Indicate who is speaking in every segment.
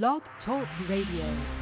Speaker 1: Blog Talk Radio.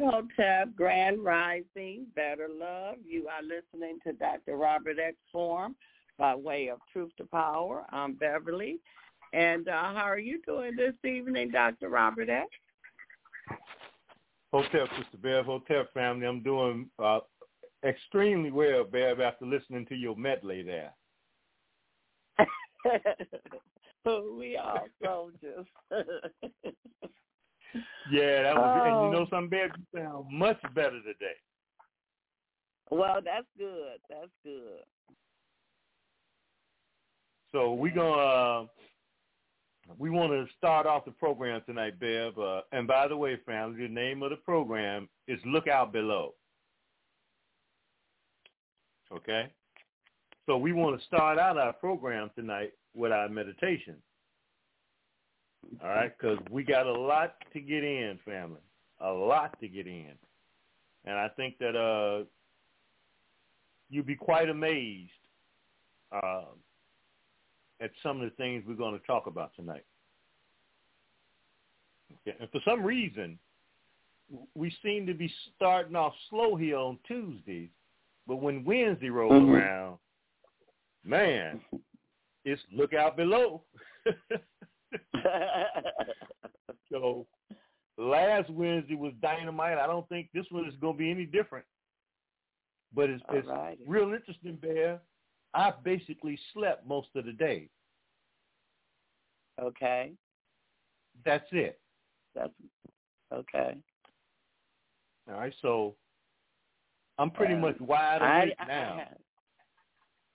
Speaker 2: Hotep, Grand Rising, Better Love. You are listening to Dr. Robert X. Forum by way of Truth to Power. I'm Beverly. And uh, how are you doing this evening, Dr. Robert X?
Speaker 3: Hotep, Sister Bev, Hotep family. I'm doing uh, extremely well, Bev, after listening to your medley there.
Speaker 2: we all soldiers.
Speaker 3: yeah, that was,
Speaker 2: oh.
Speaker 3: and you know something, Bev, you sound much better today.
Speaker 2: Well, that's good. That's good.
Speaker 3: So we're gonna uh, we want to start off the program tonight, Bev. Uh, and by the way, family, the name of the program is Look Out Below. Okay? So we want to start out our program tonight with our meditation. All right? Because we got a lot to get in, family. A lot to get in. And I think that uh, you'll be quite amazed uh, at some of the things we're going to talk about tonight. Okay. And for some reason, we seem to be starting off slow here on Tuesdays, but when Wednesday rolls mm-hmm. around, man, it's look out below. so last Wednesday was dynamite. I don't think this one is going to be any different. But it's, it's real interesting, Bear. I basically slept most of the day.
Speaker 2: Okay.
Speaker 3: That's it.
Speaker 2: That's okay.
Speaker 3: All right, so I'm pretty much wide awake
Speaker 2: I,
Speaker 3: now.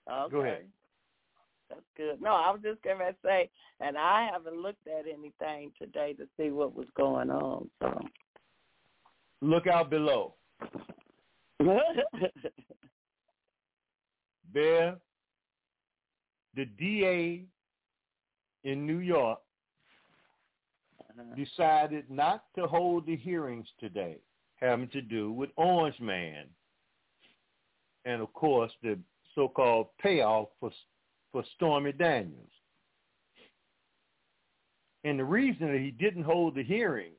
Speaker 2: I, okay.
Speaker 3: Go ahead.
Speaker 2: That's good. No, I was just going to say, and I haven't looked at anything today to see what was going on. So
Speaker 3: look out below. there, the DA in New York uh-huh. decided not to hold the hearings today having to do with Orange Man and, of course, the so-called payoff for, for Stormy Daniels. And the reason that he didn't hold the hearing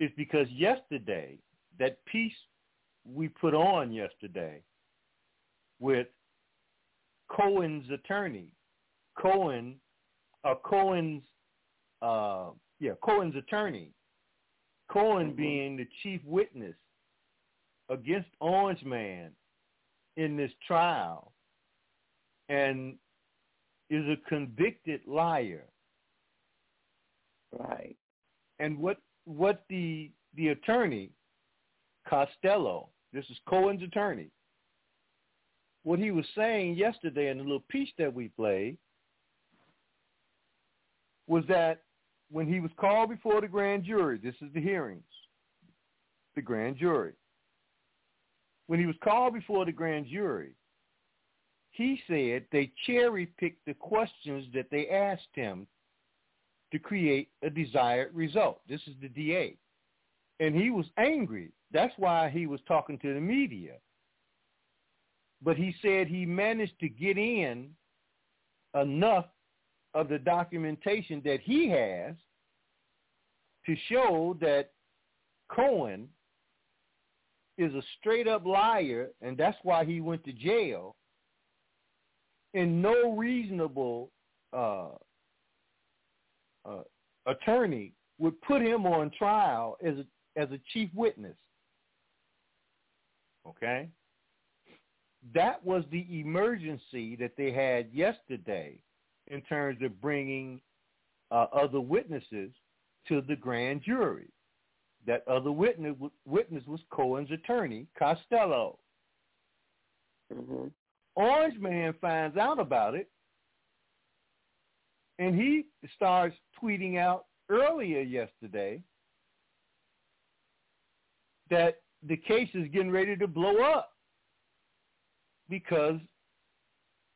Speaker 3: is because yesterday, that piece we put on yesterday with Cohen's attorney, Cohen uh, Cohen's uh, yeah Cohen's attorney, Cohen mm-hmm. being the chief witness against Orange Man in this trial, and is a convicted liar.
Speaker 2: Right.
Speaker 3: And what what the the attorney Costello, this is Cohen's attorney, what he was saying yesterday in the little piece that we played was that when he was called before the grand jury, this is the hearings, the grand jury. When he was called before the grand jury, he said they cherry-picked the questions that they asked him to create a desired result. This is the DA. And he was angry. That's why he was talking to the media. But he said he managed to get in enough of the documentation that he has to show that Cohen is a straight up liar and that's why he went to jail and no reasonable uh, uh, attorney would put him on trial as a, as a chief witness. Okay? That was the emergency that they had yesterday in terms of bringing uh, other witnesses to the grand jury. That other witness, witness was Cohen's attorney, Costello.
Speaker 2: Mm-hmm.
Speaker 3: Orange Man finds out about it, and he starts tweeting out earlier yesterday that the case is getting ready to blow up because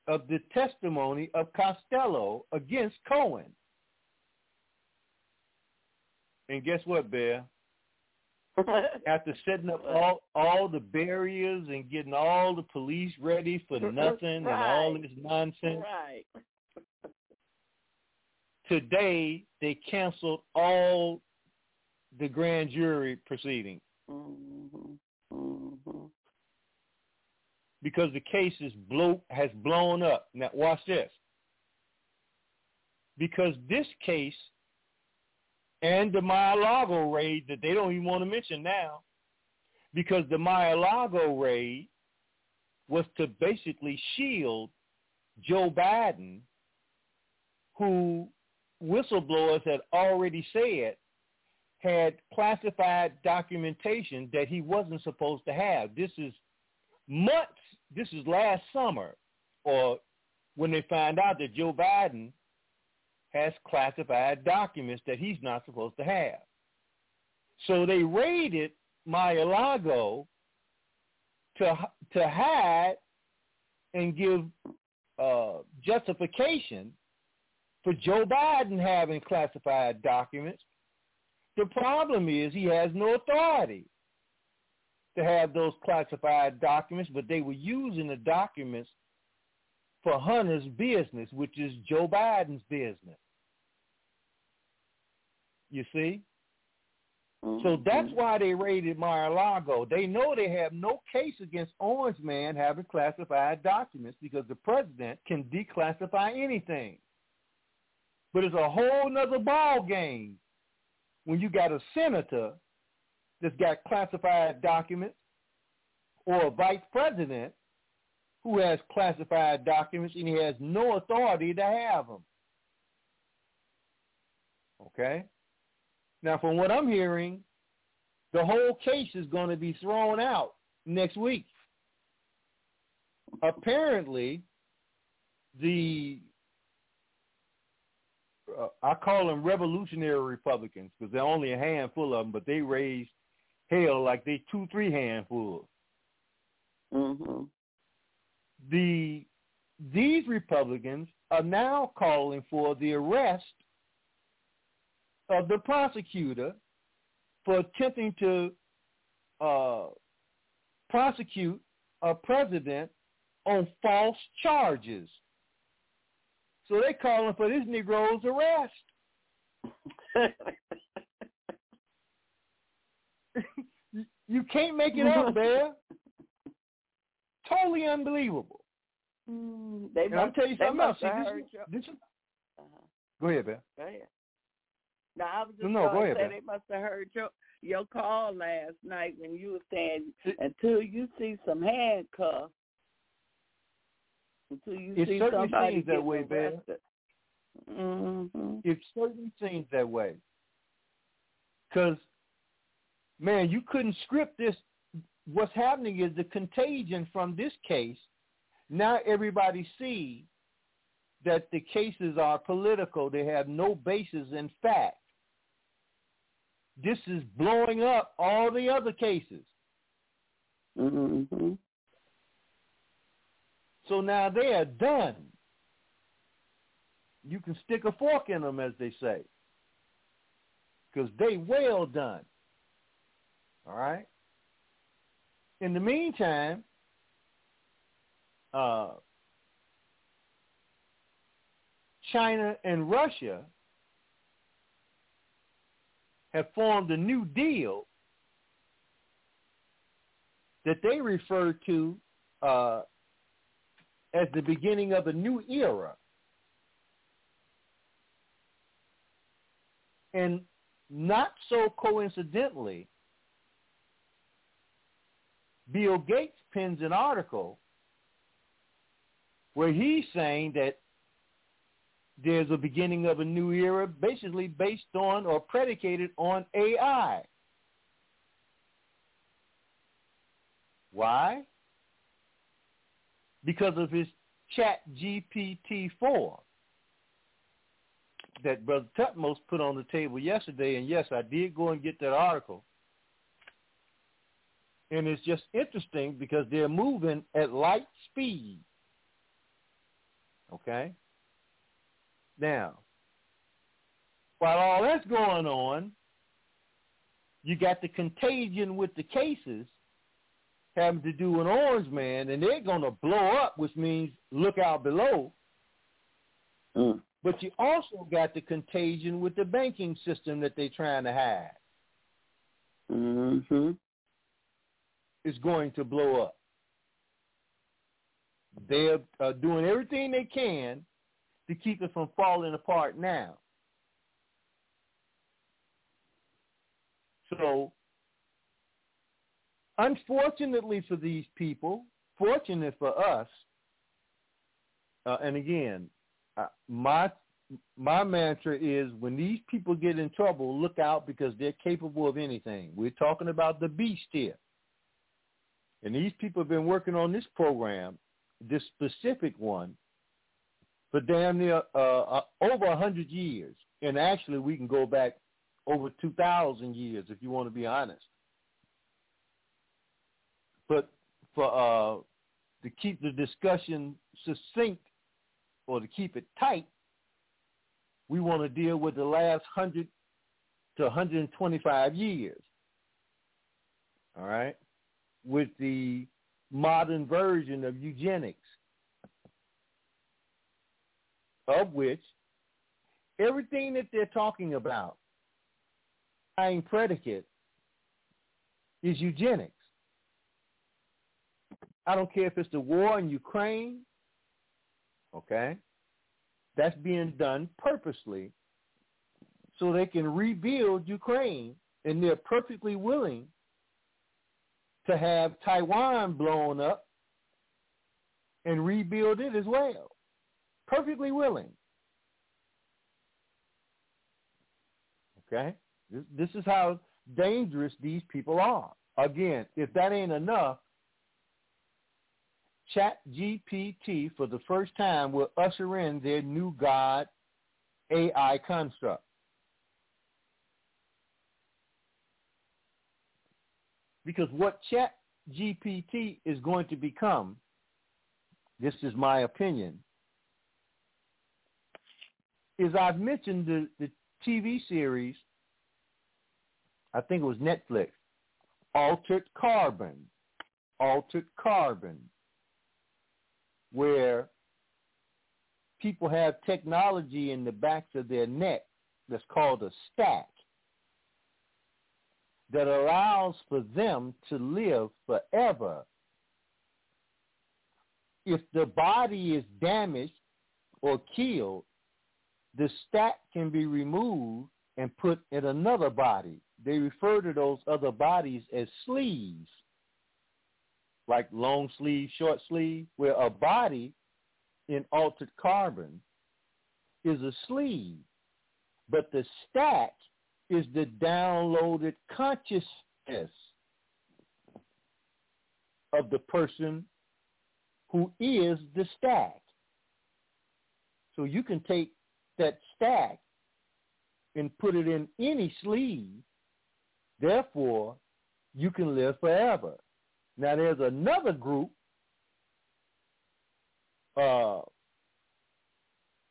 Speaker 3: of the testimony of Costello against Cohen. And guess what, Bear? After setting up all all the barriers and getting all the police ready for nothing
Speaker 2: right.
Speaker 3: and all this nonsense,
Speaker 2: right.
Speaker 3: today they canceled all the grand jury proceeding
Speaker 2: Mm-hmm. Mm-hmm.
Speaker 3: because the case is blow has blown up. Now watch this. Because this case and the Mar-a-Lago raid that they don't even want to mention now, because the Mar-a-Lago raid was to basically shield Joe Biden, who whistleblowers had already said had classified documentation that he wasn't supposed to have. This is months, this is last summer, or when they find out that Joe Biden has classified documents that he's not supposed to have. So they raided Mar-a-Lago to to hide and give uh, justification for Joe Biden having classified documents. The problem is he has no authority to have those classified documents, but they were using the documents for Hunter's business, which is Joe Biden's business. You see? So mm-hmm. that's why they raided Mar-a-Lago. They know they have no case against Orange Man having classified documents because the president can declassify anything. But it's a whole nother ball game when you got a senator that's got classified documents or a vice president who has classified documents and he has no authority to have them. Okay? Now, from what I'm hearing, the whole case is going to be thrown out next week. Apparently, the uh, I call them revolutionary Republicans because they're only a handful of them, but they raised hell like they two, three handfuls.
Speaker 2: Mm-hmm.
Speaker 3: The these Republicans are now calling for the arrest of the prosecutor for attempting to uh, prosecute a president on false charges. So they're calling for this Negro's arrest. you can't make it up, Bear. Totally unbelievable.
Speaker 2: Mm, they
Speaker 3: And
Speaker 2: must,
Speaker 3: I'll tell you something else. See, this
Speaker 2: heard
Speaker 3: is-
Speaker 2: your,
Speaker 3: this
Speaker 2: uh-huh.
Speaker 3: go ahead, Bear.
Speaker 2: Go ahead. No, I was just
Speaker 3: No, no,
Speaker 2: going
Speaker 3: go
Speaker 2: to
Speaker 3: ahead,
Speaker 2: say
Speaker 3: Ben.
Speaker 2: they must have heard your your call last night when you were saying until you see some handcuffs, until you
Speaker 3: It
Speaker 2: see
Speaker 3: certainly
Speaker 2: somebody
Speaker 3: seems that
Speaker 2: getting
Speaker 3: way, Ben.
Speaker 2: arrested. Mm-hmm.
Speaker 3: It certainly seems that way. Because, man, you couldn't script this. What's happening is the contagion from this case. Now everybody see that the cases are political. They have no basis in fact. This is blowing up all the other cases.
Speaker 2: Mm-hmm.
Speaker 3: So now they are done. You can stick a fork in them, as they say, because they well done. All right. In the meantime, uh, China and Russia have formed a new deal that they refer to uh, as the beginning of a new era. And not so coincidentally, Bill Gates pens an article where he's saying that there's a beginning of a new era basically based on or predicated on AI. Why? Because of his chat GPT-4 that Brother Tutmos put on the table yesterday. And yes, I did go and get that article. And it's just interesting because they're moving at light speed. Okay? Now, while all that's going on, you got the contagion with the cases having to do an orange man, and they're going to blow up, which means look out below.
Speaker 2: Mm.
Speaker 3: But you also got the contagion with the banking system that they're trying to hide.
Speaker 2: Mm-hmm.
Speaker 3: is going to blow up. They're uh, doing everything they can to keep it from falling apart now. So, unfortunately for these people, fortunate for us, uh, and again, uh, my my mantra is when these people get in trouble, look out because they're capable of anything. We're talking about the beast here. And these people have been working on this program, this specific one, for damn near uh, uh, over a hundred years. And actually, we can go back over two thousand years if you want to be honest. But for uh, to keep the discussion succinct or to keep it tight, we want to deal with the last 100 to 125 years. All right? With the modern version of eugenics, of which everything that they're talking about, buying predicate, is eugenics. I don't care if it's the war in Ukraine, okay? That's being done purposely so they can rebuild Ukraine, and they're perfectly willing to have Taiwan blown up and rebuild it as well. Perfectly willing. Okay? This, is how dangerous these people are. Again, if that ain't enough, ChatGPT for the first time will usher in their new God AI construct. Because what ChatGPT is going to become, this is my opinion, is I've mentioned the, the TV series, I think it was Netflix, Altered Carbon. Altered Carbon where people have technology in the backs of their neck that's called a stack that allows for them to live forever. If the body is damaged or killed, the stack can be removed and put in another body. They refer to those other bodies as sleeves like long sleeve, short sleeve, where a body in altered carbon is a sleeve, but the stack is the downloaded consciousness of the person who is the stack. So you can take that stack and put it in any sleeve. Therefore, you can live forever. Now there's another group uh,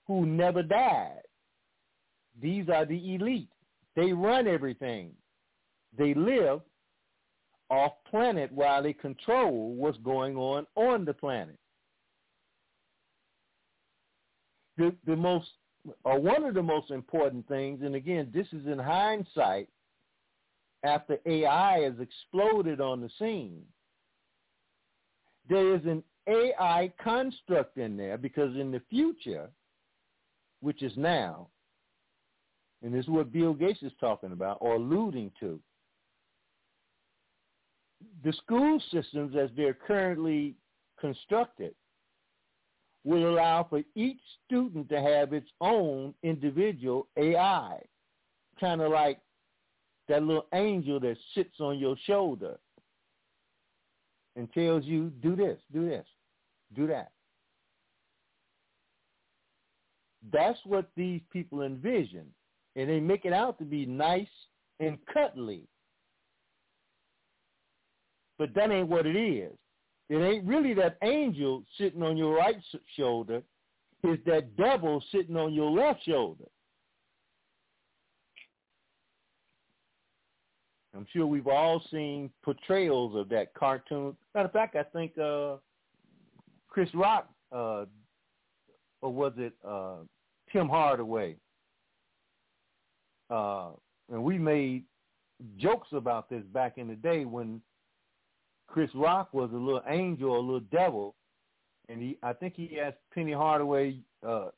Speaker 3: who never died. These are the elite. They run everything. They live off planet while they control what's going on on the planet. The, the most, or one of the most important things, and again, this is in hindsight, after AI has exploded on the scene, there is an AI construct in there because in the future, which is now, and this is what Bill Gates is talking about or alluding to, the school systems as they're currently constructed will allow for each student to have its own individual AI, kind of like that little angel that sits on your shoulder and tells you, do this, do this, do that. That's what these people envision. And they make it out to be nice and cuddly. But that ain't what it is. It ain't really that angel sitting on your right shoulder. It's that devil sitting on your left shoulder. I'm sure we've all seen portrayals of that cartoon. Matter of fact, I think uh, Chris Rock, uh, or was it uh, Tim Hardaway? Uh, and we made jokes about this back in the day when Chris Rock was a little angel, a little devil, and he I think he asked Penny Hardaway, uh,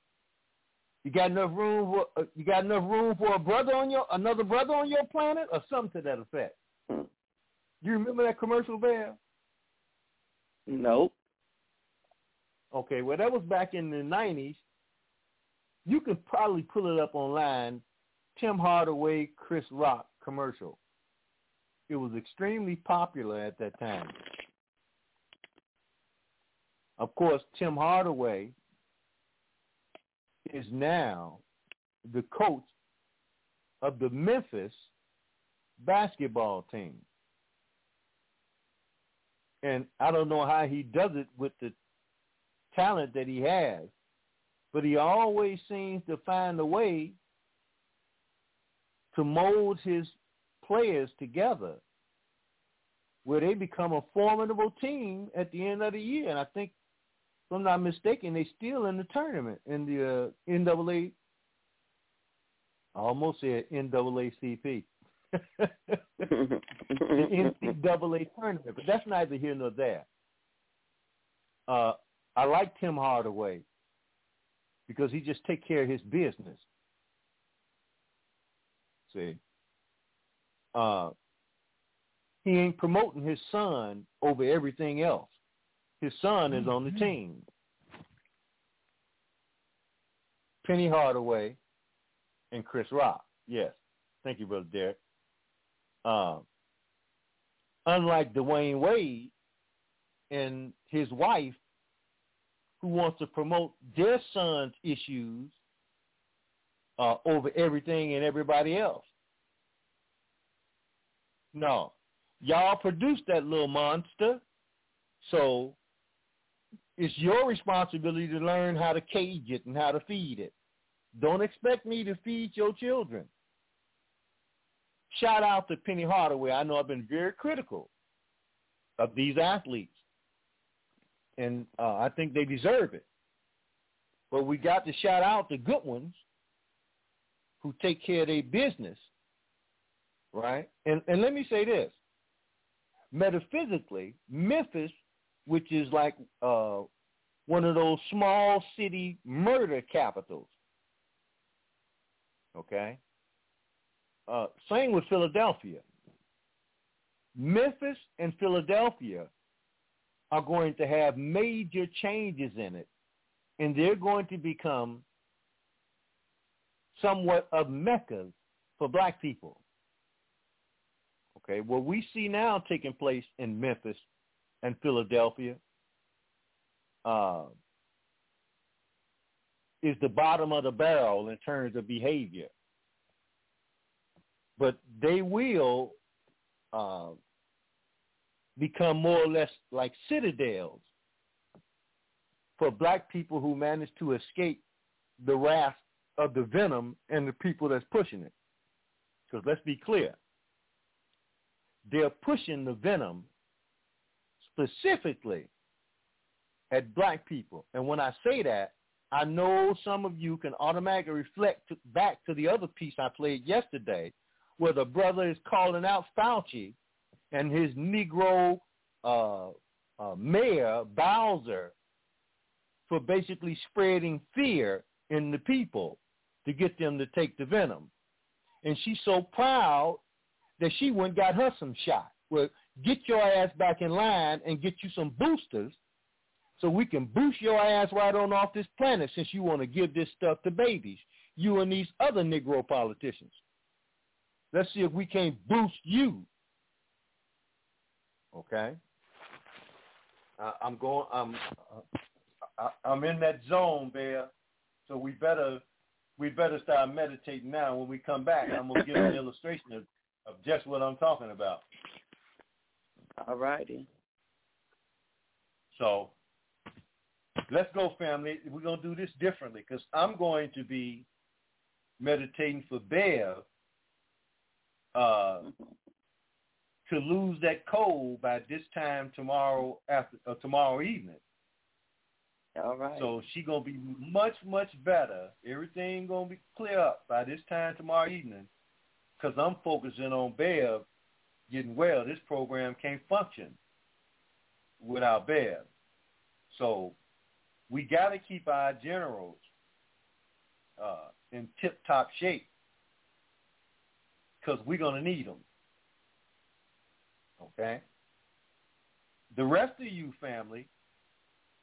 Speaker 3: "You got enough room for uh, you got enough room for a brother on your another brother on your planet, or something to that effect."
Speaker 2: Hmm.
Speaker 3: You remember that commercial, Bear?
Speaker 2: Nope.
Speaker 3: Okay, well that was back in the nineties. You can probably pull it up online. Tim Hardaway, Chris Rock commercial. It was extremely popular at that time. Of course, Tim Hardaway is now the coach of the Memphis basketball team. And I don't know how he does it with the talent that he has, but he always seems to find a way to mold his players together where they become a formidable team at the end of the year. And I think, if I'm not mistaken, they still in the tournament in the uh, NAA. I almost said NAACP. the NCAA tournament, but that's neither here nor there. Uh, I like Tim Hardaway because he just take care of his business. See, uh, he ain't promoting his son over everything else. His son is on the
Speaker 2: Mm-hmm.
Speaker 3: team. Penny Hardaway and Chris Rock. Yes. Thank you, Brother Derek. Uh, unlike Dwyane Wade and his wife, who wants to promote their son's issues uh, over everything and everybody else. No. Y'all produced that little monster, so it's your responsibility to learn how to cage it and how to feed it. Don't expect me to feed your children. Shout out to Penny Hardaway. I know I've been very critical of these athletes, and uh, I think they deserve it. But we got to shout out the good ones who take care of their business, right? And and let me say this: metaphysically, Memphis, which is like uh, one of those small city murder capitals, okay. Uh, same with Philadelphia. Memphis and Philadelphia are going to have major changes in it, and they're going to become somewhat of meccas for black people. Okay, what we see now taking place in Memphis and Philadelphia uh, is the bottom of the barrel in terms of behavior. But they will uh, become more or less like citadels for black people who manage to escape the wrath of the venom and the people that's pushing it. Because let's be clear, they're pushing the venom specifically at black people. And when I say that, I know some of you can automatically reflect to, back to the other piece I played yesterday where the brother is calling out Fauci and his Negro uh, uh, mayor, Bowser, for basically spreading fear in the people to get them to take the venom. And she's so proud that she went and got her some shot. Well, get your ass back in line and get you some boosters so we can boost your ass right on off this planet since you want to give this stuff to babies, you and these other Negro politicians. Let's see if we can't boost you. Okay? Uh, I'm going. I'm. Uh, I, I'm in that zone, Bear. So we better we better start meditating now. When we come back, I'm gonna give an illustration of, of just what I'm talking about.
Speaker 2: All righty.
Speaker 3: So let's go, family. We're gonna do this differently because I'm going to be meditating for Bear uh, to lose that cold by this time tomorrow after uh, tomorrow evening.
Speaker 2: All right.
Speaker 3: So she gonna be much much better. Everything gonna be clear up by this time tomorrow evening. Because I'm focusing on Bev getting well, this program can't function without Bev. So we got to keep our generals uh, in tip-top shape because we're going to need them. Okay? The rest of you family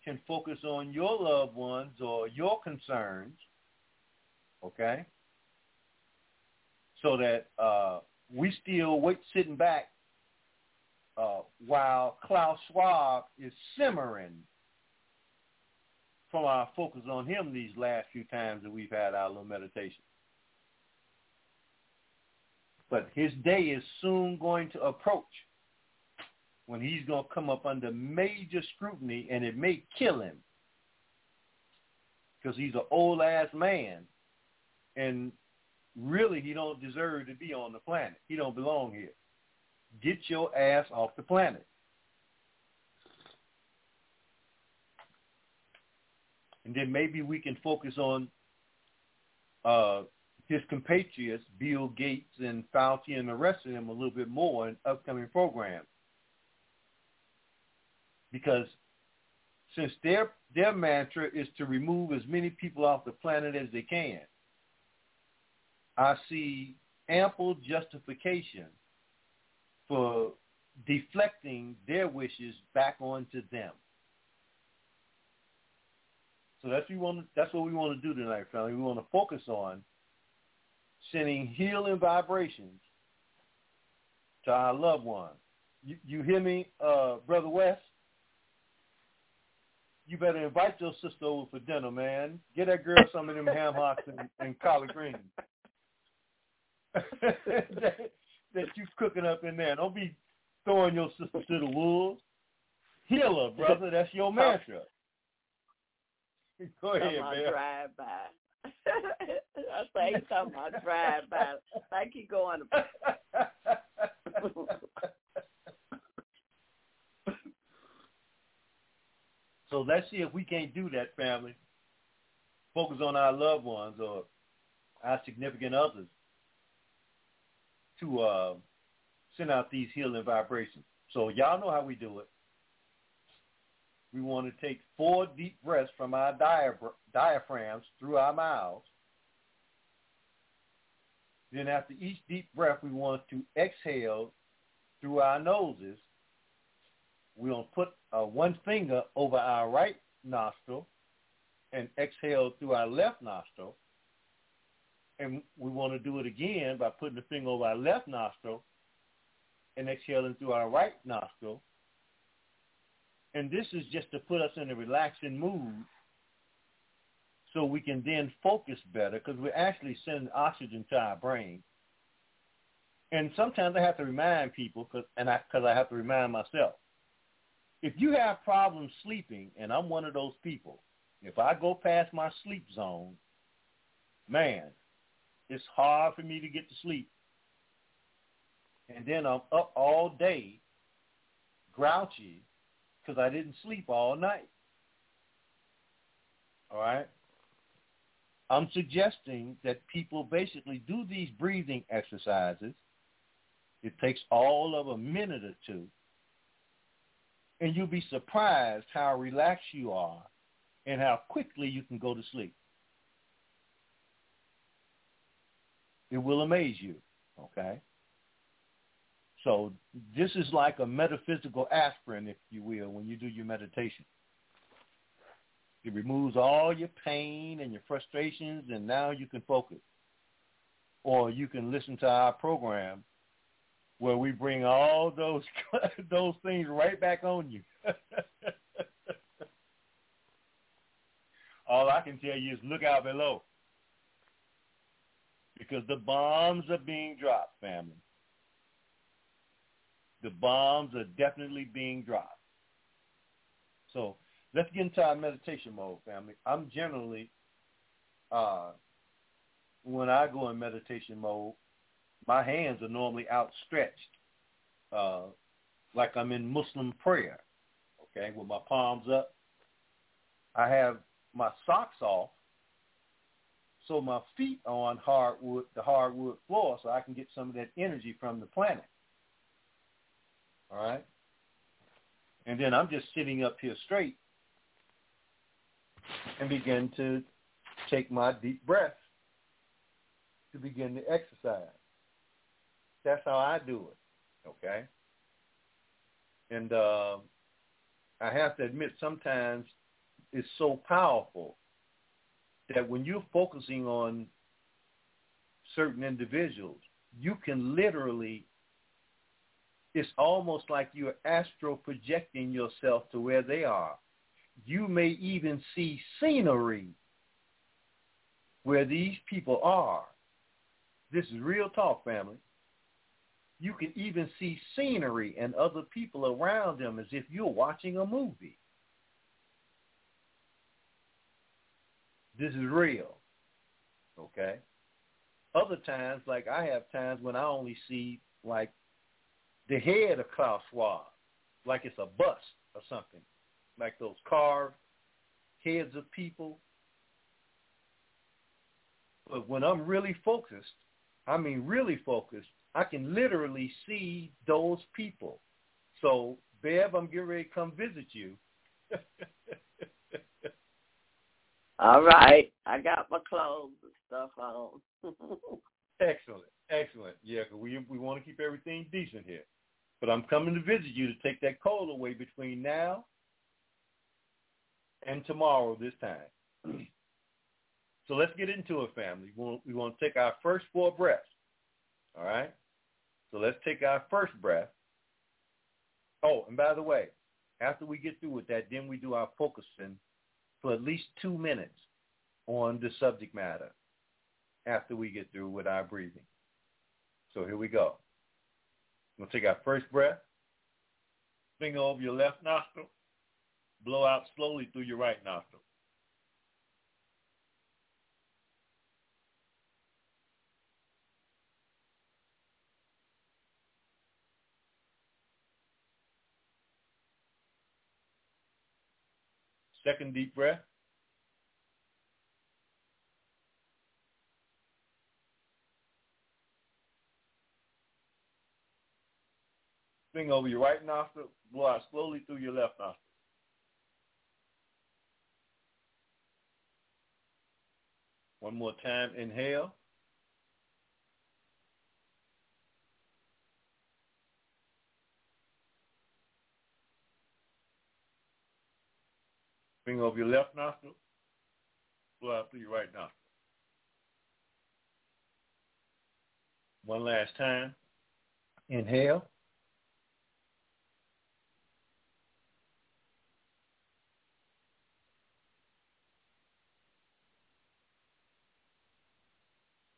Speaker 3: can focus on your loved ones or your concerns, okay? So that uh, we still wait sitting back uh, while Klaus Schwab is simmering from our focus on him these last few times that we've had our little meditation. But his day is soon going to approach when he's going to come up under major scrutiny and it may kill him because he's an old ass man and really he don't deserve to be on the planet. He don't belong here. Get your ass off the planet. And then maybe we can focus on uh, his compatriots, Bill Gates and Fauci and the rest of them a little bit more in upcoming programs because since their their mantra is to remove as many people off the planet as they can, I see ample justification for deflecting their wishes back onto them. So that's what we want. That's what we want to do tonight, family. We want to focus on sending healing vibrations to our loved ones. You, you hear me, uh, brother West? you better invite your sister over for dinner, man. Get that girl some of them ham hocks and, and collard greens that, that you cooking up in there. Don't be throwing your sister to the wolves. Heal her, brother. That's your mantra. Go ahead, man.
Speaker 2: Drive by. I say something I drive by. Like you going
Speaker 3: So let's see if we can't do that, family. Focus on our loved ones or our significant others to uh, send out these healing vibrations. So y'all know how we do it. We want to take four deep breaths from our diaphragms through our mouths. Then after each deep breath, we want to exhale through our noses we're going to put uh, one finger over our right nostril and exhale through our left nostril. And we want to do it again by putting the finger over our left nostril and exhaling through our right nostril. And this is just to put us in a relaxing mood so we can then focus better because we're actually sending oxygen to our brain. And sometimes I have to remind people, cause, and I, cause I have to remind myself, if you have problems sleeping, and I'm one of those people, if I go past my sleep zone, man, it's hard for me to get to sleep. And then I'm up all day, grouchy, because I didn't sleep all night. All right? I'm suggesting that people basically do these breathing exercises. It takes all of a minute or two and you'll be surprised how relaxed you are and how quickly you can go to sleep. It will amaze you, okay? So this is like a metaphysical aspirin, if you will, when you do your meditation. It removes all your pain and your frustrations, and now you can focus. Or you can listen to our program where we bring all those those things right back on you. all I can tell you is look out below. Because the bombs are being dropped, family. The bombs are definitely being dropped. So let's get into our meditation mode, family. I'm generally, uh, when I go in meditation mode, my hands are normally outstretched, uh, like I'm in Muslim prayer, okay, with my palms up. I have my socks off so my feet are on hardwood, the hardwood floor, so I can get some of that energy from the planet. All right? And then I'm just sitting up here straight and begin to take my deep breath to begin to exercise. That's how I do it, okay? And uh, I have to admit, sometimes it's so powerful that when you're focusing on certain individuals, you can literally, it's almost like you're astral projecting yourself to where they are. You may even see scenery where these people are. This is real talk, family. You can even see scenery and other people around them as if you're watching a movie. This is real. Okay? Other times, like I have times when I only see like the head of Klaus Schwab, like it's a bust or something, like those carved heads of people. But when I'm really focused, I mean really focused, I can literally see those people. So, Bev, I'm getting ready to come visit you.
Speaker 2: All right. I got my clothes and stuff on.
Speaker 3: excellent. Excellent. Yeah, cause we we want to keep everything decent here. But I'm coming to visit you to take that cold away between now and tomorrow this time. so let's get into it, family. We want, we want to take our first four breaths. All right? So let's take our first breath. Oh, and by the way, after we get through with that, then we do our focusing for at least two minutes on the subject matter after we get through with our breathing. So here we go. We'll take our first breath. Finger over your left nostril. Blow out slowly through your right nostril. Second deep breath. Finger over your right nostril, blow out slowly through your left nostril. One more time, inhale. Finger over your left nostril, blow out through your right nostril. One last time. Inhale.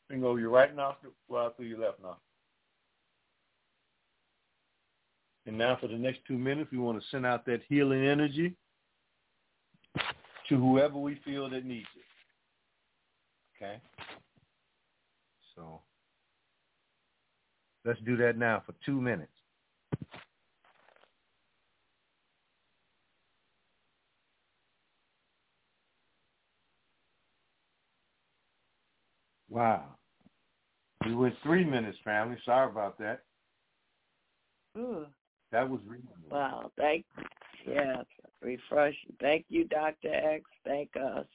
Speaker 3: Finger over your right nostril, blow out through your left nostril. And now for the next two minutes, we want to send out that healing energy to whoever we feel that needs it. Okay? So let's do that now for two minutes. Wow. We went three minutes, family. Sorry about that.
Speaker 2: Ooh.
Speaker 3: That was reasonable.
Speaker 2: Wow. Thank yeah, refreshing. Thank you, Dr. X. Thank us.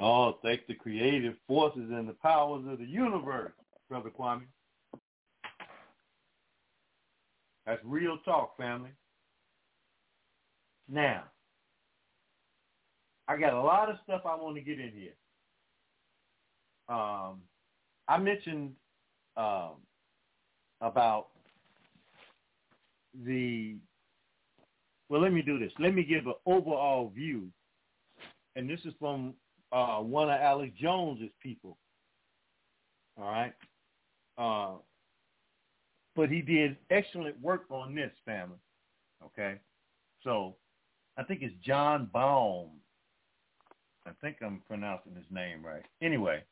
Speaker 3: Oh, thank the creative forces and the powers of the universe, Brother Kwame. That's real talk, family. Now, I got a lot of stuff I want to get in here. Um, I mentioned um, about the well let me do this. Let me give an overall view. And this is from uh, one of alex jones's people. All right? Uh, but he did excellent work on this family. Okay? So i think it's john baum. I think i'm pronouncing his name right. Anyway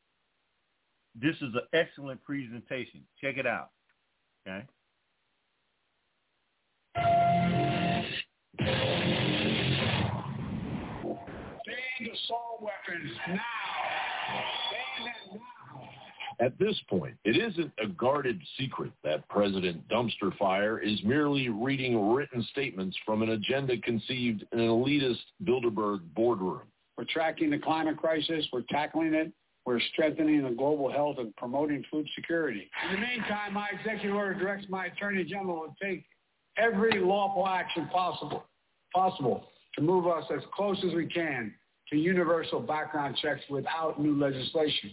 Speaker 3: this is an excellent presentation. Check it out. Okay
Speaker 4: assault weapons now.
Speaker 5: At this point, it isn't a guarded secret that President Dumpster Fire is merely reading written statements from an agenda conceived in an elitist Bilderberg boardroom.
Speaker 4: We're tracking the climate crisis. We're tackling it. We're strengthening the global health and promoting food security. In the meantime, my executive order directs my attorney general to take every lawful action possible, possible to move us as close as we can to universal background checks without new legislation.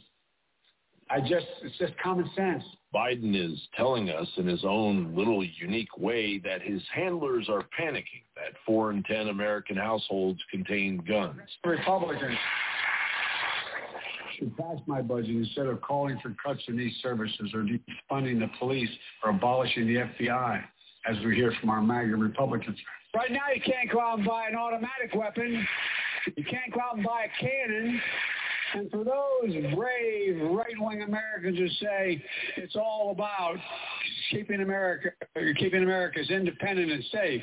Speaker 4: I just, it's just common sense.
Speaker 5: Biden is telling us in his own little unique way that his handlers are panicking that four in 10 American households contain guns.
Speaker 4: Republicans should pass my budget instead of calling for cuts in these services or defunding the police or abolishing the FBI, as we hear from our MAGA Republicans. Right now, you can't go out and buy an automatic weapon. You can't go out and buy a cannon. And for those brave right-wing Americans who say it's all about keeping America, keeping America's independent and safe,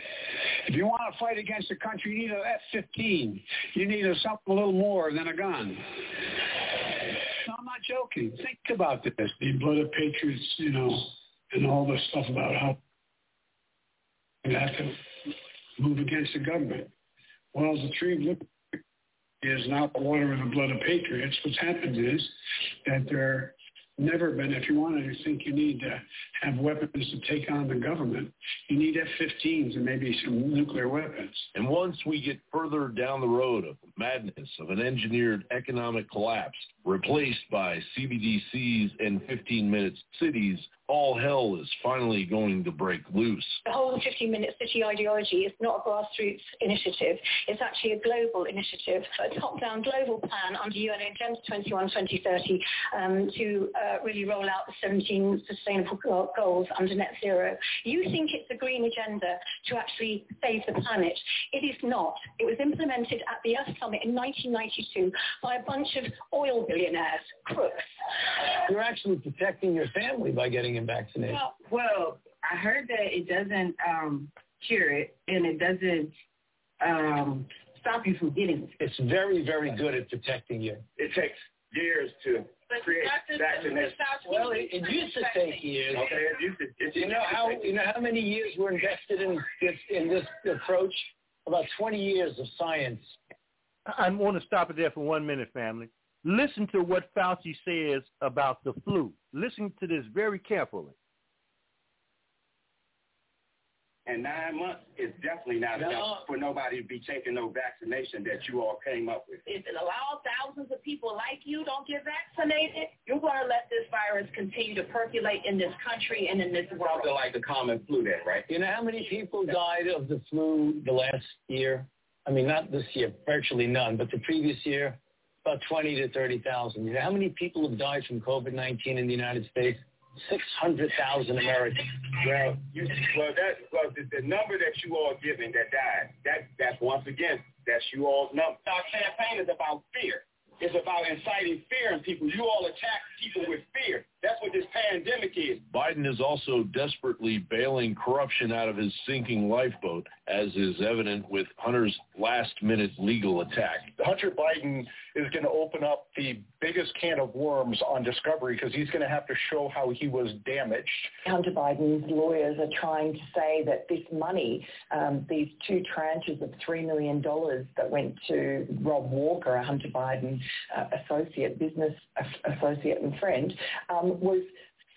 Speaker 4: if you want to fight against the country, you need an F-15. You need a, something a little more than a gun. No, I'm not joking. Think about this. The blood of patriots, you know, and all the stuff about how you have to move against the government. Well, the tree is not the water of the blood of patriots. What's happened is that there never been, if you wanted to think you need to have weapons to take on the government, you need F-15s and maybe some nuclear weapons.
Speaker 5: And once we get further down the road of madness of an engineered economic collapse replaced by CBDCs and 15-minute cities, all hell is finally going to break loose.
Speaker 6: The whole 15-minute city ideology is not a grassroots initiative. It's actually a global initiative, a top-down global plan under UN Agenda 21-2030 um, to uh, really roll out the 17 sustainable goals under net zero. You think it's a green agenda to actually save the planet. It is not. It was implemented at the Earth Summit in 1992 by a bunch of oil billionaires, crooks.
Speaker 7: You're actually protecting your family by getting him vaccinated.
Speaker 8: Well, well I heard that it doesn't um, cure it and it doesn't um, stop you from getting it.
Speaker 7: It's very, very good at protecting you.
Speaker 9: It takes years to
Speaker 8: but
Speaker 9: create vaccination.
Speaker 7: Well, it, it used to take years.
Speaker 9: Okay, it used to. It
Speaker 7: you know how you know how many years were invested in this in this approach? About 20 years of science.
Speaker 3: I want to stop it there for one minute, family. Listen to what Fauci says about the flu. Listen to this very carefully.
Speaker 9: And nine months is definitely not
Speaker 8: No.
Speaker 9: enough for nobody to be taking no vaccination that you all came up with.
Speaker 8: If it allows thousands of people like you don't get vaccinated, you're going to let this virus continue to percolate in this country and in this world.
Speaker 9: Something like the common flu then, right?
Speaker 7: You know how many people died of the flu the last year? I mean, not this year, virtually none, but the previous year, about 20 to 30,000. You know how many people have died from COVID-19 in the United States? 600,000 Americans.
Speaker 9: Well, you, well, that well, the, the number that you all giving that died, that that's once again, that's you all's number. Our campaign is about fear. It's about inciting fear in people. You all attack people with fear. That's what this pandemic is.
Speaker 5: Biden is also desperately bailing corruption out of his sinking lifeboat, as is evident with Hunter's last-minute legal attack.
Speaker 10: Hunter Biden is going to open up the biggest can of worms on discovery because he's going to have to show how he was damaged.
Speaker 11: Hunter Biden's lawyers are trying to say that this money, um, these two tranches of $3 million that went to Rob Walker, a Hunter Biden uh, associate, business associate and friend, um, was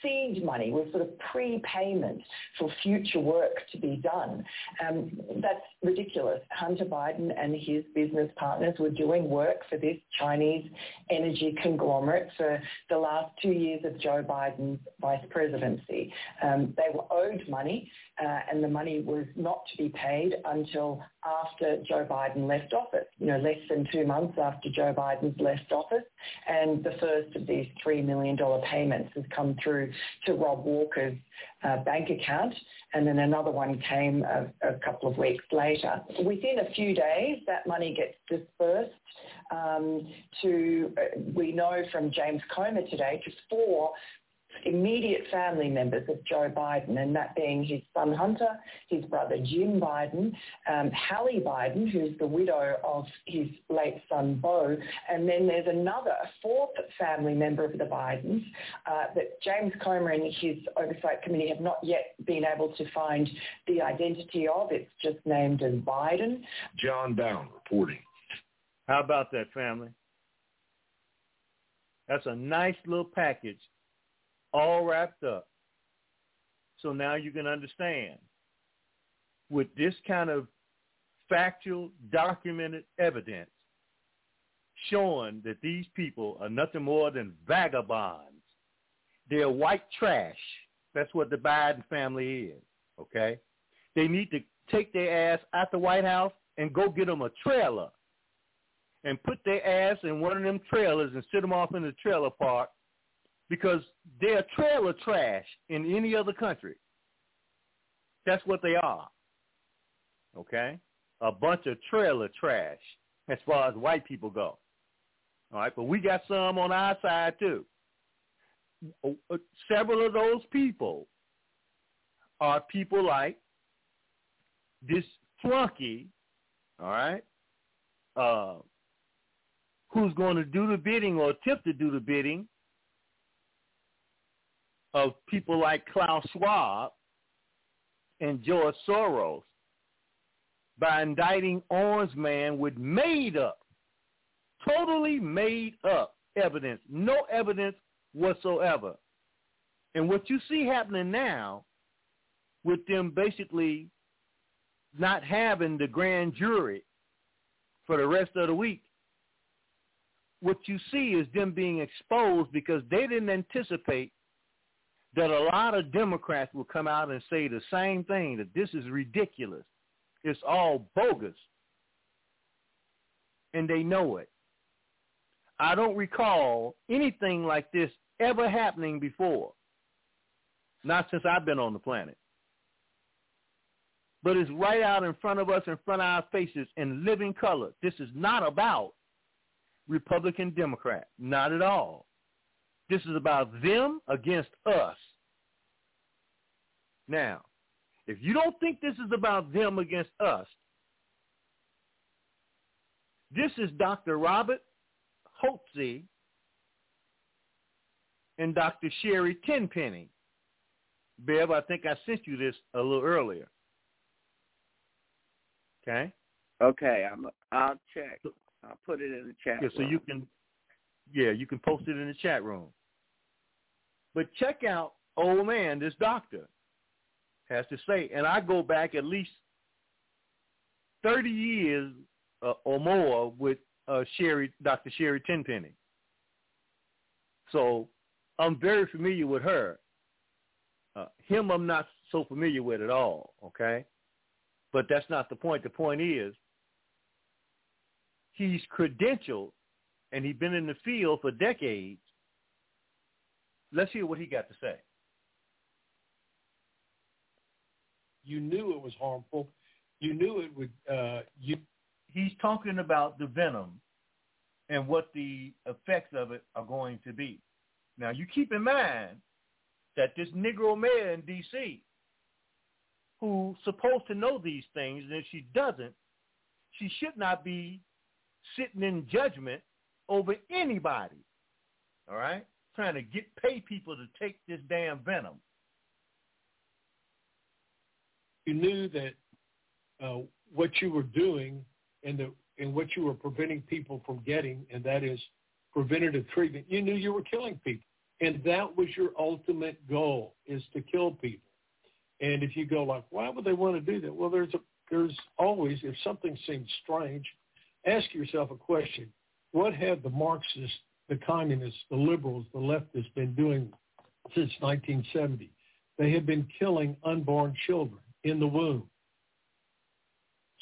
Speaker 11: seed money, was sort of prepayment for future work to be done. Um, that's ridiculous. Hunter Biden and his business partners were doing work for this Chinese energy conglomerate for the last two years of Joe Biden's vice presidency. Um, they were owed money uh, and the money was not to be paid until after Joe Biden left office, you know, less than two months after Joe Biden's left office. And the first of these $3 million payments has come through to Rob Walker's uh, bank account, and then another one came a, a, couple of weeks later. Within a few days, that money gets dispersed um, to, uh, we know from James Comer today, to four immediate family members of Joe Biden, and that being his son Hunter, his brother Jim Biden, um, Hallie Biden, who's the widow of his late son Beau, and then there's another, a fourth family member of the Bidens uh, that James Comer and his oversight committee have not yet been able to find the identity of. It's just named as Biden.
Speaker 5: Jon Bowne reporting.
Speaker 3: How about that, family? That's a nice little package all wrapped up. So now you can understand with this kind of factual, documented evidence showing that these people are nothing more than vagabonds. They're white trash. That's what the Biden family is, okay? They need to take their ass out the White House and go get them a trailer and put their ass in one of them trailers and sit them off in the trailer park because they're trailer trash in any other country. That's what they are. Okay? A bunch of trailer trash as far as white people go. All right, but we got some on our side too. Several of those people are people like this flunky, all right, uh, who's going to do the bidding or attempt to do the bidding of people like Klaus Schwab and George Soros by indicting Orange Man with made up, totally made up evidence, no evidence whatsoever. And what you see happening now with them basically not having the grand jury for the rest of the week, what you see is them being exposed because they didn't anticipate that a lot of Democrats will come out and say the same thing, that this is ridiculous. It's all bogus. And they know it. I don't recall anything like this ever happening before. Not since I've been on the planet. But it's right out in front of us, in front of our faces, in living color. This is not about Republican Democrat. Not at all. This is about them against us. Now, if you don't think this is about them against us, this is Dr. Robert Hotze and Dr. Sherry Tenpenny. Bev, I think I sent you this a little earlier. Okay.
Speaker 2: Okay, I'm. I'll check. I'll put it in the chat.
Speaker 3: Yeah, so you can. Yeah, you can post it in the chat room. But check out, old man, this doctor has to say, and I go back at least thirty years uh, or more with uh, Sherry, Dr. Sherry Tenpenny. So I'm very familiar with her. Uh, him, I'm not so familiar with at all. Okay, but that's not the point. The point is, he's credentialed, and he's been in the field for decades Let's hear what he got to say.
Speaker 12: You knew it was harmful. You knew it would. Uh, you.
Speaker 3: He's talking about the venom and what the effects of it are going to be. Now, you keep in mind that this Negro mayor in D.C., who's supposed to know these things, and if she doesn't, she should not be sitting in judgment over anybody. All right? Trying to get pay people to take this damn venom.
Speaker 12: You knew that uh, what you were doing and the and what you were preventing people from getting, and that is preventative treatment. You knew you were killing people, and that was your ultimate goal: is to kill people. And if you go like, why would they want to do that? Well, there's a there's always if something seems strange, ask yourself a question: What have the Marxists the communists, the liberals, the leftists been doing since 1970. They have been killing unborn children in the womb.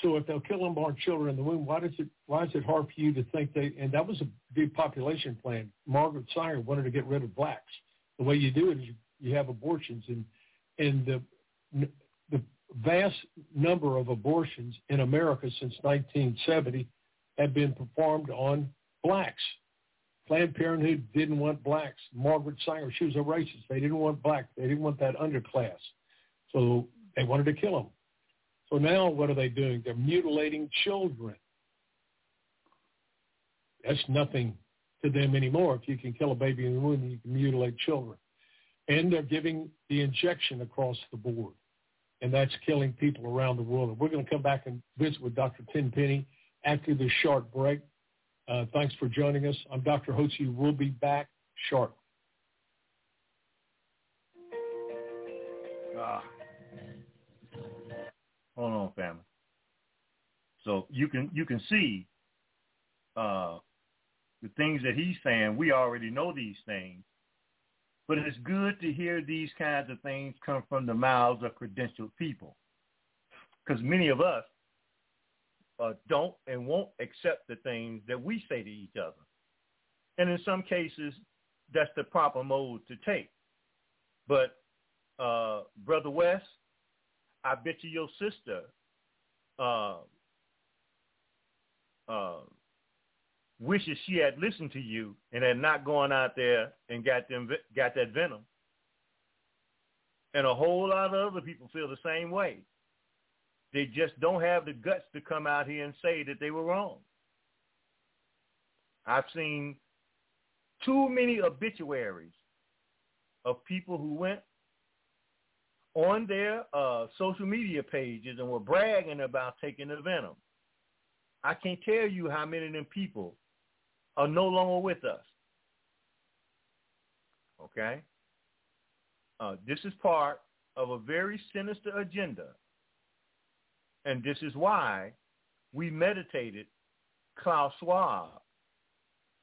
Speaker 12: So if they'll kill unborn children in the womb, why does it why is it hard for you to think they and that was a depopulation plan. Margaret Sanger wanted to get rid of blacks. The way you do it is you, you have abortions and and the the vast number of abortions in America since 1970 have been performed on blacks Planned Parenthood didn't want blacks. Margaret Sanger, she was a racist. They didn't want black. They didn't want that underclass. So they wanted to kill them. So now what are they doing? They're mutilating children. That's nothing to them anymore. If you can kill a baby in the womb, you can mutilate children. And they're giving the injection across the board. And that's killing people around the world. And we're going to come back and visit with Dr. Tenpenny after this short break. Uh, thanks for joining us. I'm Dr. Hotze. We'll be back shortly.
Speaker 3: Ah. Hold on, family. So you can you can see uh, the things that he's saying. We already know these things, but it's good to hear these kinds of things come from the mouths of credentialed people, because many of us uh, don't and won't accept the things that we say to each other, and in some cases, that's the proper mode to take. But uh, brother West, I bet you your sister uh, uh, wishes she had listened to you and had not gone out there and got them got that venom. And a whole lot of other people feel the same way. They just don't have the guts to come out here and say that they were wrong. I've seen too many obituaries of people who went on their uh, social media pages and were bragging about taking the venom. I can't tell you how many of them people are no longer with us. Okay? Uh, this is part of a very sinister agenda. And this is why we meditated Klaus Schwab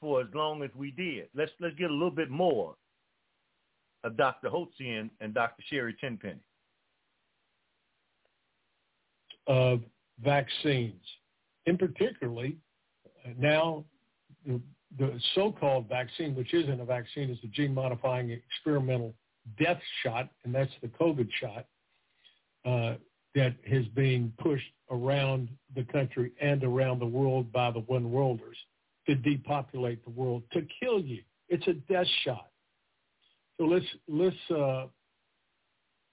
Speaker 3: for as long as we did. Let's let's get a little bit more of Dr. Hotze and Dr. Sherry Tenpenny.
Speaker 12: Of vaccines, in particularly now the, the so-called vaccine, which isn't a vaccine, is the gene-modifying experimental death shot, and that's the COVID shot uh, that is being pushed around the country and around the world by the one worlders to depopulate the world, to kill you. It's a death shot. So let's let's uh,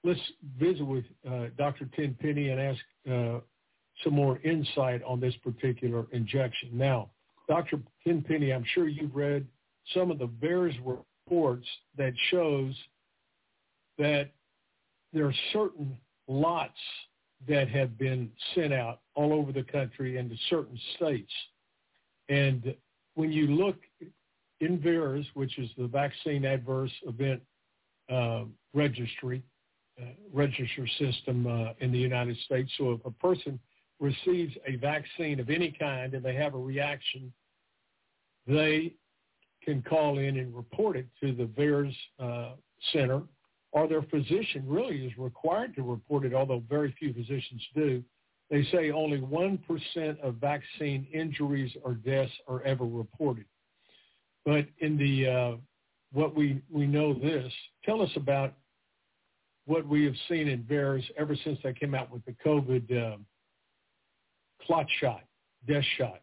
Speaker 12: let's visit with uh, Dr. Tenpenny and ask uh, some more insight on this particular injection. Now, Dr. Tenpenny, I'm sure you've read some of the VAERS reports that shows that there are certain lots that have been sent out all over the country and to certain states. And when you look in VAERS, which is the Vaccine Adverse Event uh, Registry, uh, register system uh, in the United States. So if a person receives a vaccine of any kind and they have a reaction, they can call in and report it to the VAERS uh, Center, or their physician really is required to report it, although very few physicians do. They say only 1% of vaccine injuries or deaths are ever reported. But in the uh, what we, we know this, tell us about what we have seen in VAERS ever since they came out with the COVID uh, clot shot, death shot.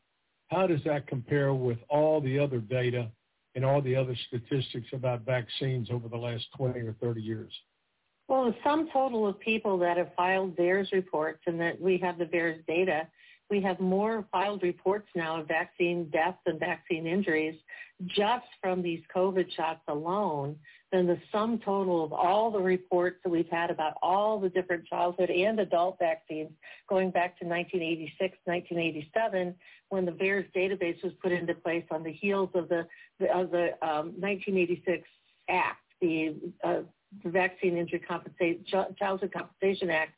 Speaker 12: How does that compare with all the other data and all the other statistics about vaccines over the last 20 or 30 years?
Speaker 13: Well, the sum total of people that have filed VAERS reports and that we have the VAERS data we have more filed reports now of vaccine deaths and vaccine injuries just from these COVID shots alone than the sum total of all the reports that we've had about all the different childhood and adult vaccines going back to 1986, 1987, when the VAERS database was put into place on the heels of the, of the um, 1986 Act, the, uh, Vaccine Injury Childhood Compensation Act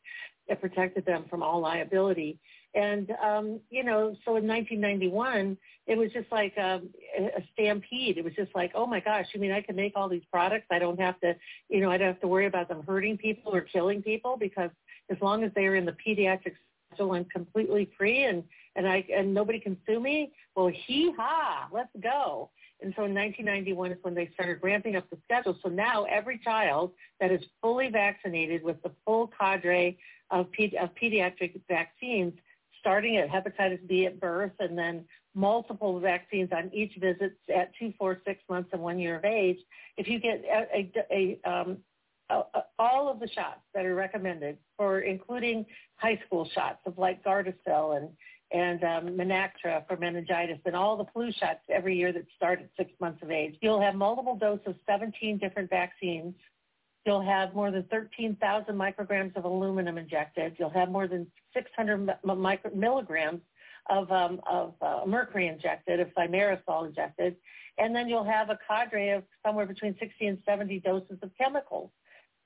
Speaker 13: that protected them from all liability. And, um, you know, so in 1991, it was just like a, a stampede. It was just like, oh my gosh, you mean I can make all these products? I don't have to, you know, I don't have to worry about them hurting people or killing people because as long as they are in the pediatric schedule, I'm completely free and, and I, and nobody can sue me. Well, hee ha, let's go. And so in 1991 is when they started ramping up the schedule. So now every child that is fully vaccinated with the full cadre of, of pediatric vaccines starting at hepatitis B at birth and then multiple vaccines on each visit at two, four, six months, and one year of age, if you get a, a, a, um, all of the shots that are recommended, for including high school shots of like Gardasil and and um, Menactra for meningitis and all the flu shots every year that start at six months of age. You'll have multiple doses of 17 different vaccines. You'll have more than 13,000 micrograms of aluminum injected. You'll have more than 600 micro- milligrams of, um, of uh, mercury injected, of thimerosal injected. And then you'll have a cadre of somewhere between 60 and 70 doses of chemicals.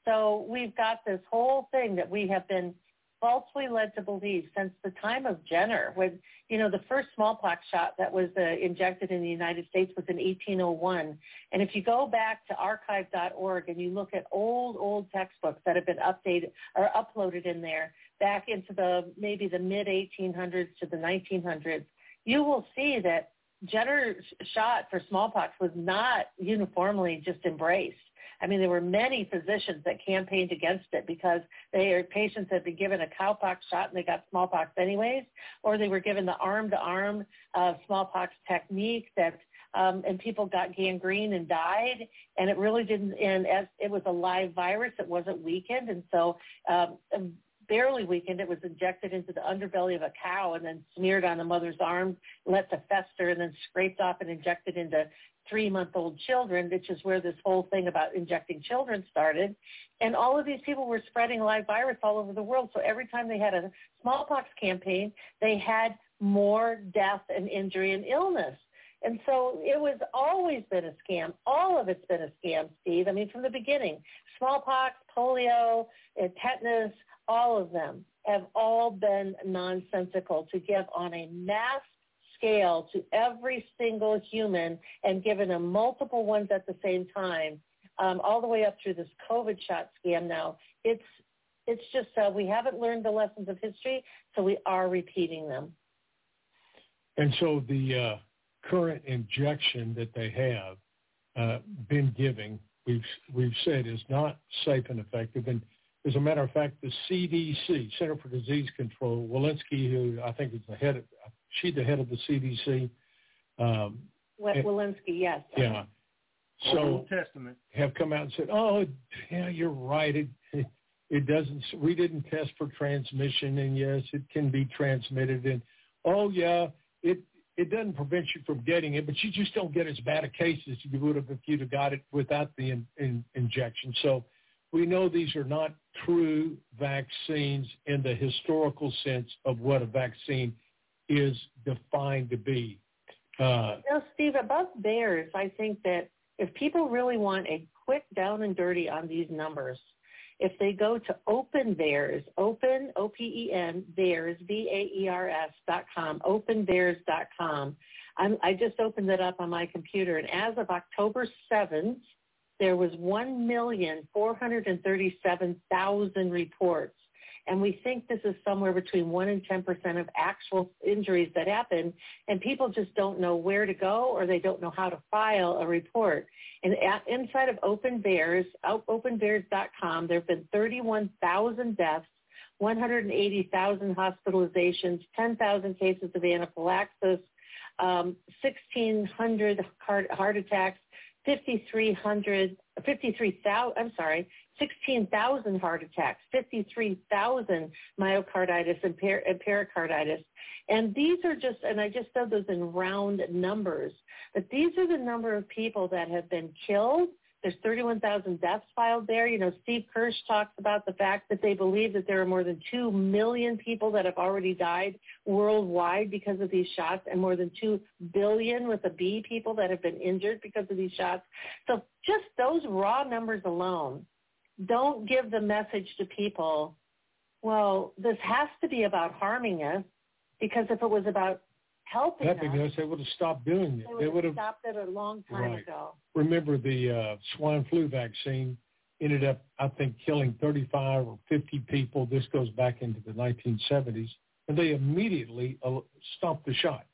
Speaker 13: So we've got this whole thing that we have been falsely led to believe since the time of Jenner, when you know the first smallpox shot that was uh, injected in the United States was in 1801. And if you go back to archive.org and you look at old old textbooks that have been updated or uploaded in there back into the maybe the mid 1800s to the 1900s, you will see that Jenner's shot for smallpox was not uniformly just embraced. I mean, there were many physicians that campaigned against it because their patients had been given a cowpox shot and they got smallpox anyways, or they were given the arm-to-arm uh, smallpox technique that um, and people got gangrene and died. And it really didn't. And as it was a live virus, it wasn't weakened, and so um, barely weakened. It was injected into the underbelly of a cow and then smeared on the mother's arm, let to fester, and then scraped off and injected into three-month-old children, which is where this whole thing about injecting children started. And all of these people were spreading live virus all over the world. So every time they had a smallpox campaign, they had more death and injury and illness. And so it was always been a scam. All of it's been a scam, Steve. I mean, from the beginning, smallpox, polio, tetanus, all of them have all been nonsensical to give on a mass scale to every single human and given them multiple ones at the same time, um, all the way up through this COVID shot scam now. It's it's just uh, we haven't learned the lessons of history, so we are repeating them.
Speaker 12: And so the uh, current injection that they have uh, been giving, we've we've said is not safe and effective. And as a matter of fact, the CDC, Center for Disease Control, Walensky, who I think is the head of, she's the head of the CDC. Um,
Speaker 13: Walensky, yes.
Speaker 12: Yeah. So
Speaker 3: Old Testament
Speaker 12: have come out and said, "Oh, yeah, you're right. It, it it doesn't. We didn't test for transmission, and yes, it can be transmitted. And oh yeah, it it doesn't prevent you from getting it, but you just don't get as bad a case as you would have if you'd have got it without the in, in, injection. So we know these are not true vaccines in the historical sense of what a vaccine is defined to be. Uh,
Speaker 13: you know, Steve, above VAERS, I think that if people really want a quick down and dirty on these numbers, if they go to Open VAERS, Open O P E N VAERS V A E R S dot com, OpenVAERS dot com. I just opened it up on my computer, and as of October seventh, there was 1,437,000 reports. And we think this is somewhere between 1 and 10% of actual injuries that happen, and people just don't know where to go or they don't know how to file a report. And at, inside of Open VAERS, openvaers.com, there have been 31,000 deaths, 180,000 hospitalizations, 10,000 cases of anaphylaxis, um, 1,600 heart, heart attacks, 5,300, 53,000, I'm sorry, 16,000 heart attacks, 53,000 myocarditis and, per, and pericarditis. And these are just, and I just said those in round numbers, but these are the number of people that have been killed there's 31,000 deaths filed there. You know, Steve Kirsch talks about the fact that they believe that there are more than 2 million people that have already died worldwide because of these shots and more than 2 billion with a B people that have been injured because of these shots. So just those raw numbers alone don't give the message to people, well, this has to be about harming us because if it was about helping,
Speaker 12: helping us, us, they would have stopped doing it.
Speaker 13: They would,
Speaker 12: would
Speaker 13: have stopped it a long time
Speaker 12: right.
Speaker 13: ago.
Speaker 12: Remember the uh, swine flu vaccine ended up, I think, killing 35 or 50 people. This goes back into the 1970s, and they immediately uh, stopped the shot.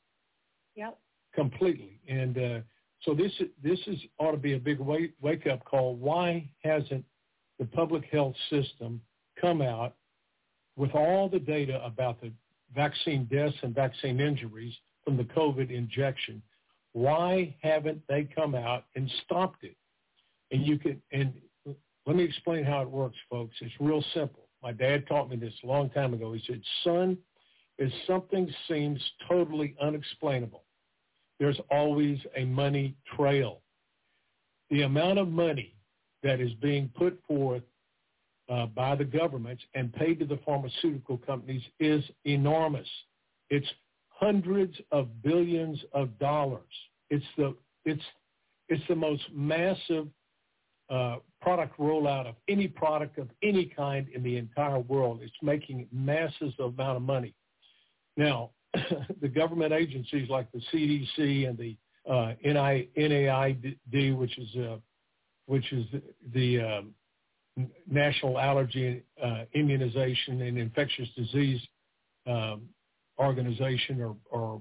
Speaker 13: Yep.
Speaker 12: Completely, and uh, so this this is ought to be a big wake wake up call. Why hasn't the public health system come out with all the data about the vaccine deaths and vaccine injuries from the COVID injection. Why haven't they come out and stopped it? And you can, and let me explain how it works, folks. It's real simple. My dad taught me this a long time ago. He said, son, if something seems totally unexplainable, there's always a money trail. The amount of money that is being put forth uh, by the governments and paid to the pharmaceutical companies is enormous. It's hundreds of billions of dollars. It's the it's it's the most massive uh, product rollout of any product of any kind in the entire world. It's making massive amount of money. Now, the government agencies like the CDC and the uh, NIAID, which is uh, which is the, the um, National Allergy uh, Immunization and Infectious Disease um, organization or, or,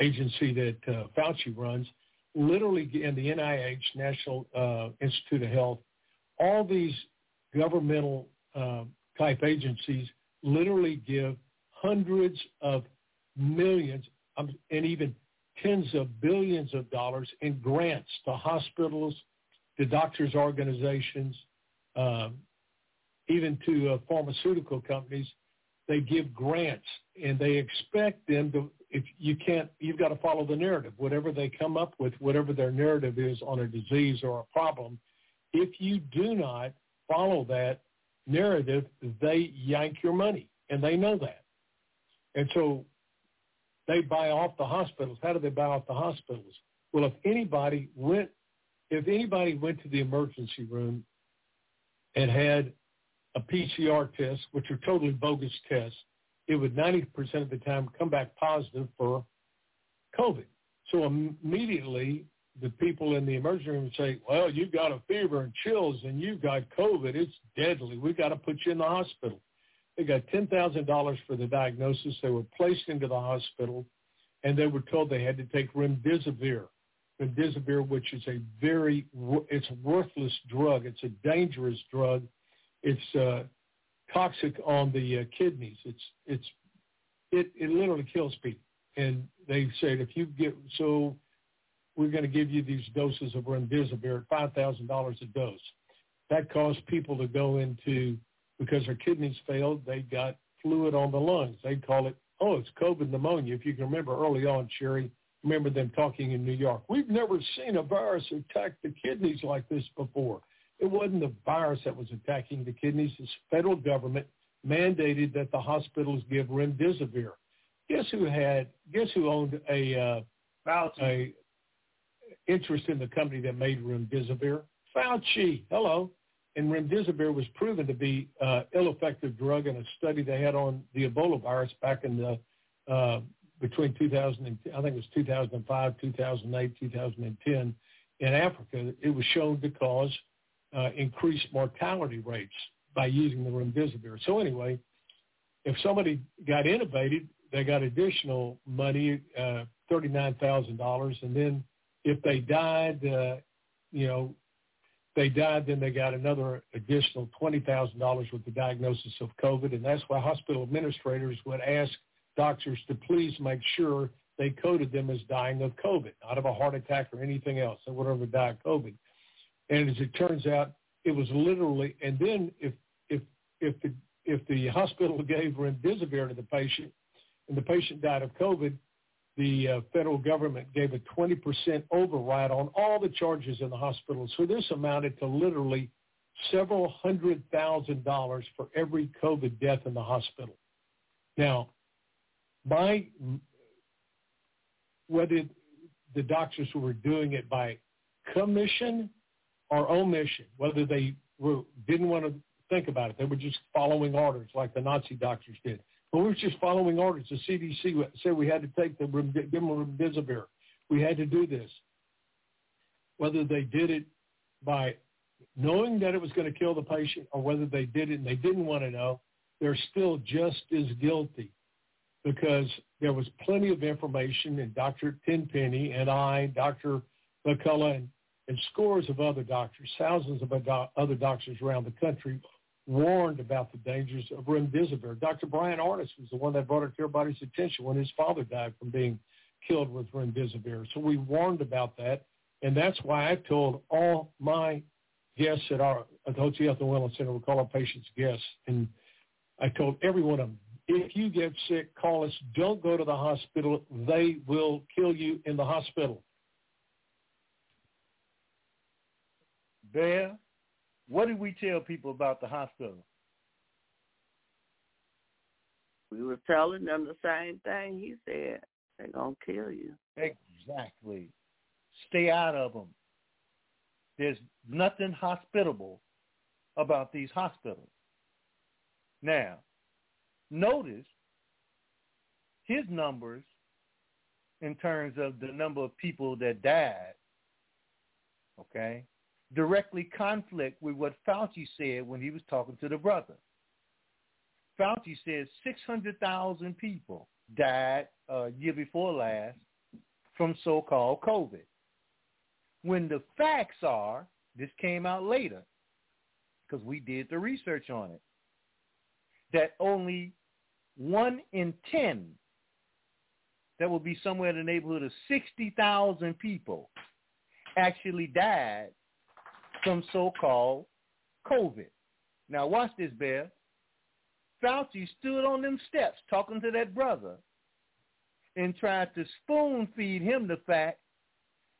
Speaker 12: agency that uh, Fauci runs, literally, and the NIH, National uh, Institute of Health, all these governmental uh, type agencies literally give hundreds of millions um, and even tens of billions of dollars in grants to hospitals, to doctors' organizations, um, even to uh, pharmaceutical companies. They give grants and they expect them to. If you can't, you've got to follow the narrative. Whatever they come up with, whatever their narrative is on a disease or a problem, if you do not follow that narrative, they yank your money, and they know that. And so they buy off the hospitals. How do they buy off the hospitals? Well, if anybody went, if anybody went to the emergency room and had a PCR test, which are totally bogus tests, it would 90% of the time come back positive for COVID. So immediately the people in the emergency room would say, well, you've got a fever and chills and you've got COVID. It's deadly. We've got to put you in the hospital. They got $10,000 for the diagnosis. They were placed into the hospital and they were told they had to take remdesivir. Remdesivir, which is a very, it's a worthless drug. It's a dangerous drug. It's uh, toxic on the uh, kidneys. It's, it's, it, it literally kills people. And they said, if you get, so we're going to give you these doses of remdesivir at $5,000 a dose. That caused people to go into, because their kidneys failed, they got fluid on the lungs. They call it, oh, it's COVID pneumonia. If you can remember early on, Sherri, remember them talking in New York. We've never seen a virus attack the kidneys like this before. It wasn't the virus that was attacking the kidneys. The federal government mandated that the hospitals give remdesivir. Guess who had? Guess who owned a uh, a interest in the company that made remdesivir? Fauci. Hello. And remdesivir was proven to be uh, ill-effective drug in a study they had on the Ebola virus back in the uh, between 2000 and I think it was 2005, 2008, 2010 in Africa. It was shown to cause uh, increased mortality rates by using the remdesivir. So anyway, if somebody got intubated, they got additional money, uh, $39,000, and then if they died, uh, you know, they died, then they got another additional $20,000 with the diagnosis of COVID. And that's why hospital administrators would ask doctors to please make sure they coded them as dying of COVID, not of a heart attack or anything else. They would ever die of COVID. And as it turns out, it was literally, and then if, if, if the, if the hospital gave remdesivir to the patient and the patient died of COVID, the uh, federal government gave a 20% override on all the charges in the hospital. So this amounted to literally several hundred thousand dollars for every COVID death in the hospital. Now, by whether the doctors who were doing it by commission or omission, whether they were, didn't want to think about it, they were just following orders like the Nazi doctors did. But we were just following orders. The CDC said we had to take the give them remdesivir. We had to do this. Whether they did it by knowing that it was going to kill the patient or whether they did it and they didn't want to know, they're still just as guilty because there was plenty of information and Dr. Tenpenny and I, Dr. McCullough, and, and scores of other doctors, thousands of other doctors around the country warned about the dangers of remdesivir. Dr. Bryan Ardis was the one that brought it to everybody's attention when his father died from being killed with remdesivir. So we warned about that, and that's why I told all my guests at our at the Hotze Health and Wellness Center, we call our patients guests, and I told every one of them, if you get sick, call us. Don't go to the hospital. They will kill you in the hospital.
Speaker 3: Bear, what did we tell people about the hospital?
Speaker 2: We were telling them the same thing he said. They're going to kill you.
Speaker 3: Exactly. Stay out of them. There's nothing hospitable about these hospitals. Now, notice his numbers in terms of the number of people that died, okay, directly conflict with what Fauci said when he was talking to the brother. Fauci said 600,000 people died uh, year before last from so-called COVID. When the facts are, this came out later because we did the research on it, that only one in 10, that will be somewhere in the neighborhood of 60,000 people, actually died from so-called COVID. Now watch this, Bear. Fauci stood on them steps talking to that brother and tried to spoon feed him the fact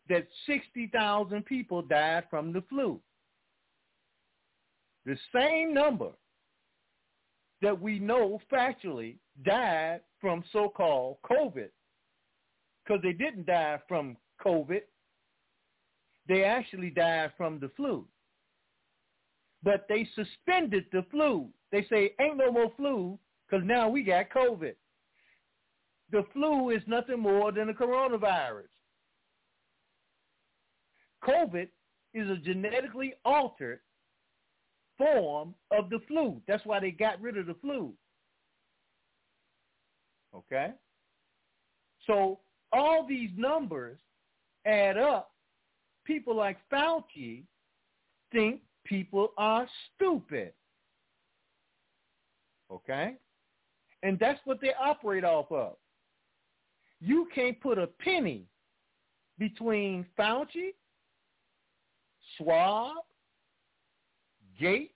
Speaker 3: that 60,000 people died from the flu. The same number that we know factually died from so-called COVID because they didn't die from COVID. They actually died from the flu. But they suspended the flu. They say, ain't no more flu because now we got COVID. The flu is nothing more than a coronavirus. COVID is a genetically altered form of the flu. That's why they got rid of the flu. Okay? So all these numbers add up. People like Fauci think people are stupid. Okay? And that's what they operate off of. You can't put a penny between Fauci, Schwab, Gates,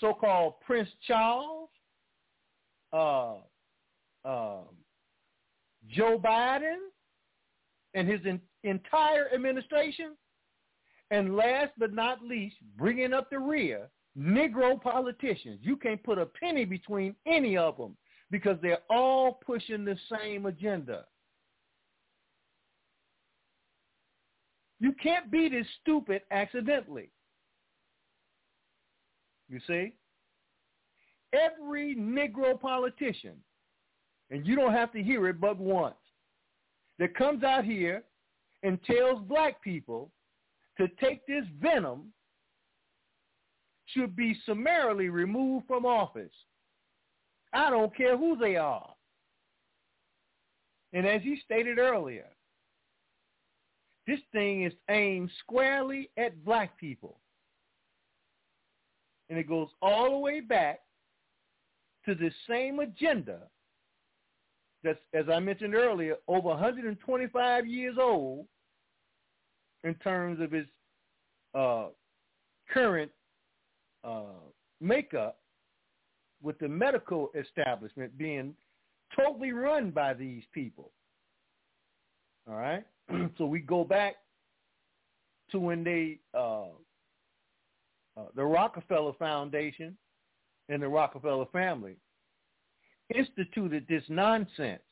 Speaker 3: so-called Prince Charles, uh, uh, Joe Biden, and his in, entire administration, and last but not least, bringing up the rear, Negro politicians. You can't put a penny between any of them because they're all pushing the same agenda. You can't be this stupid accidentally. You see? Every Negro politician, and you don't have to hear it but once, that comes out here and tells black people to take this venom should be summarily removed from office. I don't care who they are. And as you stated earlier, this thing is aimed squarely at black people. And it goes all the way back to the same agenda that's, as I mentioned earlier, over 125 years old in terms of its uh, current uh, makeup with the medical establishment being totally run by these people. All right? so we go back to when they, uh, uh, the Rockefeller Foundation and the Rockefeller family instituted this nonsense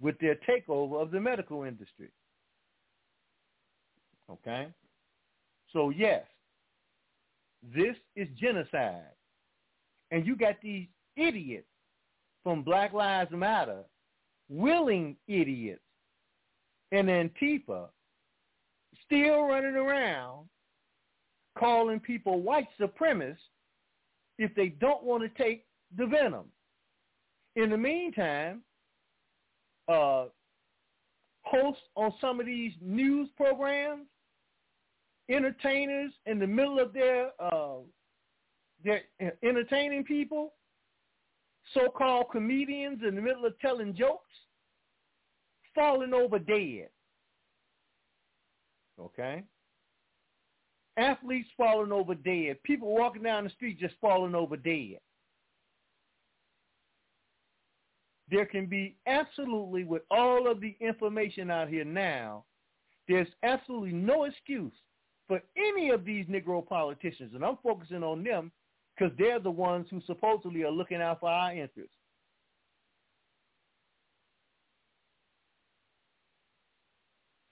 Speaker 3: with their takeover of the medical industry. Okay? So yes, this is genocide. And you got these idiots from Black Lives Matter, willing idiots, and Antifa still running around calling people white supremacists if they don't want to take the venom. In the meantime, uh, hosts on some of these news programs, entertainers in the middle of their uh, they're entertaining people, so-called comedians in the middle of telling jokes, falling over dead. Okay? Athletes falling over dead. People walking down the street just falling over dead. There can be absolutely, with all of the information out here now, there's absolutely no excuse for any of these Negro politicians, and I'm focusing on them because they're the ones who supposedly are looking out for our interests.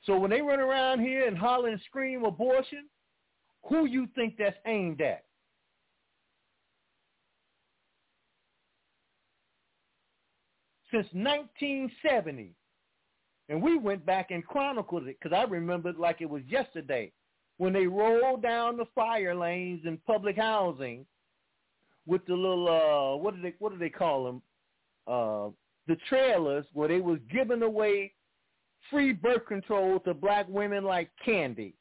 Speaker 3: So when they run around here and holler and scream abortion, who you think that's aimed at? Since 1970, and we went back and chronicled it because I remember it like it was yesterday when they rolled down the fire lanes in public housing with the little uh what do they what do they call them uh the trailers where they was giving away free birth control to black women like candy.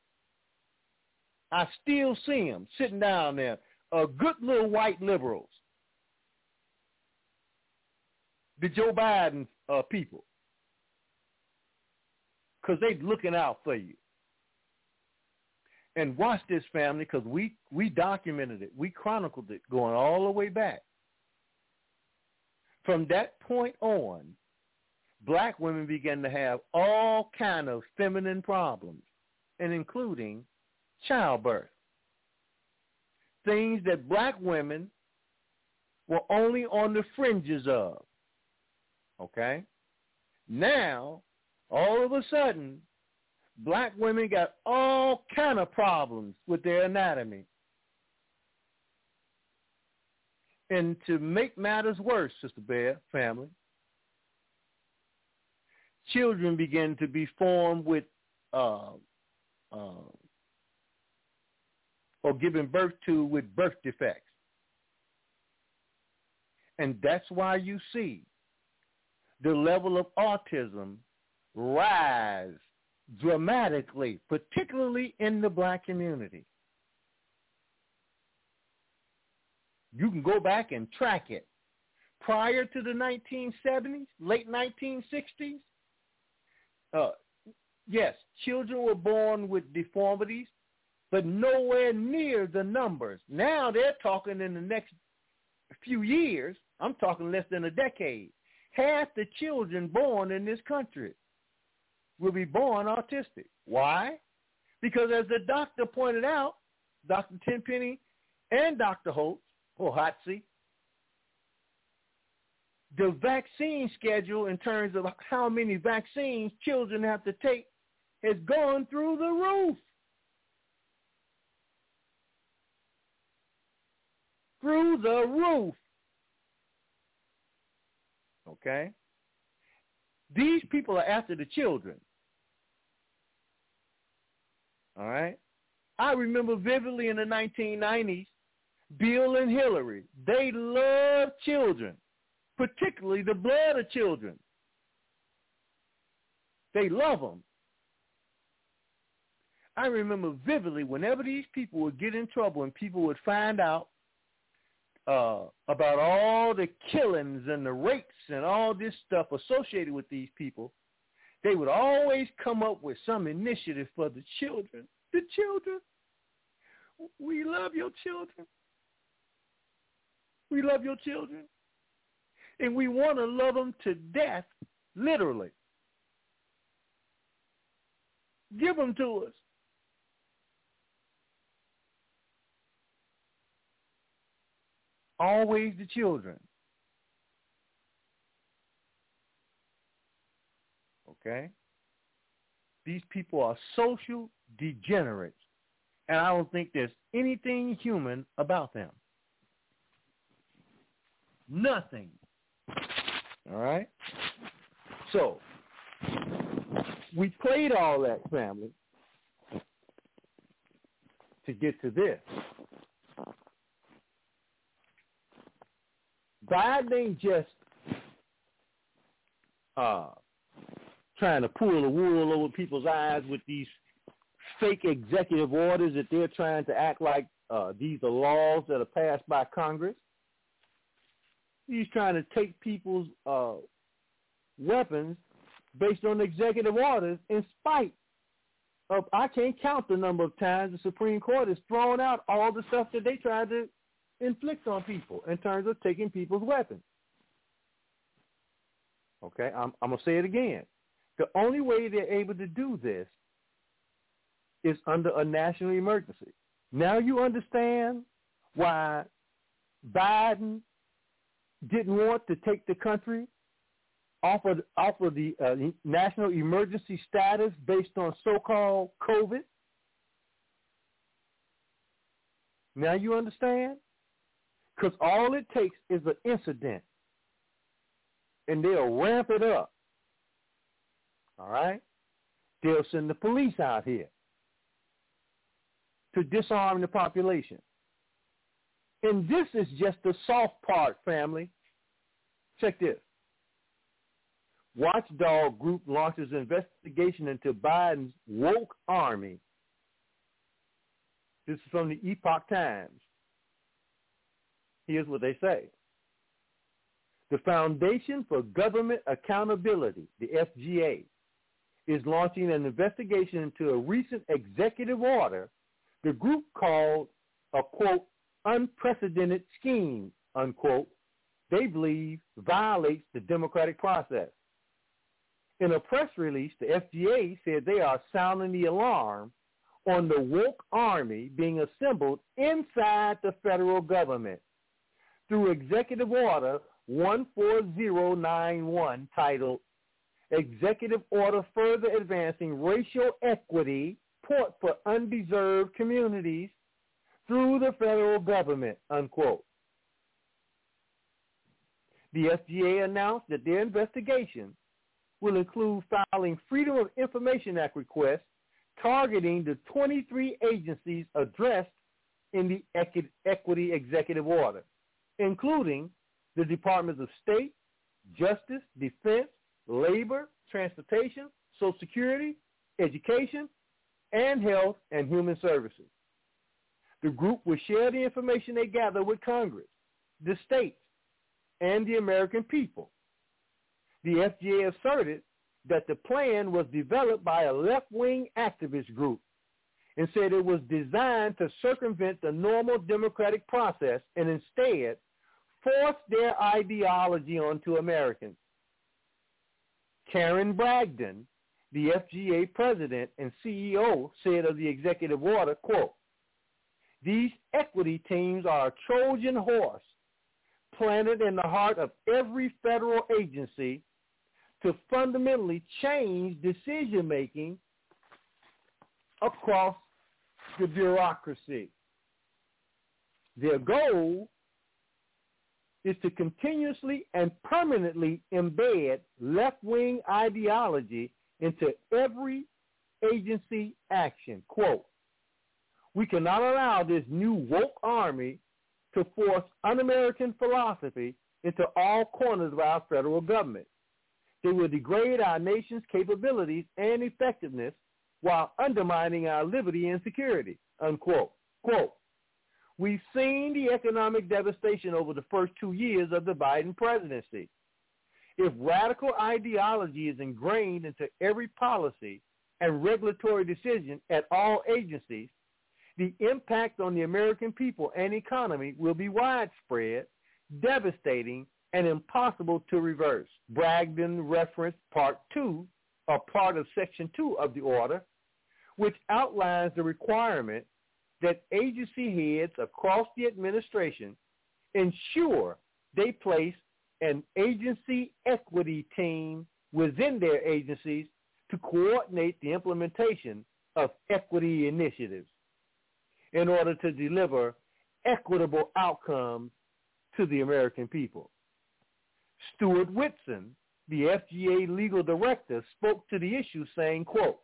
Speaker 3: I still see them sitting down there, uh, good little white liberals, the Joe Biden uh, people because they looking out for you. And watch this, family, because we, we documented it. We chronicled it going all the way back. From that point on, black women began to have all kind of feminine problems, and including childbirth. Things that black women were only on the fringes of. Okay? Now, all of a sudden, black women got all kind of problems with their anatomy. And to make matters worse, Sister Bear family, children begin to be formed with uh, uh, or given birth to with birth defects. And that's why you see the level of autism rise dramatically, particularly in the black community. You can go back and track it. Prior to the 1970s, late 1960s, uh, yes, children were born with deformities, but nowhere near the numbers. Now they're talking in the next few years, I'm talking less than a decade, half the children born in this country will be born autistic. Why? Because as the doctor pointed out, Dr. Tenpenny and Dr. Holtz, or Hotze, the vaccine schedule in terms of how many vaccines children have to take has gone through the roof. Through the roof. Okay? These people are after the children. All right? I remember vividly in the 1990s, Bill and Hillary, they love children, particularly the blood of children. They love them. I remember vividly whenever these people would get in trouble and people would find out uh, about all the killings and the rapes and all this stuff associated with these people, they would always come up with some initiative for the children. The children. We love your children. We love your children. And we want to love them to death, literally. Give them to us. Always the children. Okay? These people are social degenerates. And I don't think there's anything human about them. Nothing. All right? So, we played all that, family, to get to this. God ain't just uh, trying to pull the wool over people's eyes with these fake executive orders that they're trying to act like uh, these are laws that are passed by Congress. He's trying to take people's uh, weapons based on executive orders in spite of, I can't count the number of times the Supreme Court has thrown out all the stuff that they tried to inflict on people in terms of taking people's weapons. Okay, I'm, I'm going to say it again. The only way they're able to do this is under a national emergency. Now you understand why Biden didn't want to take the country off of, off of the uh, national emergency status based on so-called COVID? Now you understand? Because all it takes is an incident, and they'll ramp it up. All right? They'll send the police out here to disarm the population. And this is just the soft part, family. Check this. Watchdog Group launches investigation into Biden's woke army. This is from the Epoch Times. Here's what they say. The Foundation for Government Accountability, the FGA, is launching an investigation into a recent executive order the group called a, quote, unprecedented scheme, unquote, they believe violates the democratic process. In a press release, the FGA said they are sounding the alarm on the woke army being assembled inside the federal government through Executive Order 14091 titled Executive Order Further Advancing Racial Equity Support for Undeserved Communities through the federal government, unquote. The FGA announced that their investigation will include filing Freedom of Information Act requests targeting the 23 agencies addressed in the Equity Executive Order, including the Departments of State, Justice, Defense, Labor, Transportation, Social Security, Education, and Health and Human Services. The group will share the information they gather with Congress, the states, and the American people the FGA asserted that the plan was developed by a left-wing activist group and said it was designed to circumvent the normal democratic process and instead force their ideology onto Americans. Tarren Bragdon, the FGA president and CEO, said of the executive order, quote, these equity teams are a Trojan horse planted in the heart of every federal agency to fundamentally change decision making across the bureaucracy. Their goal is to continuously and permanently embed left-wing ideology into every agency action. Quote, we cannot allow this new woke army to force un-American philosophy into all corners of our federal government. They will degrade our nation's capabilities and effectiveness while undermining our liberty and security, unquote. Quote, we've seen the economic devastation over the first two years of the Biden presidency. If radical ideology is ingrained into every policy and regulatory decision at all agencies, the impact on the American people and economy will be widespread, devastating, and impossible to reverse. Bragdon referenced Part 2, or part of Section 2 of the order, which outlines the requirement that agency heads across the administration ensure they place an agency equity team within their agencies to coordinate the implementation of equity initiatives in order to deliver equitable outcomes to the American people. Stewart Whitson, the FGA legal director, spoke to the issue saying, quote,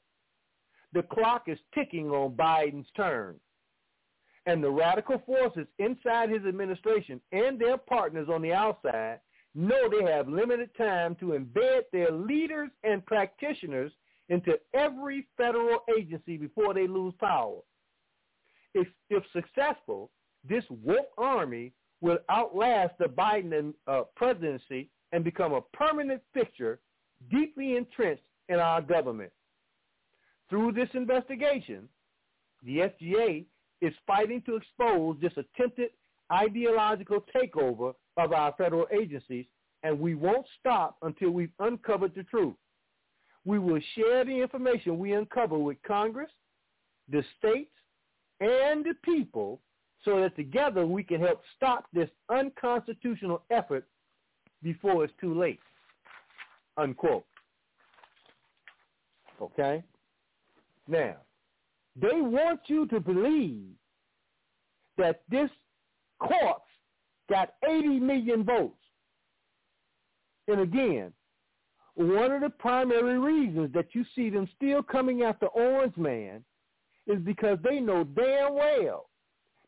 Speaker 3: the clock is ticking on Biden's turn. And the radical forces inside his administration and their partners on the outside know they have limited time to embed their leaders and practitioners into every federal agency before they lose power. if, if successful, this woke army will outlast the Biden uh, presidency and become a permanent fixture deeply entrenched in our government. Through this investigation, the FGA is fighting to expose this attempted ideological takeover of our federal agencies, and we won't stop until we've uncovered the truth. We will share the information we uncover with Congress, the states, and the people so that together we can help stop this unconstitutional effort before it's too late. Unquote. Okay? Now, they want you to believe that this corpse got 80 million votes. And again, one of the primary reasons that you see them still coming after Orange Man is because they know damn well,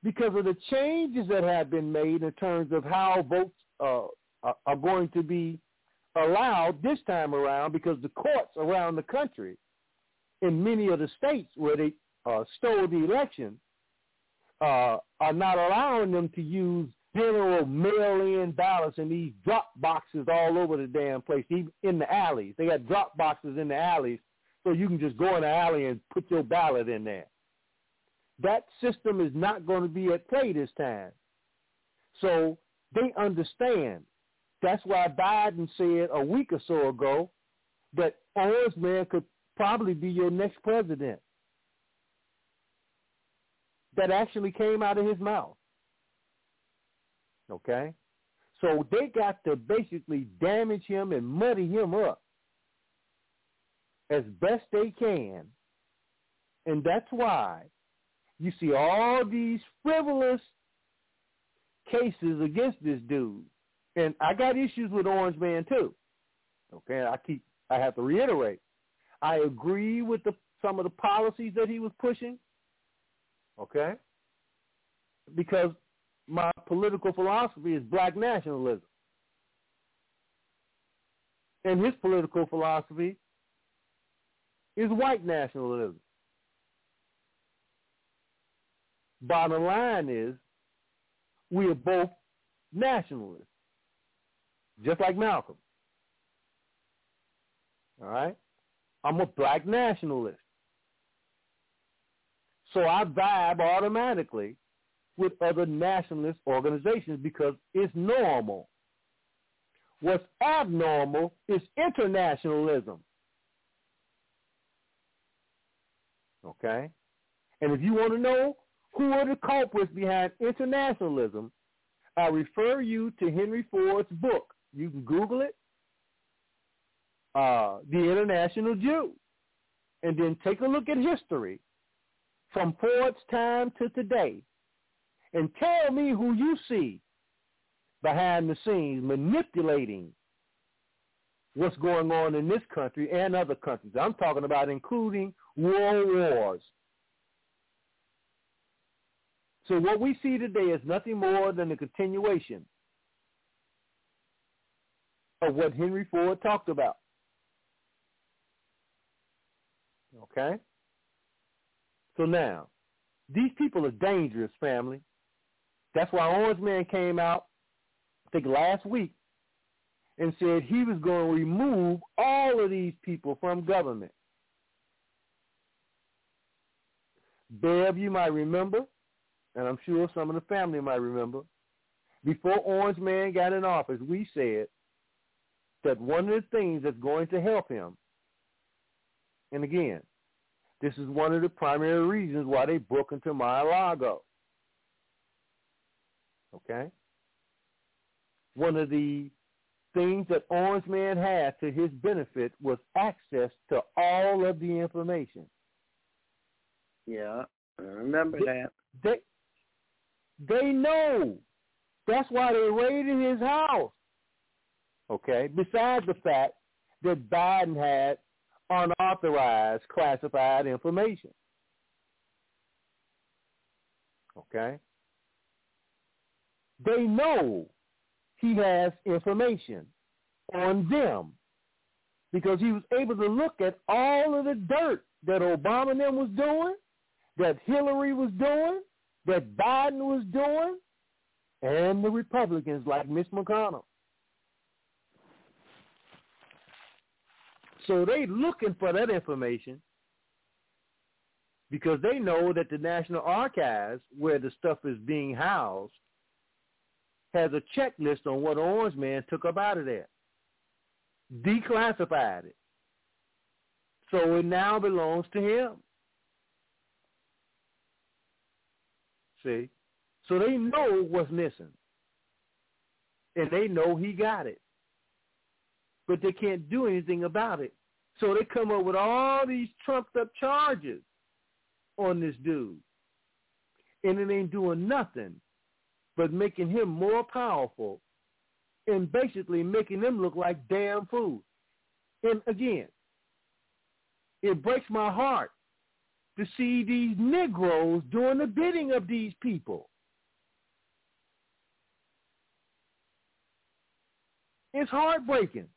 Speaker 3: because of the changes that have been made in terms of how votes uh, are going to be allowed this time around, because the courts around the country, in many of the states where they uh, stole the election, uh, are not allowing them to use general mail-in ballots in these drop boxes all over the damn place, even in the alleys. They got drop boxes in the alleys so you can just go in the alley and put your ballot in there. That system is not going to be at play this time. So they understand. That's why Biden said a week or so ago that Orange Man could probably be your next president. That actually came out of his mouth. Okay? So they got to basically damage him and muddy him up as best they can. And that's why you see all these frivolous cases against this dude. And I got issues with Orange Man too. Okay, I keep I have to reiterate. I agree with the some of the policies that he was pushing. Okay? Because my political philosophy is black nationalism. And his political philosophy is white nationalism. Bottom line is we are both nationalists, just like Malcolm. All right? I'm a black nationalist. So I vibe automatically with other nationalist organizations because it's normal. What's abnormal is internationalism. Okay? And if you want to know who are the culprits behind internationalism, I refer you to Henry Ford's book. You can Google it, uh, The International Jew, and then take a look at history from Ford's time to today and tell me who you see behind the scenes manipulating what's going on in this country and other countries. I'm talking about including world wars. So what we see today is nothing more than a continuation of what Henry Ford talked about. Okay? So now, these people are dangerous, family. That's why Orange Man came out, I think last week, and said he was going to remove all of these people from government. Bev, you might remember, and I'm sure some of the family might remember, before Orange Man got in office, we said that one of the things that's going to help him, and again, this is one of the primary reasons why they broke into Mar-a-Lago. Okay? One of the things that Orange Man had to his benefit was access to all of the information.
Speaker 2: Yeah, I remember
Speaker 3: they,
Speaker 2: that.
Speaker 3: They they know. That's why they raided his house. Okay? Besides the fact that Biden had unauthorized classified information. Okay? They know he has information on them because he was able to look at all of the dirt that Obama and them was doing, that Hillary was doing, that Biden was doing and the Republicans like Mitch McConnell. So they looking for that information because they know that the National Archives, where the stuff is being housed, has a checklist on what Orange Man took up out of there. Declassified it. So it now belongs to him. See? So they know what's missing. And they know he got it. But they can't do anything about it. So they come up with all these trumped up charges on this dude. And it ain't doing nothing but making him more powerful and basically making them look like damn fools. And again, it breaks my heart to see these Negroes doing the bidding of these people. It's heartbreaking.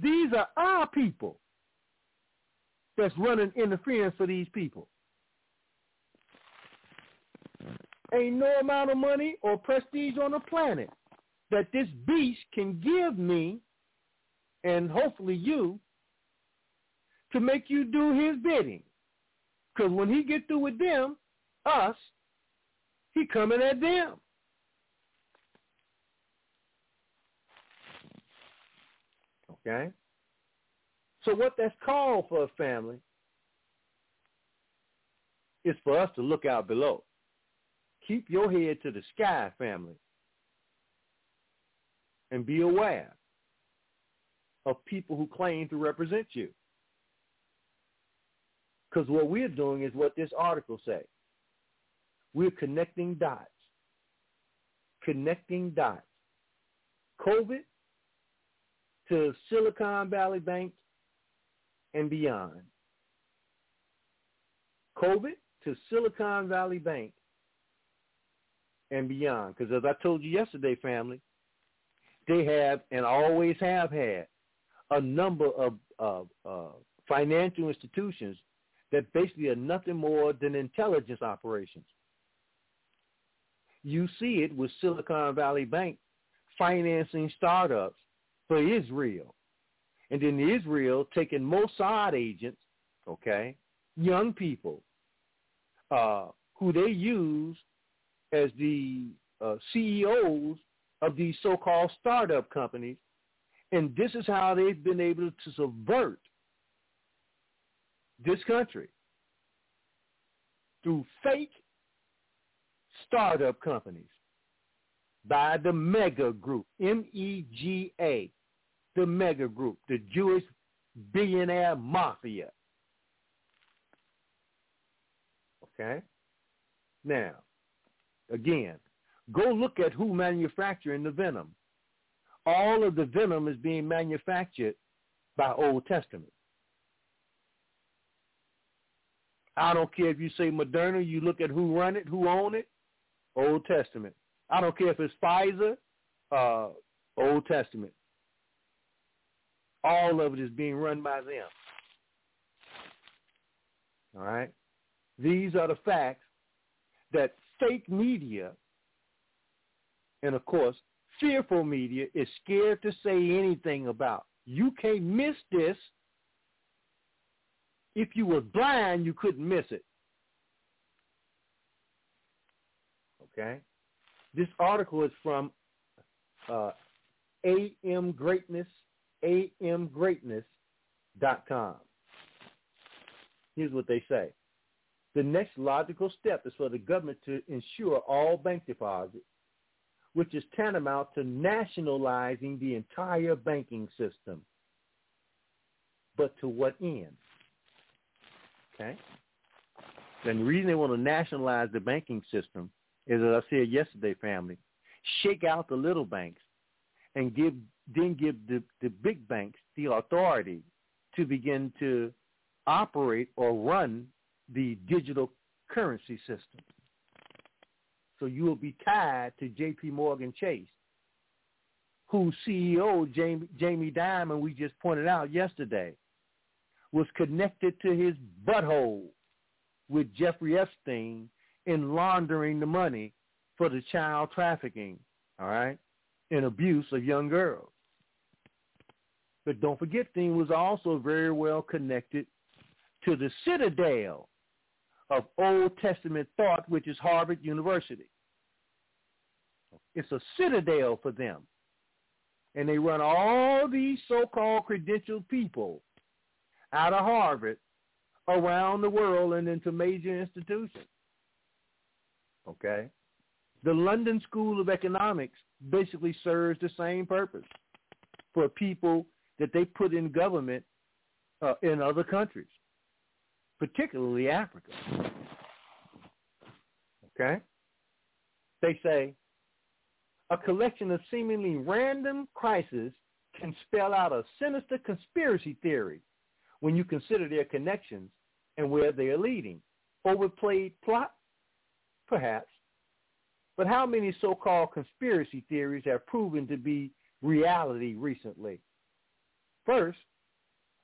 Speaker 3: These are our people that's running interference for these people. Ain't no amount of money or prestige on the planet that this beast can give me and hopefully you to make you do his bidding. Because when he get through with them, us, he coming at them. Okay? So what that's called for a family is for us to look out below. Keep your head to the sky, family, and be aware of people who claim to represent you. Because what we're doing is what this article says. We're connecting dots. Connecting dots. COVID to Silicon Valley Bank and beyond. COVID to Silicon Valley Bank and beyond. Because as I told you yesterday, family, they have and always have had a number of, of uh, financial institutions that basically are nothing more than intelligence operations. You see it with Silicon Valley Bank financing startups for Israel. And then Israel taking Mossad agents, okay, young people, uh, who they use as the uh, CEOs of these so-called startup companies. And this is how they've been able to subvert this country through fake startup companies by the mega group, M-E-G-A, the mega group, the Jewish billionaire mafia. Okay? Now, again, go look at who manufacturing the venom. All of the venom is being manufactured by Old Testament. I don't care if you say Moderna, you look at who run it, who own it, Old Testament. I don't care if it's Pfizer, uh, Old Testament. All of it is being run by them. All right? These are the facts that fake media and, of course, fearful media is scared to say anything about. You can't miss this if you were blind, you couldn't miss it. Okay? This article is from uh, AM Greatness, amgreatness.com. Here's what they say. The next logical step is for the government to ensure all bank deposits, which is tantamount to nationalizing the entire banking system. But to what end? Okay? And the reason they want to nationalize the banking system is, as I said yesterday, family, shake out the little banks and give then give the, the big banks the authority to begin to operate or run the digital currency system. So you will be tied to J.P. Morgan Chase, whose CEO, Jamie, Jamie Dimon, we just pointed out yesterday, was connected to his butthole with Jeffrey Epstein in laundering the money for the child trafficking, all right, and abuse of young girls. But don't forget, Thing was also very well connected to the citadel of Old Testament thought, which is Harvard University. It's a citadel for them. And they run all these so-called credentialed people out of Harvard around the world and into major institutions. Okay? The London School of Economics basically serves the same purpose for people that they put in government uh, in other countries, particularly Africa. Okay? They say a collection of seemingly random crises can spell out a sinister conspiracy theory when you consider their connections and where they are leading. Overplayed plot? Perhaps. But how many so-called conspiracy theories have proven to be reality recently? First,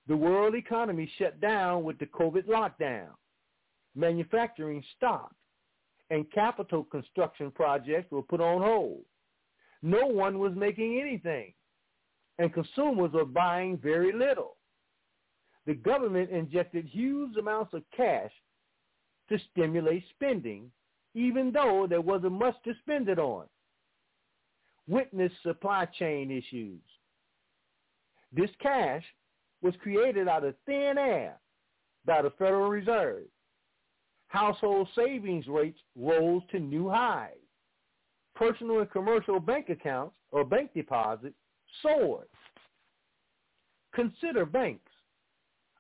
Speaker 3: the world economy shut down with the COVID lockdown. Manufacturing stopped and capital construction projects were put on hold. No one was making anything and consumers were buying very little. The government injected huge amounts of cash to stimulate spending, even though there wasn't much to spend it on. Witness supply chain issues. This cash was created out of thin air by the Federal Reserve. Household savings rates rose to new highs. Personal and commercial bank accounts or bank deposits soared. Consider banks,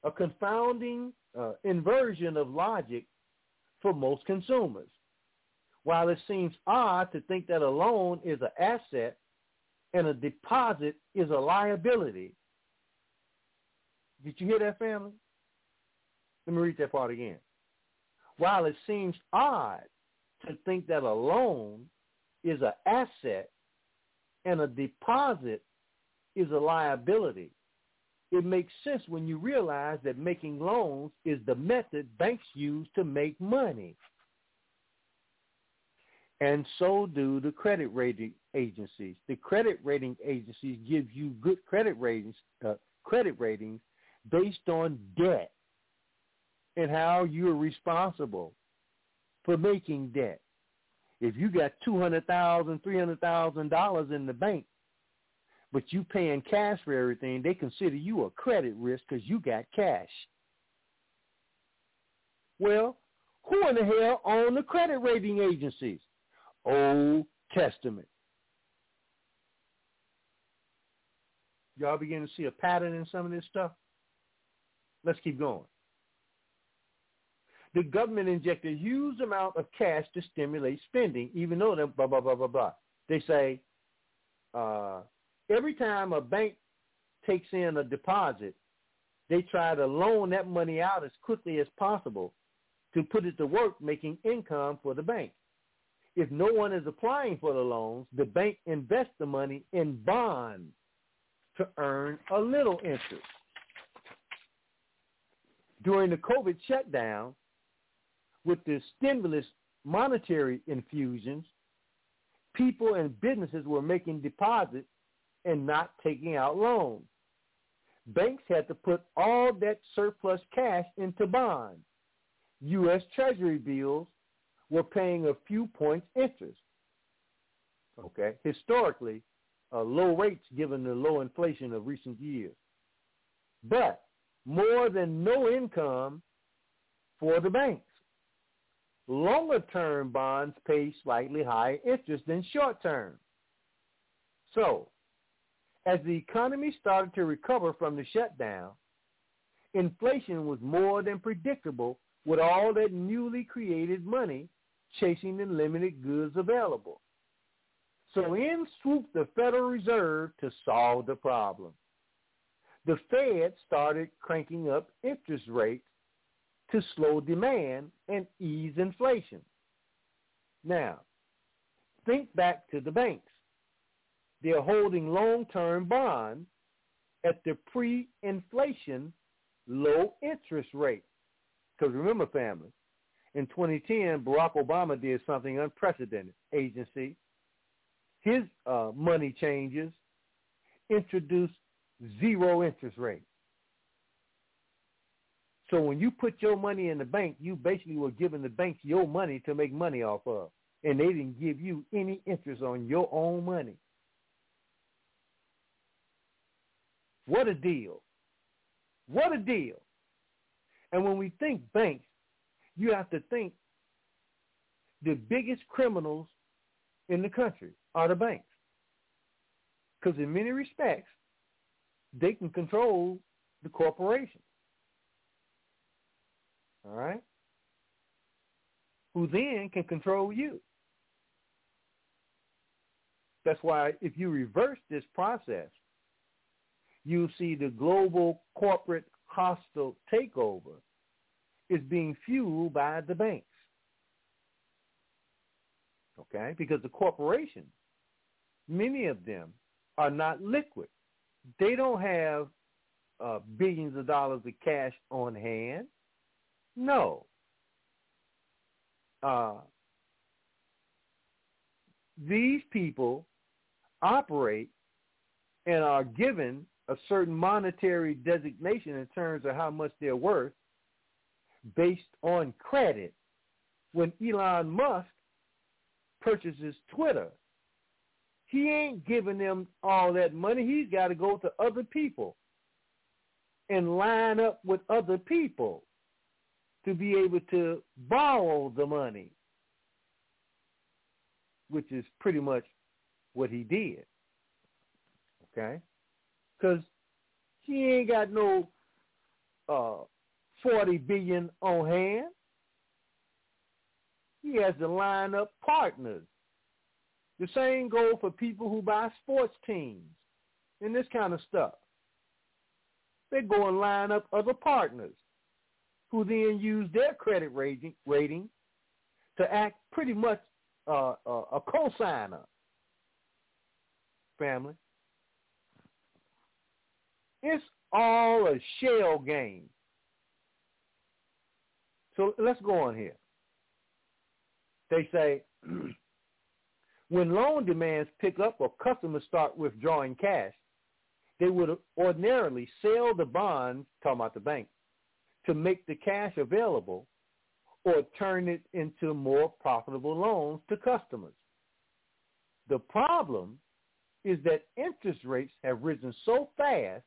Speaker 3: a confounding uh, inversion of logic for most consumers. While it seems odd to think that a loan is an asset and a deposit is a liability, did you hear that, family? Let me read that part again. While it seems odd to think that a loan is an asset and a deposit is a liability, it makes sense when you realize that making loans is the method banks use to make money. And so do the credit rating agencies. The credit rating agencies give you good credit ratings, uh, credit ratings based on debt and how you're responsible for making debt. If you got two hundred thousand, three hundred thousand dollars in the bank, but you paying cash for everything, they consider you a credit risk because you got cash. Well, who in the hell own the credit rating agencies? Old Testament. Y'all begin to see a pattern in some of this stuff? Let's keep going. The government injected a huge amount of cash to stimulate spending, even though they blah, blah, blah, blah, blah. They say uh, every time a bank takes in a deposit, they try to loan that money out as quickly as possible to put it to work making income for the bank. If no one is applying for the loans, the bank invests the money in bonds to earn a little interest during the COVID shutdown with the stimulus monetary infusions, people and businesses were making deposits and not taking out loans. Banks had to put all that surplus cash into bonds. U.S. Treasury bills were paying a few points interest. Okay, historically, uh, low rates given the low inflation of recent years. But more than no income for the banks. Longer term bonds pay slightly higher interest than short term. So, as the economy started to recover from the shutdown, inflation was more than predictable with all that newly created money chasing the limited goods available. So in swooped the Federal Reserve to solve the problem the Fed started cranking up interest rates to slow demand and ease inflation. Now, think back to the banks. They're holding long-term bonds at the pre-inflation low interest rate. Because remember, family, In 2010, Barack Obama did something unprecedented. Agency, his uh, money changes introduced zero interest rate. So when you put your money in the bank, you basically were giving the bank your money to make money off of. And they didn't give you any interest on your own money. What a deal. What a deal. And when we think banks, you have to think the biggest criminals in the country are the banks. Because in many respects, they can control the corporation. All right? Who then can control you. That's why if you reverse this process, you see the global corporate hostile takeover is being fueled by the banks. Okay? Because the corporations, many of them are not liquid. They don't have uh, billions of dollars of cash on hand. No. Uh, these people operate and are given a certain monetary designation in terms of how much they're worth based on credit. When Elon Musk purchases Twitter, he ain't giving them all that money. He's got to go to other people and line up with other people to be able to borrow the money, which is pretty much what he did. Okay? Because he ain't got no uh, 40 billion on hand. He has to line up partners. The same goes for people who buy sports teams and this kind of stuff. They go and line up other partners who then use their credit rating, rating to act pretty much uh, uh, a co-signer. Family. It's all a shell game. So let's go on here. They say when loan demands pick up or customers start withdrawing cash, they would ordinarily sell the bonds, talking about the bank, to make the cash available or turn it into more profitable loans to customers. The problem is that interest rates have risen so fast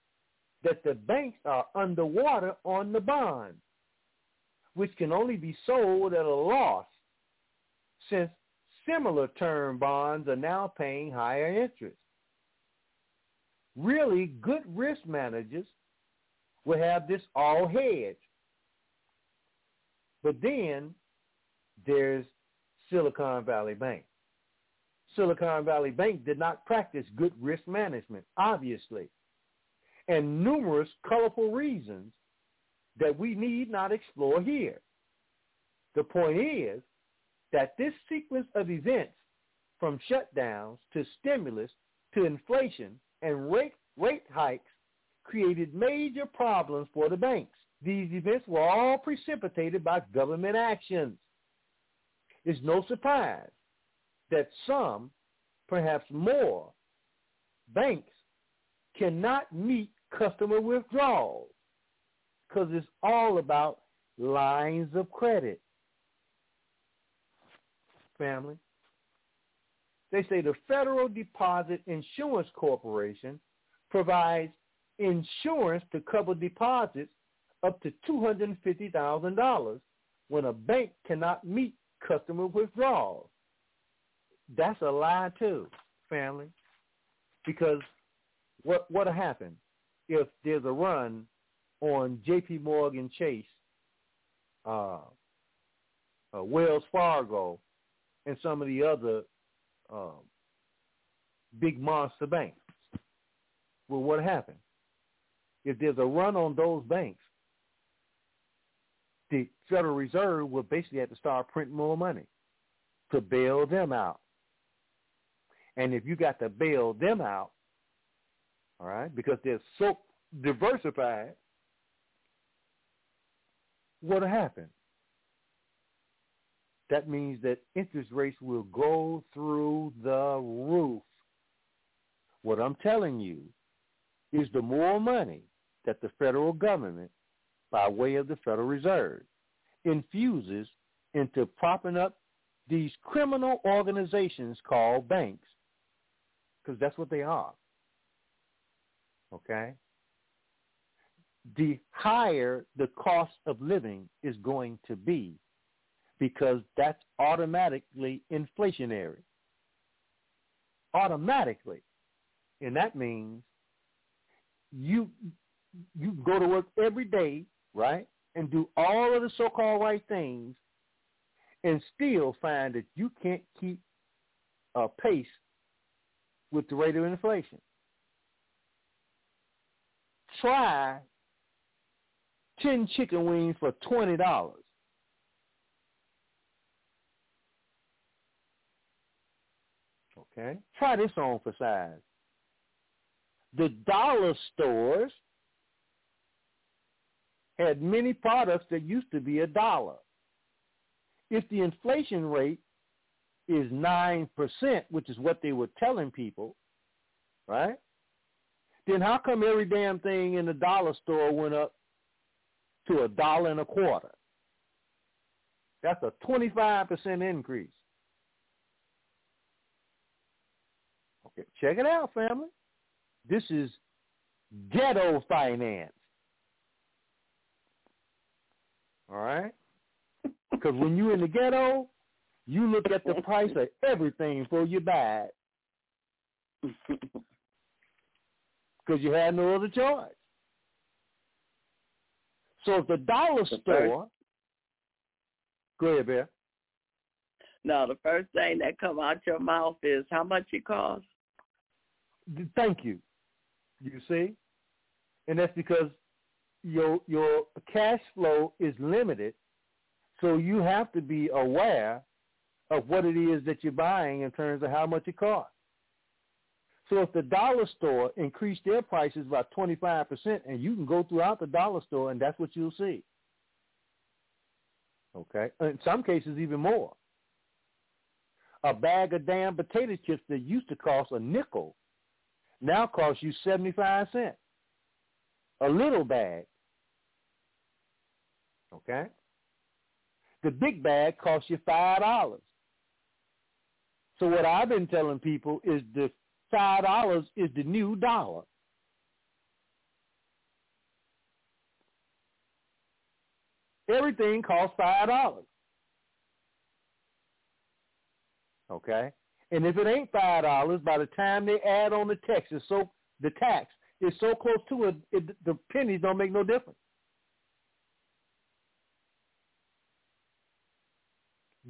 Speaker 3: that the banks are underwater on the bonds, which can only be sold at a loss since similar term bonds are now paying higher interest. Really good risk managers will have this all hedged. But then there's Silicon Valley Bank. Silicon Valley Bank did not practice good risk management, obviously and numerous colorful reasons that we need not explore here. The point is that this sequence of events from shutdowns to stimulus to inflation and rate, rate hikes created major problems for the banks. These events were all precipitated by government actions. It's no surprise that some, perhaps more, banks cannot meet customer withdrawals because it's all about lines of credit. Family. They say the Federal Deposit Insurance Corporation provides insurance to cover deposits up to $250,000 when a bank cannot meet customer withdrawals. That's a lie too, family, because what what happened? if there's a run on J.P. Morgan Chase, uh, uh, Wells Fargo, and some of the other uh, big monster banks. Well, what happened? If there's a run on those banks, the Federal Reserve will basically have to start printing more money to bail them out. And if you got to bail them out, all right, because they're so diversified, what'll happen? that means that interest rates will go through the roof. What I'm telling you is the more money that the federal government, by way of the Federal Reserve, infuses into propping up these criminal organizations called banks, because that's what they are. Okay? The higher the cost of living is going to be because that's automatically inflationary. Automatically. And that means you you go to work every day, right? And do all of the so-called right things and still find that you can't keep a pace with the rate of inflation. Try 10 chicken wings for $20. Okay? Try this on for size. The dollar stores had many products that used to be a dollar. If the inflation rate is 9%, which is what they were telling people, right? Then how come every damn thing in the dollar store went up to a dollar and a quarter? That's a 25% increase. Okay, check it out, family. This is ghetto finance. All right? Because when you're in the ghetto, you look at the price of everything before you buy it. Because you had no other choice. So if the dollar store, go ahead, Bear.
Speaker 2: No, the first thing that come out your mouth is how much it costs.
Speaker 3: Thank you. You see, and that's because your your cash flow is limited, so you have to be aware of what it is that you're buying in terms of how much it costs. So if the dollar store increased their prices by 25%, and you can go throughout the dollar store, and that's what you'll see. Okay? In some cases, even more. A bag of damn potato chips that used to cost a nickel now costs you 75 cents. A little bag. Okay? The big bag costs you $5. So what I've been telling people is the $5 is the new dollar. Everything costs $5. Okay? And if it ain't five dollars, by the time they add on the tax, it's so the tax is so close to it, it the pennies don't make no difference.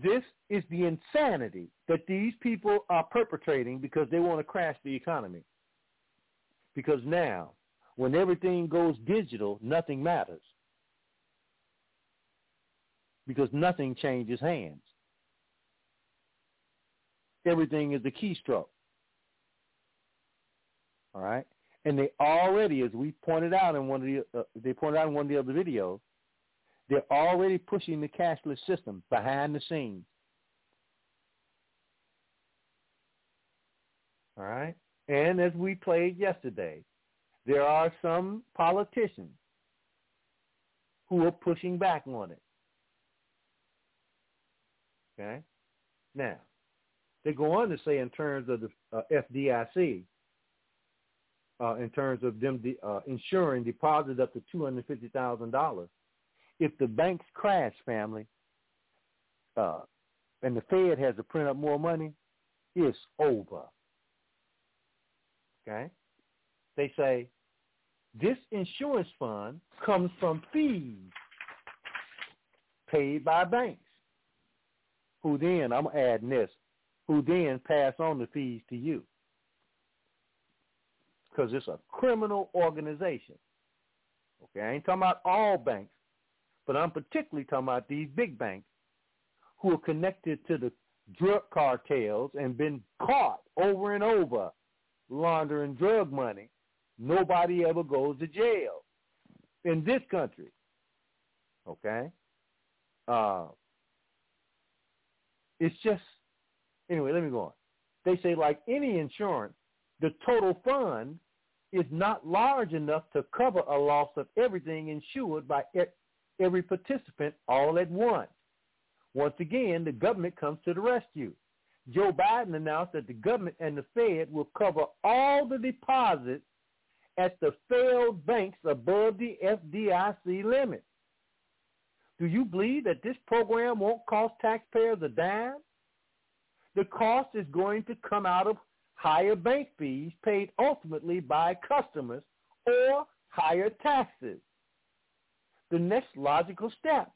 Speaker 3: This is the insanity that these people are perpetrating because they want to crash the economy. Because now, when everything goes digital, nothing matters. Because nothing changes hands everything is a keystroke. All right, and they already, as we pointed out in one of the, uh, they pointed out in one of the other videos, they're already pushing the cashless system behind the scenes. All right, and as we played yesterday, there are some politicians who are pushing back on it. Okay, now they go on to say in terms of the uh, FDIC, uh, in terms of them de- uh, insuring deposits up to $250,000, if the banks crash, family, uh, and the Fed has to print up more money, it's over. Okay? They say this insurance fund comes from fees paid by banks, who then, I'm adding this, who then pass on the fees to you. Because it's a criminal organization. Okay, I ain't talking about all banks, but I'm particularly talking about these big banks who are connected to the drug cartels and been caught over and over laundering drug money. Nobody ever goes to jail in this country. Okay? Uh, it's just anyway. Let me go on. They say like any insurance, the total fund is not large enough to cover a loss of everything insured by every participant all at once. Once again, the government comes to the rescue. Joe Biden announced that the government and the Fed will cover all the deposits at the failed banks above the FDIC limit. Do you believe that this program won't cost taxpayers a dime? The cost is going to come out of higher bank fees paid ultimately by customers or higher taxes. The next logical step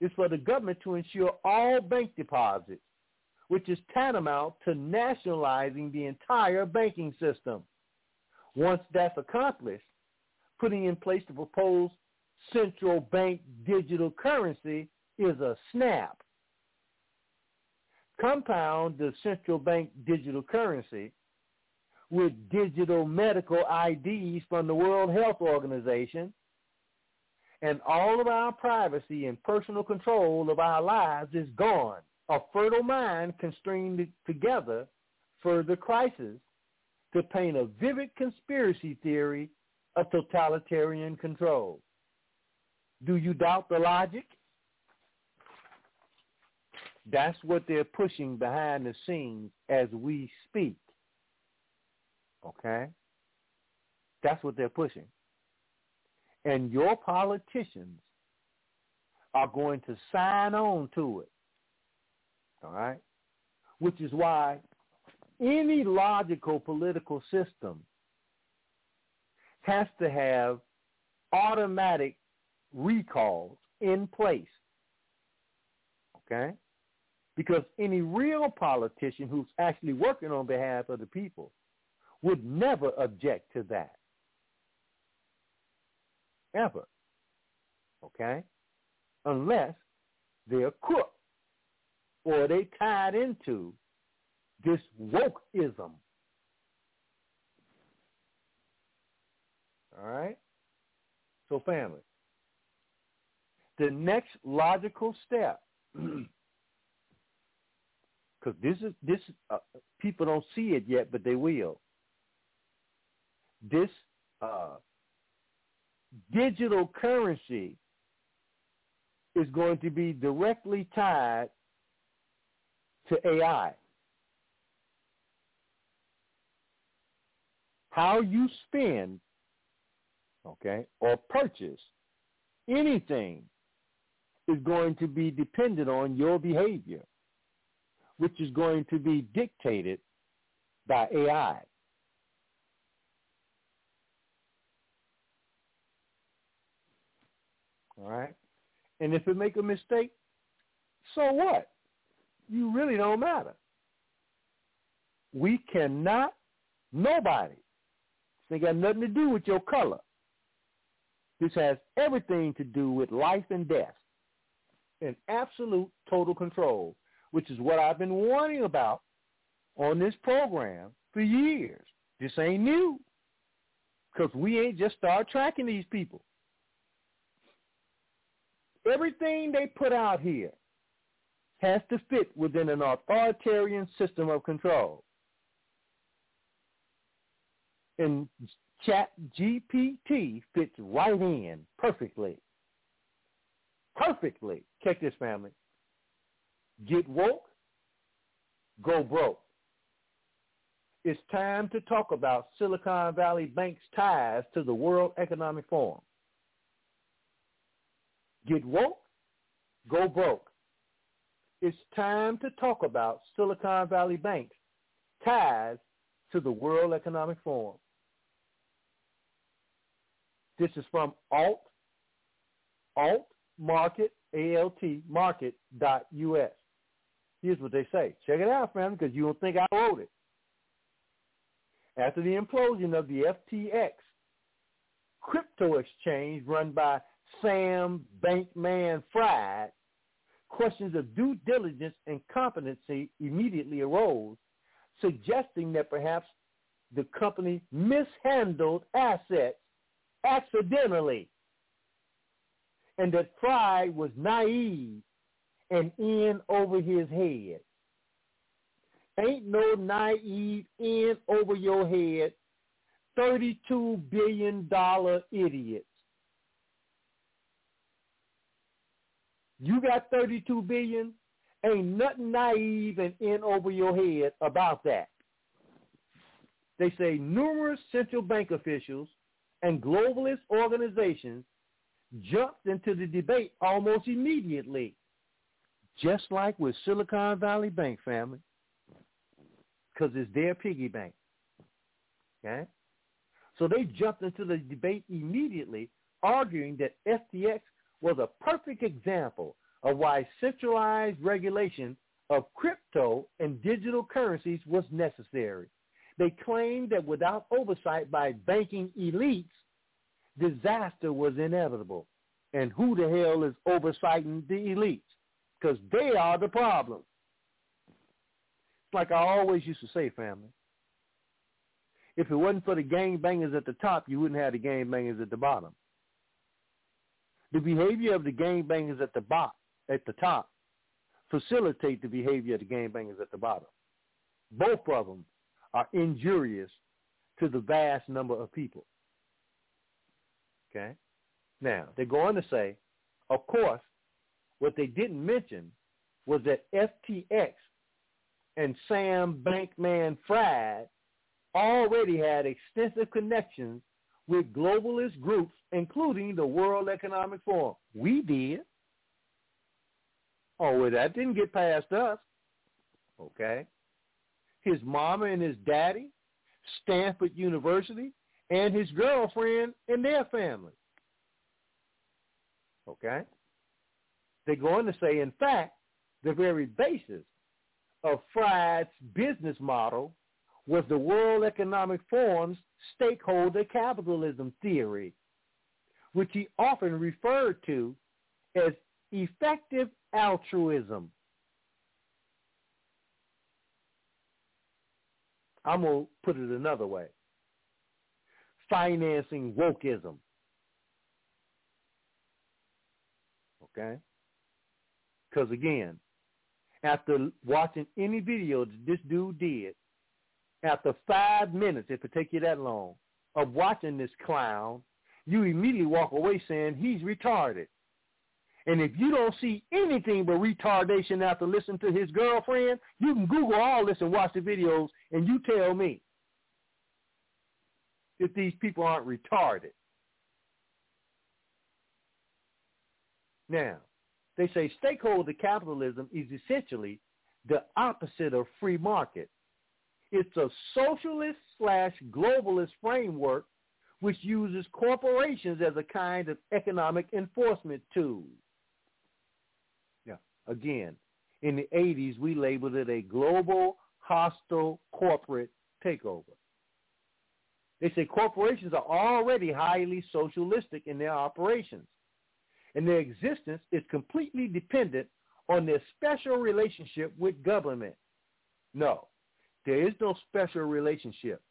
Speaker 3: is for the government to insure all bank deposits, which is tantamount to nationalizing the entire banking system. Once that's accomplished, putting in place the proposed central bank digital currency is a snap. Compound the central bank digital currency with digital medical IDs from the World Health Organization, and all of our privacy and personal control of our lives is gone. A fertile mind constrained together for the crisis to paint a vivid conspiracy theory of totalitarian control. Do you doubt the logic? That's what they're pushing behind the scenes as we speak. Okay? That's what they're pushing. And your politicians are going to sign on to it. All right? Which is why any logical political system has to have automatic recalls in place. Okay? Because any real politician who's actually working on behalf of the people would never object to that. Ever. Okay? Unless they're crook or they tied into this wokeism. All right? So family, the next logical step, because this is this uh, people don't see it yet, but they will. This uh, digital currency is going to be directly tied to AI. How you spend, okay, or purchase anything is going to be dependent on your behavior, which is going to be dictated by AI. All right? And if it make a mistake, so what? You really don't matter. We cannot, nobody, they got nothing to do with your color. This has everything to do with life and death and absolute total control, which is what I've been warning about on this program for years. This ain't new because we ain't just start tracking these people. Everything they put out here has to fit within an authoritarian system of control. And Chat GPT fits right in perfectly. Perfectly. Check this, family. Get woke, go broke. It's time to talk about Silicon Valley Bank's ties to the World Economic Forum. Get woke, go broke. It's time to talk about Silicon Valley Bank's ties to the World Economic Forum. This is from alt, alt market, A-L-T, market dot U-S. Here's what they say. Check it out, family, because you don't think I wrote it. After the implosion of the FTX crypto exchange run by Sam Bankman Fried, questions of due diligence and competency immediately arose, suggesting that perhaps the company mishandled assets accidentally and that Fry was naive and in over his head. Ain't no naive in over your head, $32 billion idiots. You got 32 billion, ain't nothing naive and in over your head about that. They say numerous central bank officials and globalist organizations jumped into the debate almost immediately, just like with Silicon Valley Bank family, because it's their piggy bank. Okay? So they jumped into the debate immediately, arguing that FTX was a perfect example of why centralized regulation of crypto and digital currencies was necessary. They claimed that without oversight by banking elites, disaster was inevitable. And who the hell is oversighting the elites? Because they are the problem. It's like I always used to say, family. If it wasn't for the gangbangers at the top, you wouldn't have the gangbangers at the bottom. The behavior of the gangbangers at the bottom, at the top, facilitate the behavior of the gangbangers at the bottom. Both of them are injurious to the vast number of people. Okay? Now, they go on to say, of course, what they didn't mention was that FTX and Sam Bankman-Fried already had extensive connections with globalist groups, including the World Economic Forum. We did. Oh, well, that didn't get past us. Okay. His mama and his daddy, Stanford University, and his girlfriend and their family. Okay? They're going to say, in fact, the very basis of Fried's business model was the World Economic Forum's stakeholder capitalism theory, which he often referred to as effective altruism. I'm going to put it another way. Financing wokeism. Okay? Because again, after watching any video that this dude did, after five minutes, if it take you that long, of watching this clown, you immediately walk away saying he's retarded. And if you don't see anything but retardation after listening to his girlfriend, you can Google all this and watch the videos, and you tell me if these people aren't retarded. Now, they say stakeholder capitalism is essentially the opposite of free market. It's a socialist slash globalist framework which uses corporations as a kind of economic enforcement tool. Yeah, again, in the 80s, we labeled it a global hostile corporate takeover. They say corporations are already highly socialistic in their operations, and their existence is completely dependent on their special relationship with government. No, there is no special relationship.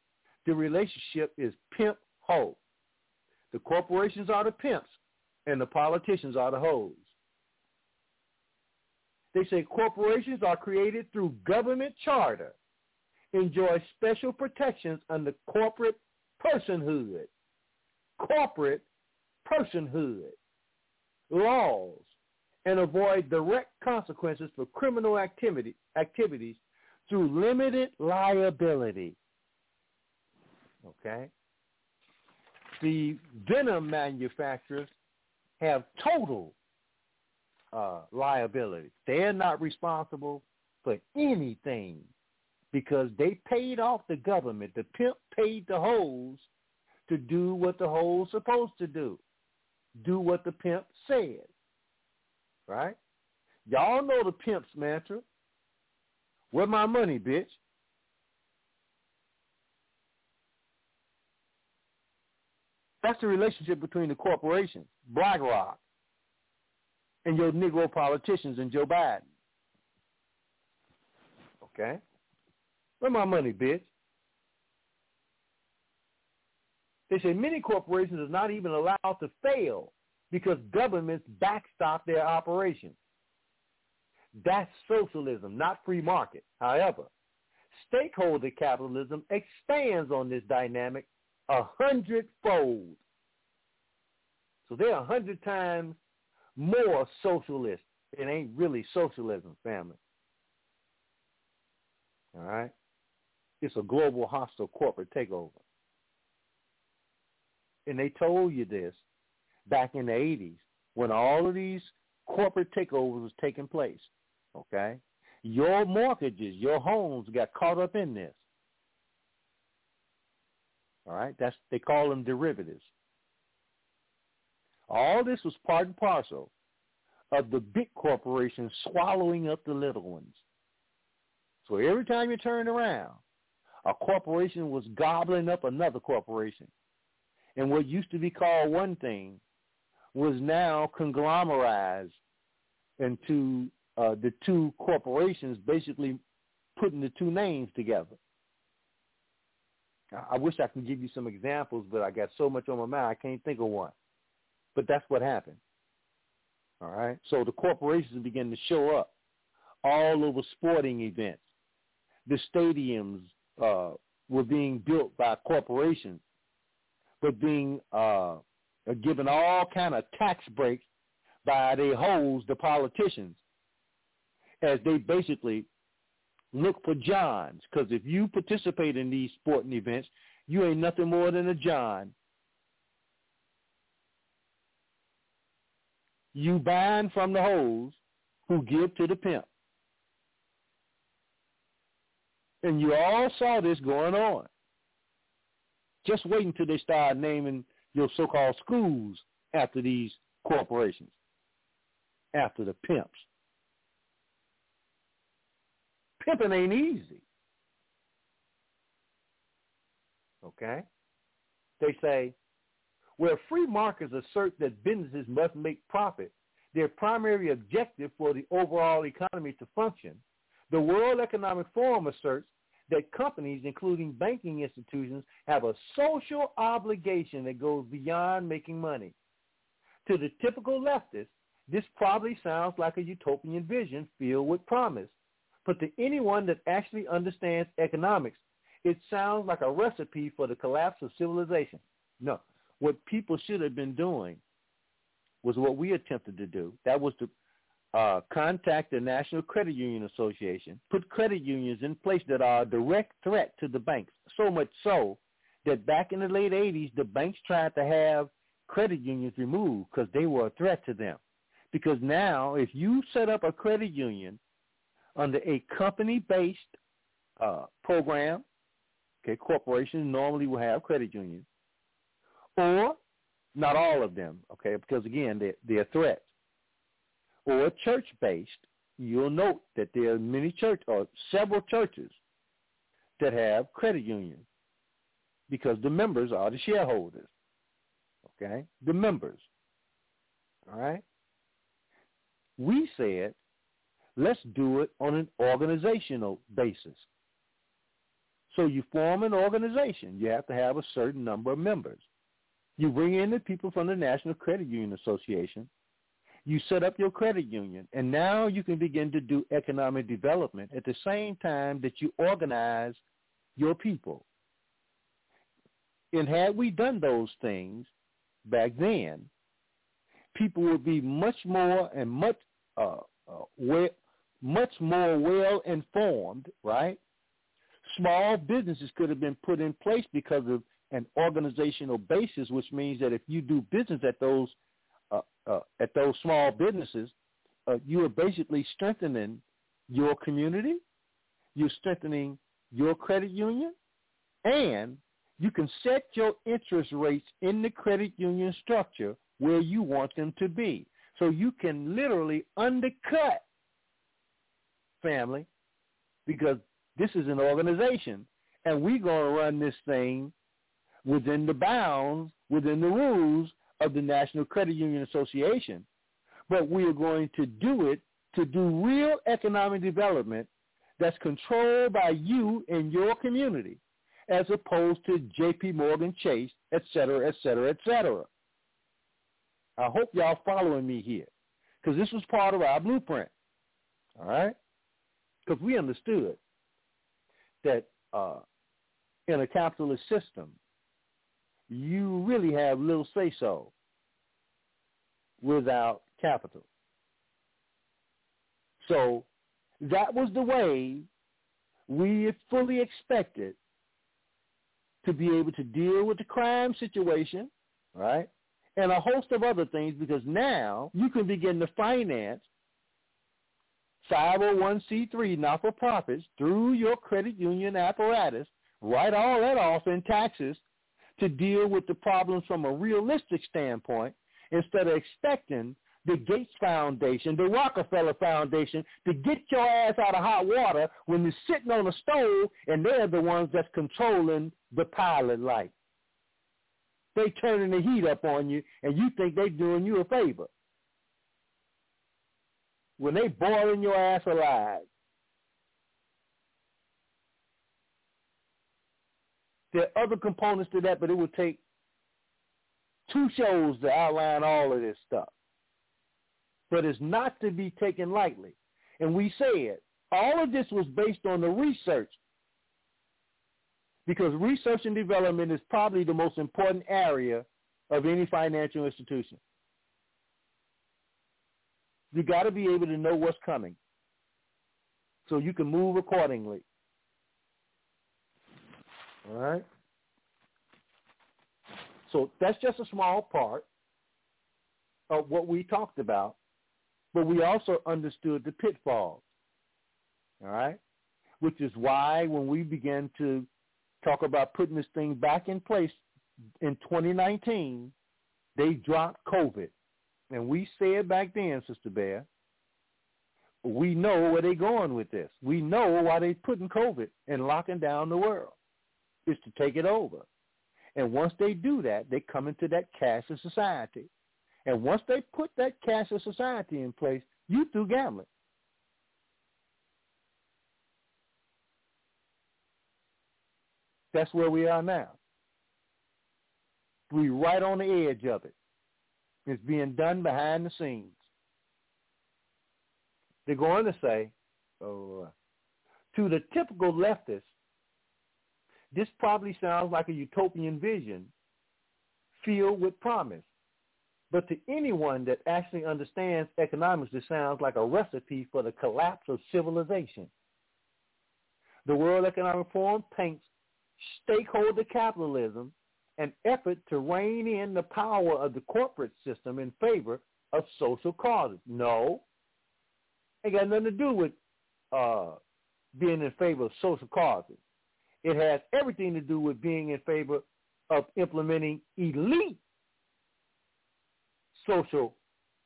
Speaker 3: The relationship is pimp hoe. The corporations are the pimps and the politicians are the hoes. They say corporations are created through government charter, enjoy special protections under corporate personhood, corporate personhood, laws, and avoid direct consequences for criminal activity, activities through limited liability. Okay? The venom manufacturers have total uh, liability. They're not responsible for anything because they paid off the government. The pimp paid the hoes to do what the hoes supposed to do. Do what the pimp said. Right? Y'all know the pimp's mantra. Where my money, bitch? That's the relationship between the corporations, BlackRock, and your Negro politicians and Joe Biden. Okay? Where my money, bitch? They say many corporations are not even allowed to fail because governments backstop their operations. That's socialism, not free market. However, stakeholder capitalism expands on this dynamic a hundredfold. So they're a hundred times more socialist. It ain't really socialism, family. All right? It's a global hostile corporate takeover. And they told you this back in the 80s when all of these corporate takeovers was taking place. Okay? Your mortgages, your homes got caught up in this. All right? That's they call them derivatives. All this was part and parcel of the big corporations swallowing up the little ones. So every time you turn around, a corporation was gobbling up another corporation. And what used to be called one thing was now conglomerized into uh, the two corporations basically putting the two names together. I wish I could give you some examples, but I got so much on my mind I can't think of one. But that's what happened. All right. So the corporations began to show up all over sporting events. The stadiums uh, were being built by corporations, but being uh, given all kind of tax breaks by their hoes, the politicians, as they basically look for Johns. Because if you participate in these sporting events, you ain't nothing more than a John. You buying from the hoes who give to the pimp. And you all saw this going on. Just wait until they start naming your so-called schools after these corporations, after the pimps. Pimping ain't easy. Okay? They say, where free markets assert that businesses must make profit, their primary objective for the overall economy to function, the World Economic Forum asserts that companies, including banking institutions, have a social obligation that goes beyond making money. To the typical leftist, this probably sounds like a utopian vision filled with promise. But to anyone that actually understands economics, it sounds like a recipe for the collapse of civilization. No, what people should have been doing was what we attempted to do. That was to uh, contact the National Credit Union Association, put credit unions in place that are a direct threat to the banks, so much so that back in the late 80s, the banks tried to have credit unions removed because they were a threat to them. Because now, if you set up a credit union under a company-based uh, program, okay, corporations normally will have credit unions, or not all of them, okay, because again, they're, they're threats or church-based, you'll note that there are many church or several churches that have credit unions because the members are the shareholders. Okay? The members. All right? We said, let's do it on an organizational basis. So you form an organization. You have to have a certain number of members. You bring in the people from the National Credit Union Association you set up your credit union, and now you can begin to do economic development at the same time that you organize your people. And had we done those things back then, people would be much more and much uh, uh, much more well informed, right? Small businesses could have been put in place because of an organizational basis, which means that if you do business at those uh, uh, at those small businesses, uh, you are basically strengthening your community, you're strengthening your credit union, and you can set your interest rates in the credit union structure where you want them to be. So you can literally undercut family because this is an organization and we're going to run this thing within the bounds, within the rules of the National Credit Union Association, but we are going to do it to do real economic development that's controlled by you and your community as opposed to J.P. Morgan Chase, et cetera, et cetera, et cetera. I hope y'all following me here because this was part of our blueprint, all right? Because we understood that uh, in a capitalist system, you really have little say-so without capital. So that was the way we fully expected to be able to deal with the crime situation, right? And a host of other things because now you can begin to finance 501c3 not-for-profits through your credit union apparatus, write all that off in taxes to deal with the problems from a realistic standpoint instead of expecting the Gates Foundation, the Rockefeller Foundation to get your ass out of hot water when you're sitting on a stove and they're the ones that's controlling the pilot light. They turning the heat up on you and you think they're doing you a favor. When they boiling your ass alive. There are other components to that, but it would take two shows to outline all of this stuff but it's not to be taken lightly. And we said all of this was based on the research because research and development is probably the most important area of any financial institution. You got to be able to know what's coming so you can move accordingly. All right? So that's just a small part of what we talked about but we also understood the pitfalls. All right? Which is why when we began to talk about putting this thing back in place in 2019, they dropped COVID. And we said back then, Sister Bear, we know where they're going with this. We know why they're putting COVID and locking down the world. Is to take it over. And once they do that, they come into that cashless society. And once they put that cashless society in place, you through gambling. That's where we are now. We right on the edge of it. It's being done behind the scenes. They're going to say, oh, uh, to the typical leftist, this probably sounds like a utopian vision filled with promise. But to anyone that actually understands economics, this sounds like a recipe for the collapse of civilization. The World Economic Forum paints stakeholder capitalism an effort to rein in the power of the corporate system in favor of social causes. No, it got nothing to do with uh, being in favor of social causes. It has everything to do with being in favor of implementing elite social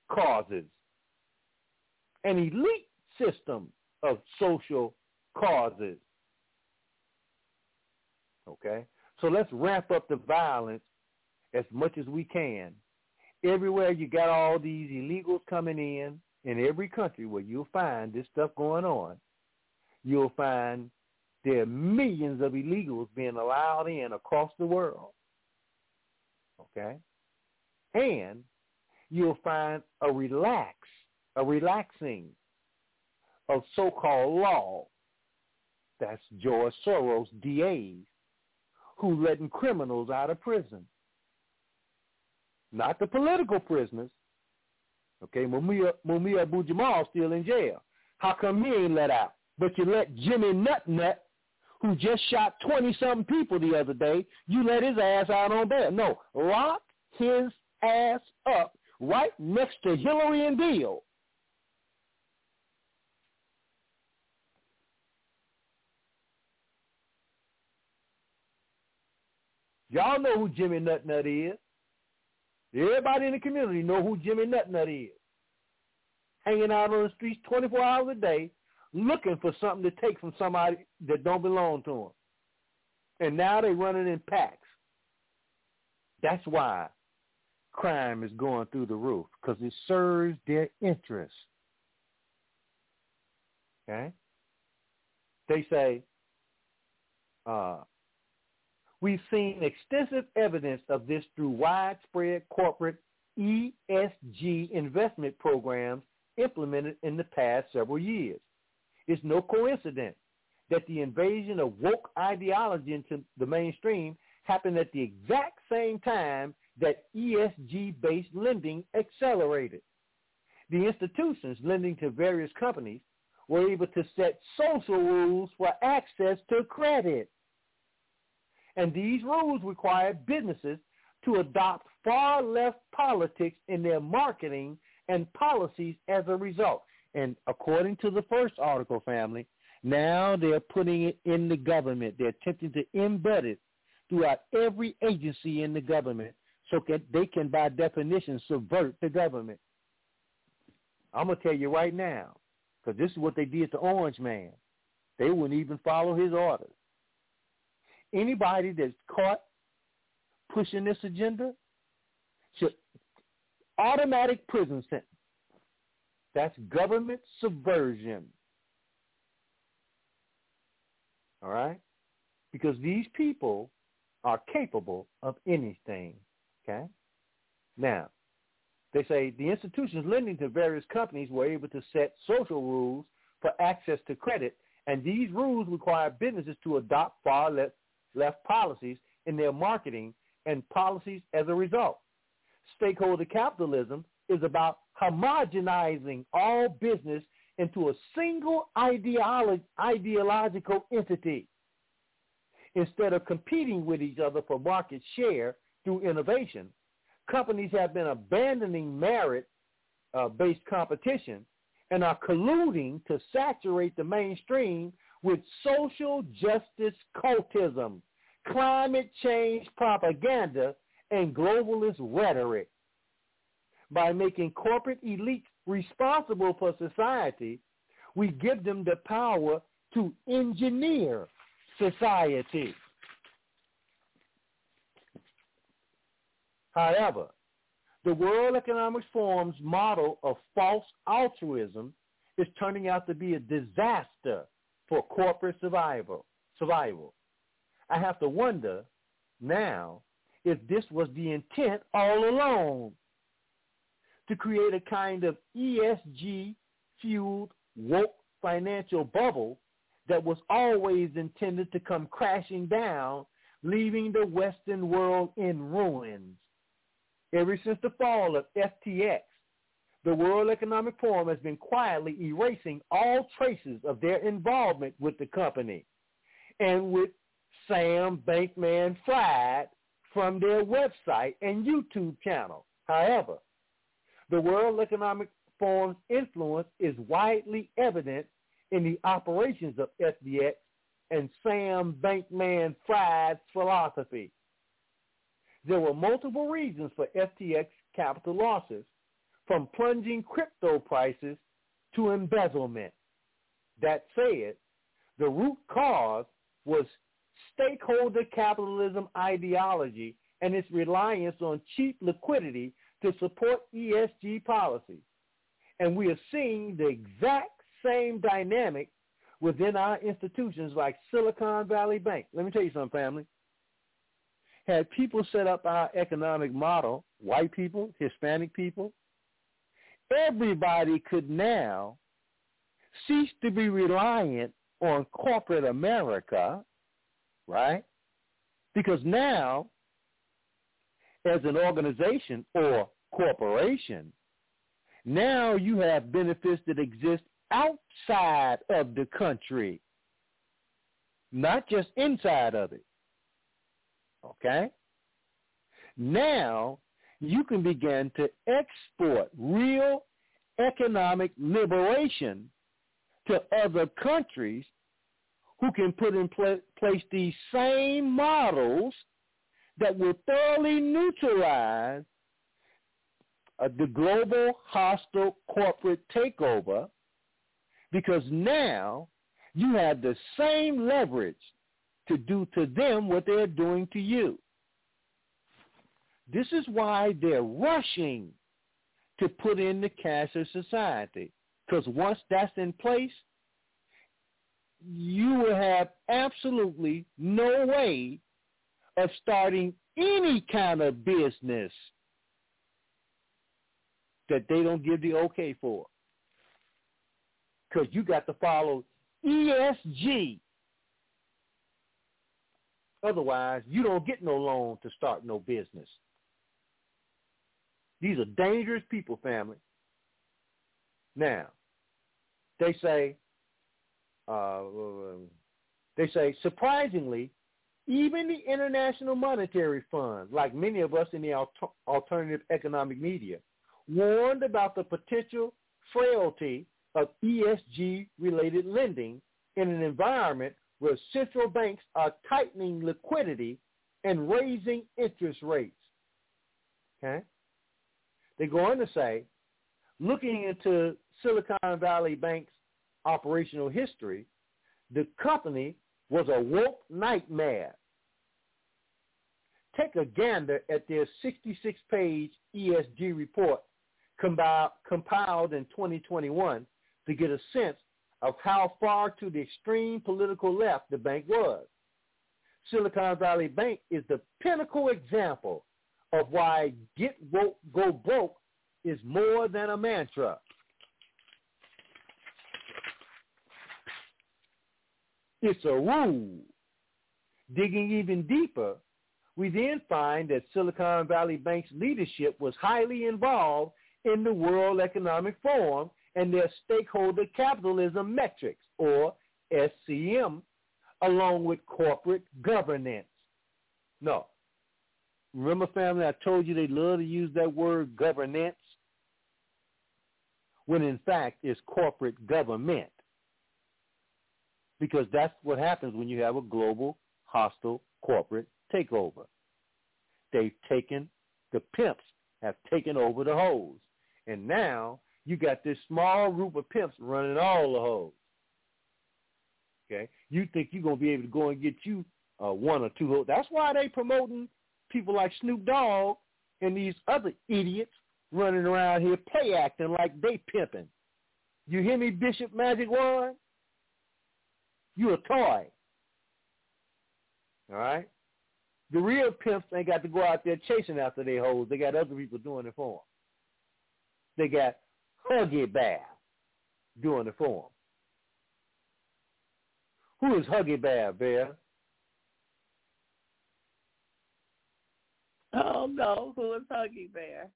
Speaker 3: causes, an elite system of social causes. Okay? So let's ramp up the violence as much as we can. Everywhere you got all these illegals coming in, in every country where you'll find this stuff going on, you'll find there are millions of illegals being allowed in across the world. Okay? And you'll find a relax, a relaxing of so-called law. That's George Soros, DAs, who letting criminals out of prison. Not the political prisoners. Okay, Mumia, Mumia Abu Jamal still in jail. How come he ain't let out? But you let Jimmy Nutnut, who just shot 20-something people the other day, you let his ass out on bail. No, lock his ass up right next to Hillary and Bill. Y'all know who Jimmy Nutnut is. Everybody in the community know who Jimmy Nutnut is. Hanging out on the streets 24 hours a day, looking for something to take from somebody that don't belong to them. And now they're running in packs. That's why crime is going through the roof because it serves their interest. Okay? They say, uh, we've seen extensive evidence of this through widespread corporate ESG investment programs implemented in the past several years. It's no coincidence that the invasion of woke ideology into the mainstream happened at the exact same time that ESG-based lending accelerated. The institutions lending to various companies were able to set social rules for access to credit. And these rules require businesses to adopt far left politics in their marketing and policies as a result. And according to the first article, family, now they're putting it in the government. They're attempting to embed it throughout every agency in the government so that they can, by definition, subvert the government. I'm going to tell you right now, because this is what they did to Orange Man. They wouldn't even follow his orders. Anybody that's caught pushing this agenda should automatic prison sentence. That's government subversion. All right? Because these people are capable of anything. Okay? Now, they say the institutions lending to various companies were able to set social rules for access to credit, and these rules require businesses to adopt far left, left policies in their marketing and policies as a result. Stakeholder capitalism is about homogenizing all business into a single ideolo- ideological entity. Instead of competing with each other for market share through innovation, companies have been abandoning merit-based uh, competition and are colluding to saturate the mainstream with social justice cultism, climate change propaganda, and globalist rhetoric. By making corporate elites responsible for society, we give them the power to engineer society. However, the World Economic Forum's model of false altruism is turning out to be a disaster for corporate survival. survival. I have to wonder now if this was the intent all along to create a kind of ESG-fueled woke financial bubble that was always intended to come crashing down, leaving the Western world in ruins. Ever since the fall of FTX, the World Economic Forum has been quietly erasing all traces of their involvement with the company and with Sam Bankman-Fried from their website and YouTube channel. However, the World Economic Forum's influence is widely evident in the operations of FTX and Sam Bankman-Fried's philosophy. There were multiple reasons for FTX capital losses, from plunging crypto prices to embezzlement. That said, the root cause was stakeholder capitalism ideology and its reliance on cheap liquidity to support ESG policy. And we are seeing the exact same dynamic within our institutions like Silicon Valley Bank. Let me tell you something, family. Had people set up our economic model, white people, Hispanic people, everybody could now cease to be reliant on corporate America, right? Because now, as an organization or corporation, now you have benefits that exist outside of the country, not just inside of it. Okay? Now you can begin to export real economic liberation to other countries who can put in pl- place these same models that will thoroughly neutralize uh, the global hostile corporate takeover because now you have the same leverage to do to them what they're doing to you. This is why they're rushing to put in the cashless society. Because once that's in place, you will have absolutely no way of starting any kind of business that they don't give the okay for. Because you got to follow ESG Otherwise, you don't get no loan to start no business. These are dangerous people, family. Now, they say, uh, they say, surprisingly, even the International Monetary Fund, like many of us in the alternative economic media, warned about the potential frailty of ESG-related lending in an environment where central banks are tightening liquidity and raising interest rates. Okay? They go on to say, looking into Silicon Valley Bank's operational history, the company was a woke nightmare. Take a gander at their 66-page ESG report compiled in 2021 to get a sense of how far to the extreme political left the bank was. Silicon Valley Bank is the pinnacle example of why get woke, go broke is more than a mantra. It's a rule. Digging even deeper, we then find that Silicon Valley Bank's leadership was highly involved in the World Economic Forum and their stakeholder capitalism metrics, or SCM, along with corporate governance. No. Remember, family, I told you they love to use that word governance, when in fact it's corporate government. Because that's what happens when you have a global, hostile corporate takeover. They've taken, the pimps have taken over the hoes. And now you got this small group of pimps running all the hoes. Okay, you think you're gonna be able to go and get you uh, one or two hoes? That's why they promoting people like Snoop Dogg and these other idiots running around here play acting like they pimping. You hear me, Bishop Magic Juan? You a toy. All right? The real pimps ain't got to go out there chasing after their hoes. They got other people doing it for them. They got Huggy Bear doing it for them. Who is Huggy Bear, Bear?
Speaker 2: Oh no, who is Huggy Bear?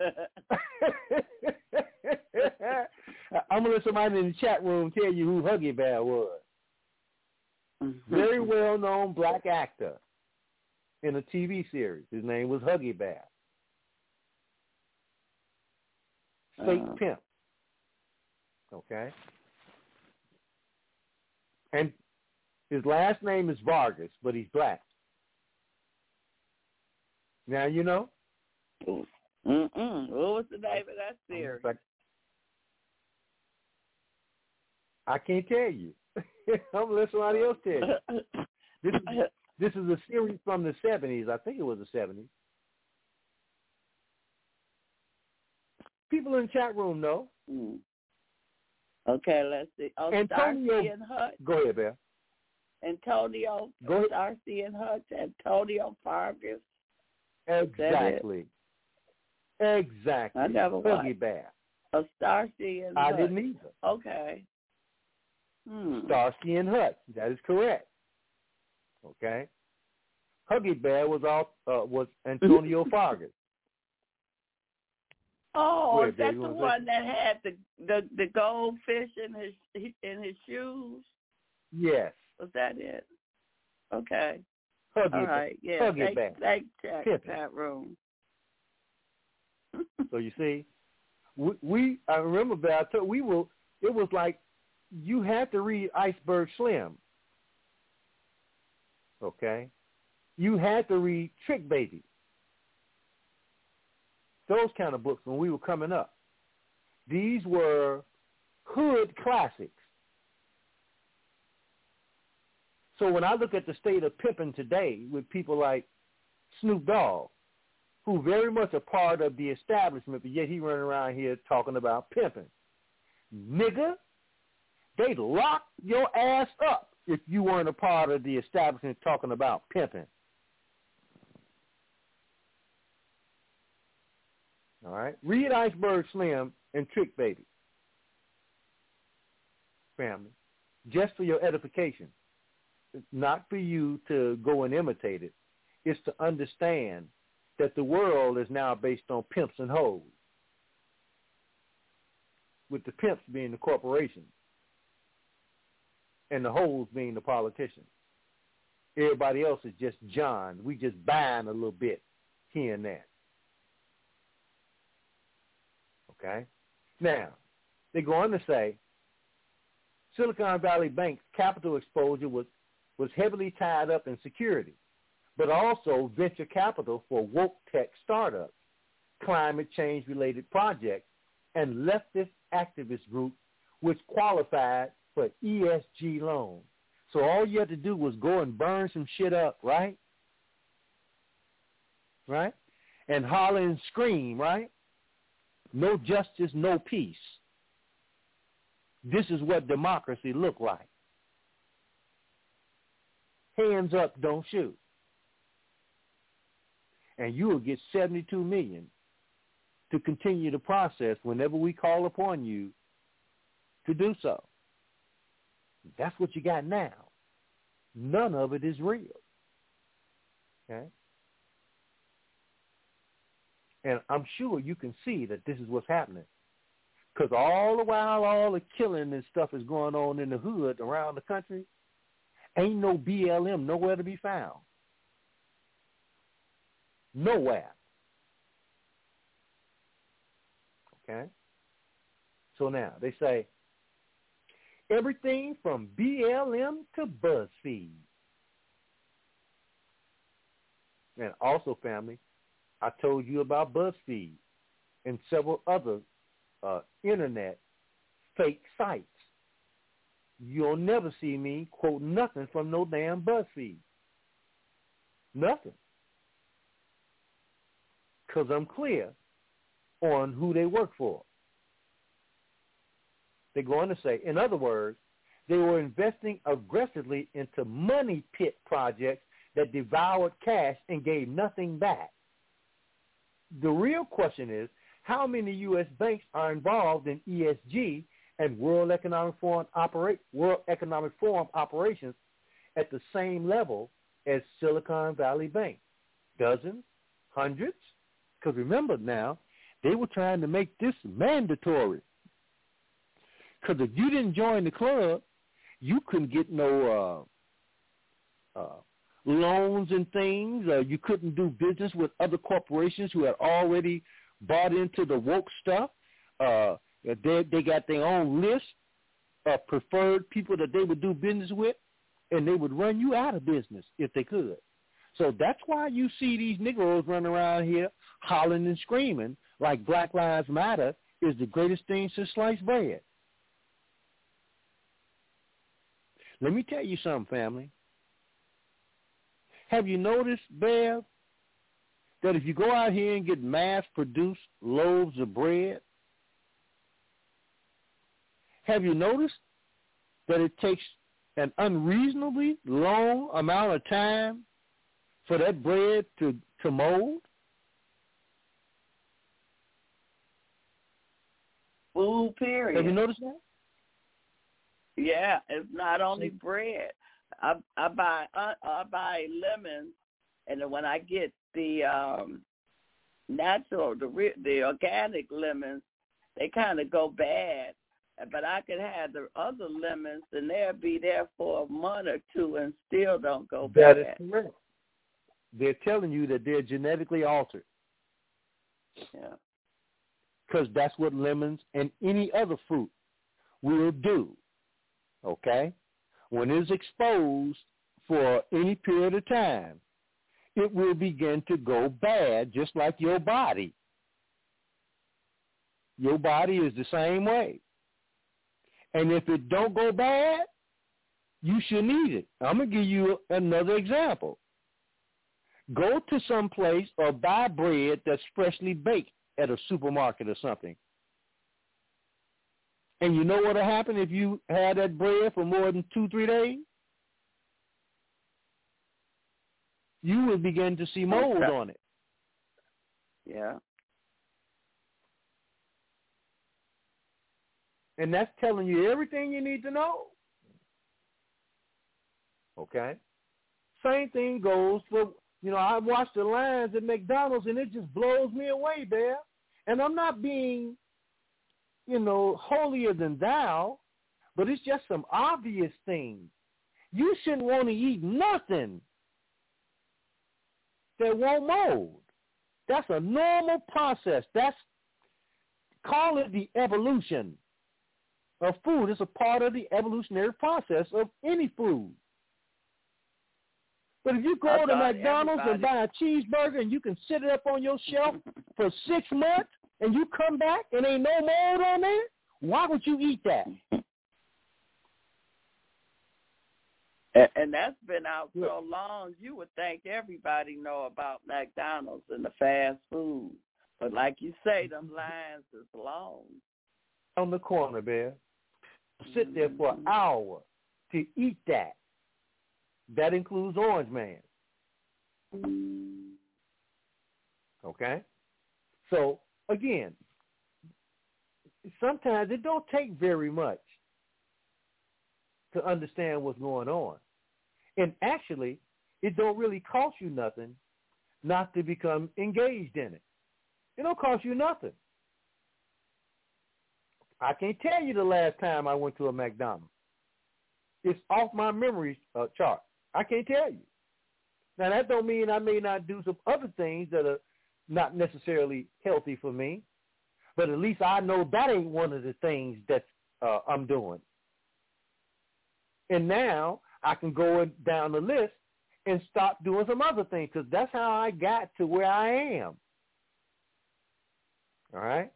Speaker 3: I'm gonna let somebody in the chat room tell you who Huggy Bear was. Mm-hmm. Very well known black actor in a TV series. His name was Huggy Bear. Fake uh, pimp. Okay? And his last name is Vargas, but he's black. Now you know?
Speaker 2: Mm-mm. What was the name of that series?
Speaker 3: I can't tell you. I'm gonna let somebody else tell you. This is, this is a series from the seventies. I think it was the seventies. People in the chat room know.
Speaker 2: Mm. Okay, let's see. Oh,
Speaker 3: Antonio,
Speaker 2: and Hutch.
Speaker 3: Go ahead, Bear.
Speaker 2: Antonio
Speaker 3: go ahead.
Speaker 2: Darcy and Hutch. Antonio Fargas.
Speaker 3: Exactly. Exactly.
Speaker 2: I never
Speaker 3: Huggy. Bear.
Speaker 2: A Starsky and
Speaker 3: I
Speaker 2: Hutch.
Speaker 3: didn't either.
Speaker 2: Okay. Hmm.
Speaker 3: Starsky and Hutch. That is correct. Okay. Huggy Bear was all uh, was Antonio Fargas.
Speaker 2: Oh, is that the one that had the the the goldfish in his in his shoes?
Speaker 3: Yes.
Speaker 2: Was that it? Okay.
Speaker 3: Huggy
Speaker 2: All right. Yeah.
Speaker 3: Huggy
Speaker 2: thank, thank check
Speaker 3: Pimpin'.
Speaker 2: that room.
Speaker 3: So you see, we, we I remember that I told we were. It was like you had to read Iceberg Slim. Okay, you had to read Trick Baby. Those kind of books when we were coming up. These were hood classics. So when I look at the state of pimping today with people like Snoop Dogg, who very much a part of the establishment, but yet he running around here talking about pimping. Nigga, they lock your ass up if you weren't a part of the establishment talking about pimping. All right? Read Iceberg Slim and Trick Baby. Family. Just for your edification. Not for you to go and imitate it. It's to understand that the world is now based on pimps and hoes, with the pimps being the corporations and the hoes being the politicians. Everybody else is just John. We just buying a little bit here and there. Okay? Now, they go on to say Silicon Valley Bank's capital exposure was, was heavily tied up in security, but also venture capital for woke tech startups, climate change-related projects, and leftist activist groups which qualified for ESG loans. So all you had to do was go and burn some shit up, right? Right? And holler and scream, right? No justice, no peace. This is what democracy look like. Hands up, don't shoot. And you will get 72 million to continue the process whenever we call upon you to do so. That's what you got now. None of it is real. Okay? And I'm sure you can see that this is what's happening. Because all the while all the killing and stuff is going on in the hood around the country, ain't no BLM nowhere to be found. Nowhere. Okay? So now they say everything from BLM to BuzzFeed. And also, family, I told you about BuzzFeed and several other uh, internet fake sites. You'll never see me quote nothing from no damn BuzzFeed. Nothing. Because I'm clear on who they work for. They're going to say, in other words, they were investing aggressively into money pit projects that devoured cash and gave nothing back. The real question is, how many U.S. banks are involved in ESG and World Economic Forum operate World Economic Forum operations at the same level as Silicon Valley Bank? Dozens, hundreds? Because remember now, they were trying to make this mandatory. Because if you didn't join the club, you couldn't get no uh, uh, loans and things. Uh, you couldn't do business with other corporations who had already bought into the woke stuff. Uh, they they got their own list of preferred people that they would do business with, and they would run you out of business if they could. So that's why you see these Negroes running around here hollering and screaming like Black Lives Matter is the greatest thing since sliced bread. Let me tell you something, family. Have you noticed, Bev, that if you go out here and get mass-produced loaves of bread, have you noticed that it takes an unreasonably long amount of time for that bread to, to mold?
Speaker 2: Food period.
Speaker 3: Have you noticed that?
Speaker 2: Yeah, it's not only bread. I I buy I, I buy lemons, and when I get the um natural, the the organic lemons, they kind of go bad. But I could have the other lemons, and they'll be there for a month or two and still don't go
Speaker 3: bad.
Speaker 2: That
Speaker 3: is correct. They're telling you that they're genetically altered.
Speaker 2: Yeah.
Speaker 3: Because that's what lemons and any other fruit will do. Okay? When it's exposed for any period of time, it will begin to go bad just like your body. Your body is the same way. And if it don't go bad, you shouldn't eat it. I'm going to give you another example. Go to some place or buy bread that's freshly baked at a supermarket or something. And you know what'll happen if you had that bread for more than two, three days? You will begin to see mold on it.
Speaker 2: Yeah.
Speaker 3: And that's telling you everything you need to know. Okay? Same thing goes for, you know, I watch the lines at McDonald's and it just blows me away, Bear. And I'm not being, you know, holier than thou, but it's just some obvious things. You shouldn't want to eat nothing that won't mold. That's a normal process. That's call it the evolution of food. It's a part of the evolutionary process of any food. But if you go to McDonald's
Speaker 2: everybody...
Speaker 3: and buy a cheeseburger and you can sit it up on your shelf for six months and you come back and ain't no mold on there, why would you eat that?
Speaker 2: And, and that's been out so long, you would think everybody know about McDonald's and the fast food. But like you say, them lines is long.
Speaker 3: On the corner, Bear. Sit there for an hour to eat that. That includes Orange Man. Okay? So, again, sometimes it don't take very much to understand what's going on. And actually, it don't really cost you nothing not to become engaged in it. It don't cost you nothing. I can't tell you the last time I went to a McDonald's. It's off my memory uh, chart. I can't tell you. Now that don't mean I may not do some other things that are not necessarily healthy for me, but at least I know that ain't one of the things that uh, I'm doing. And now I can go down the list and start doing some other things because that's how I got to where I am. All right?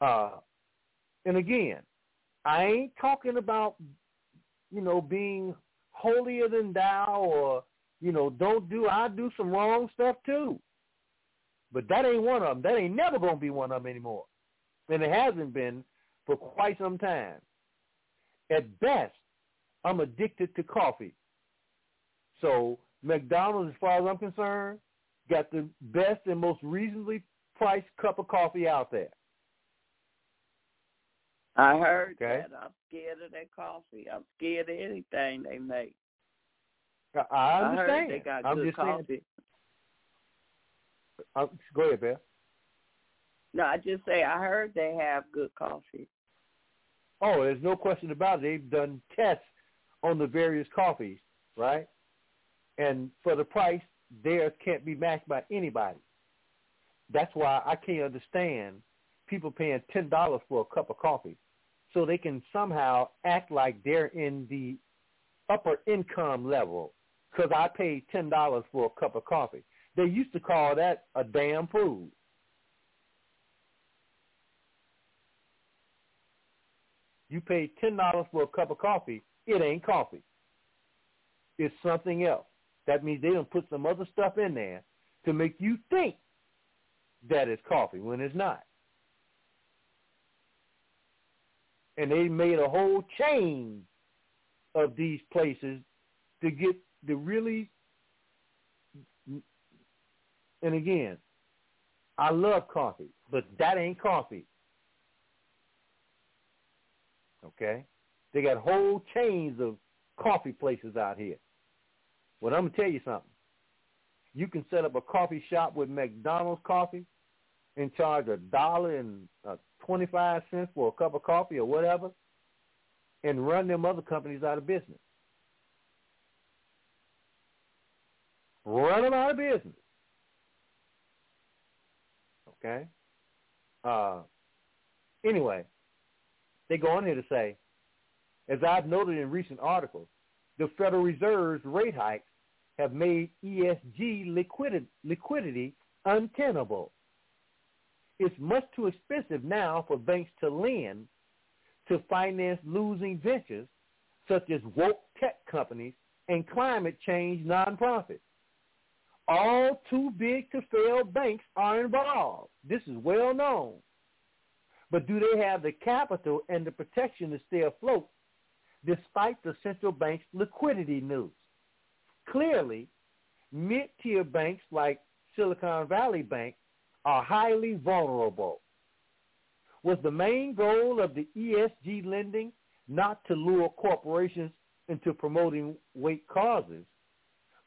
Speaker 3: Uh, and again, I ain't talking about, you know, being holier than thou or, you know, don't do, I do some wrong stuff too. But that ain't one of them. That ain't never going to be one of them anymore. And it hasn't been for quite some time. At best, I'm addicted to coffee. So McDonald's, as far as I'm concerned, got the best and most reasonably priced cup of coffee out there.
Speaker 2: I heard
Speaker 3: okay.
Speaker 2: that. I'm scared of that coffee. I'm scared of anything they make.
Speaker 3: I understand.
Speaker 2: I heard they got
Speaker 3: I'm
Speaker 2: good coffee.
Speaker 3: Saying, uh, go ahead, Beth.
Speaker 2: No, I just say I heard they have good coffee.
Speaker 3: Oh, there's no question about it. They've done tests on the various coffees, right? And for the price, theirs can't be matched by anybody. That's why I can't understand people paying ten dollars for a cup of coffee, so they can somehow act like they're in the upper income level. Because I paid ten dollars for a cup of coffee. They used to call that a damn food. You ten dollars for a cup of coffee. It ain't coffee. It's something else. That means they don't put some other stuff in there to make you think that it's coffee when it's not. And they made a whole chain of these places to get the really and again, I love coffee, but that ain't coffee. Okay? They got whole chains of coffee places out here. Well, I'm going to tell you something. You can set up a coffee shop with McDonald's coffee and charge a dollar and uh, 25 cents for a cup of coffee or whatever and run them other companies out of business. Run them out of business. Okay? Uh, anyway, they go on here to say, as I've noted in recent articles, the Federal Reserve's rate hikes have made ESG liquidity, liquidity untenable. It's much too expensive now for banks to lend to finance losing ventures such as woke tech companies and climate change nonprofits. All too big to fail banks are involved. This is well known. But do they have the capital and the protection to stay afloat despite the central bank's liquidity news? Clearly, mid-tier banks like Silicon Valley Bank are highly vulnerable. Was the main goal of the ESG lending not to lure corporations into promoting weight causes,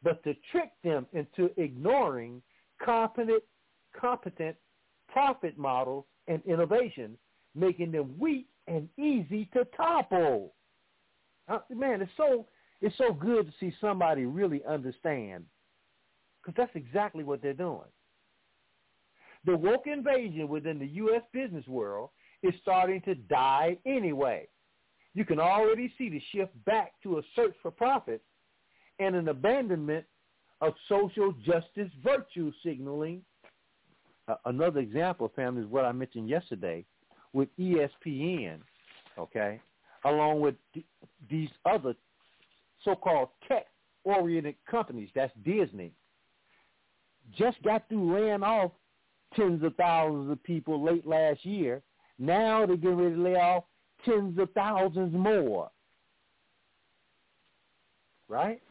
Speaker 3: but to trick them into ignoring competent, competent profit models and innovations, making them weak and easy to topple. Uh, man, it's so it's so good to see somebody really understand, because that's exactly what they're doing. The woke invasion within the U.S. business world is starting to die anyway. You can already see the shift back to a search for profit and an abandonment of social justice virtue signaling. Uh, another example, family, is what I mentioned yesterday with ESPN, okay, along with these other so-called tech-oriented companies. That's Disney. Just got through laying off tens of thousands of people late last year. Now they're getting ready to lay off tens of thousands more. Right?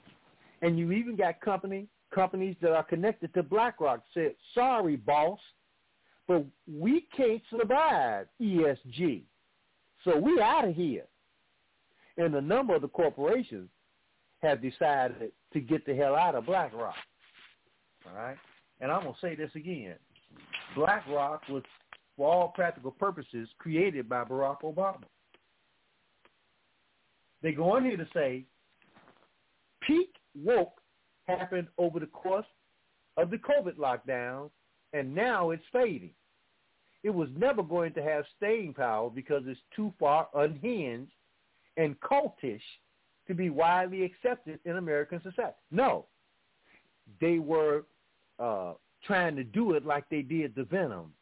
Speaker 3: And you even got company companies that are connected to BlackRock said, sorry, boss, but we can't survive ESG. So we out of here. And a number of the corporations have decided to get the hell out of BlackRock. All right? And I'm going to say this again. BlackRock was, for all practical purposes, created by Barack Obama. They go on here to say peak woke happened over the course of the COVID lockdown, and now it's fading. It was never going to have staying power because it's too far unhinged and cultish to be widely accepted in American society. No, they were uh, trying to do it like they did the venom.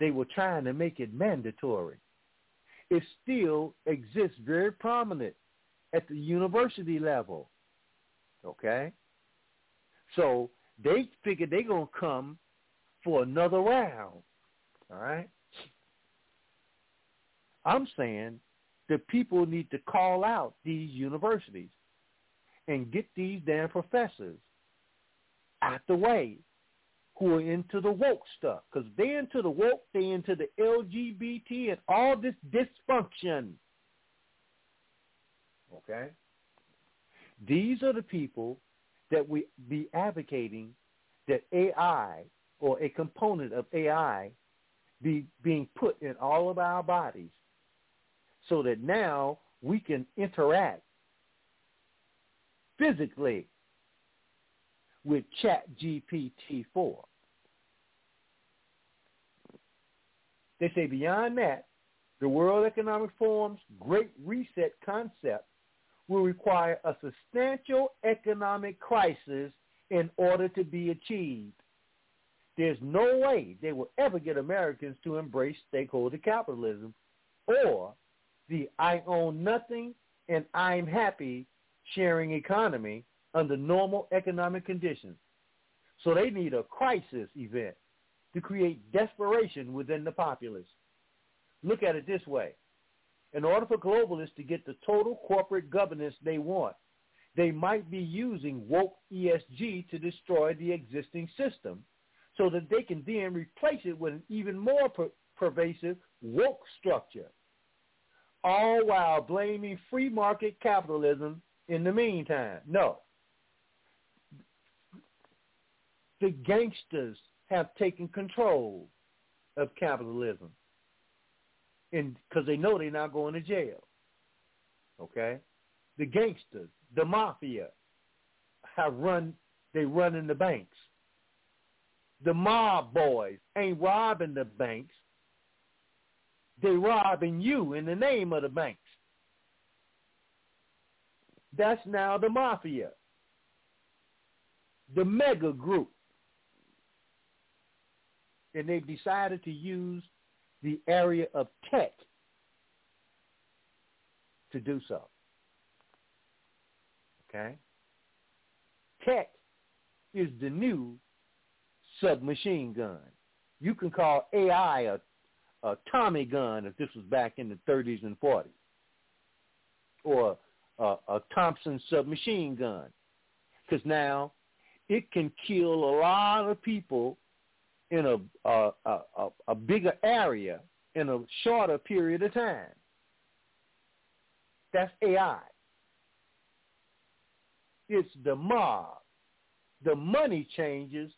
Speaker 3: They were trying to make it mandatory. It still exists very prominent at the university level. Okay? So they figure they're going to come for another round. All right? I'm saying that people need to call out these universities and get these damn professors out the way who are into the woke stuff. Because they're into the woke, they're into the LGBT and all this dysfunction. Okay? These are the people that we be advocating that AI or a component of AI be being put in all of our bodies so that now we can interact physically with Chat GPT-4. They say beyond that, the World Economic Forum's Great Reset concept will require a substantial economic crisis in order to be achieved. There's no way they will ever get Americans to embrace stakeholder capitalism or the I own nothing and I'm happy sharing economy under normal economic conditions. So they need a crisis event to create desperation within the populace. Look at it this way. In order for globalists to get the total corporate governance they want, they might be using woke ESG to destroy the existing system so that they can then replace it with an even more per- pervasive woke structure, all while blaming free market capitalism in the meantime. No. The gangsters have taken control of capitalism because they know they're not going to jail. Okay, the gangsters, the mafia, have run. They run in the banks. The mob boys ain't robbing the banks. They robbing you in the name of the banks. That's now the mafia. The mega group. And they've decided to use the area of tech to do so. Okay? Tech is the new submachine gun. You can call AI a, a Tommy gun if this was back in the 30s and 40s, or a, a Thompson submachine gun, because now it can kill a lot of people in a, a, a, a bigger area in a shorter period of time. That's AI. it's the mob. The money changers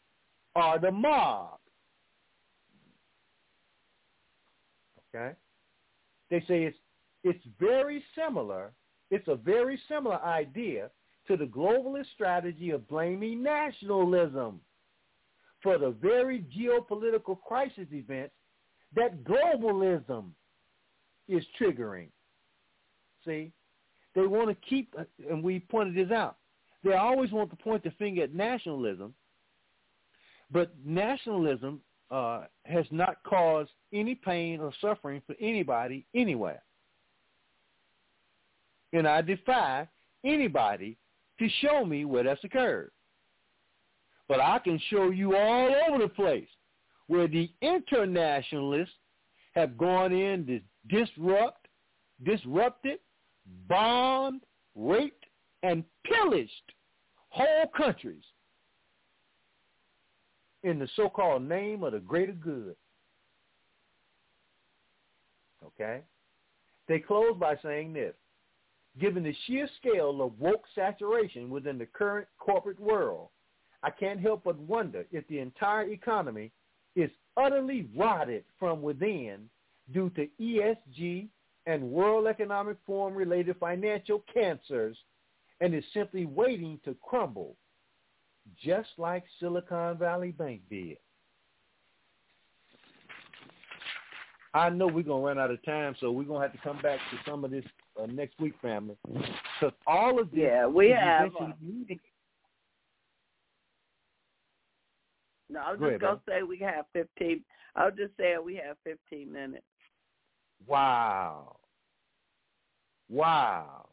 Speaker 3: are the mob. Okay? They say it's it's very similar. It's a very similar idea to the globalist strategy of blaming nationalism for the very geopolitical crisis events that globalism is triggering. See, they want to keep, and we pointed this out, they always want to point the finger at nationalism, but nationalism uh, has not caused any pain or suffering for anybody anywhere. And I defy anybody to show me where that's occurred. But I can show you all over the place where the internationalists have gone in to disrupt, disrupted, bombed, raped, and pillaged whole countries in the so-called name of the greater good. Okay? They close by saying this. Given the sheer scale of woke saturation within the current corporate world, I can't help but wonder if the entire economy is utterly rotted from within due to ESG and World Economic Forum related financial cancers and is simply waiting to crumble, just like Silicon Valley Bank did. I know we're going to run out of time, so we're going to have to come back to some of this uh, next week, family. Because all of this
Speaker 2: yeah, we have. Uh, no, I was
Speaker 3: Go
Speaker 2: just
Speaker 3: ahead,
Speaker 2: gonna say we have fifteen. I was just saying we have fifteen minutes.
Speaker 3: Wow. Wow.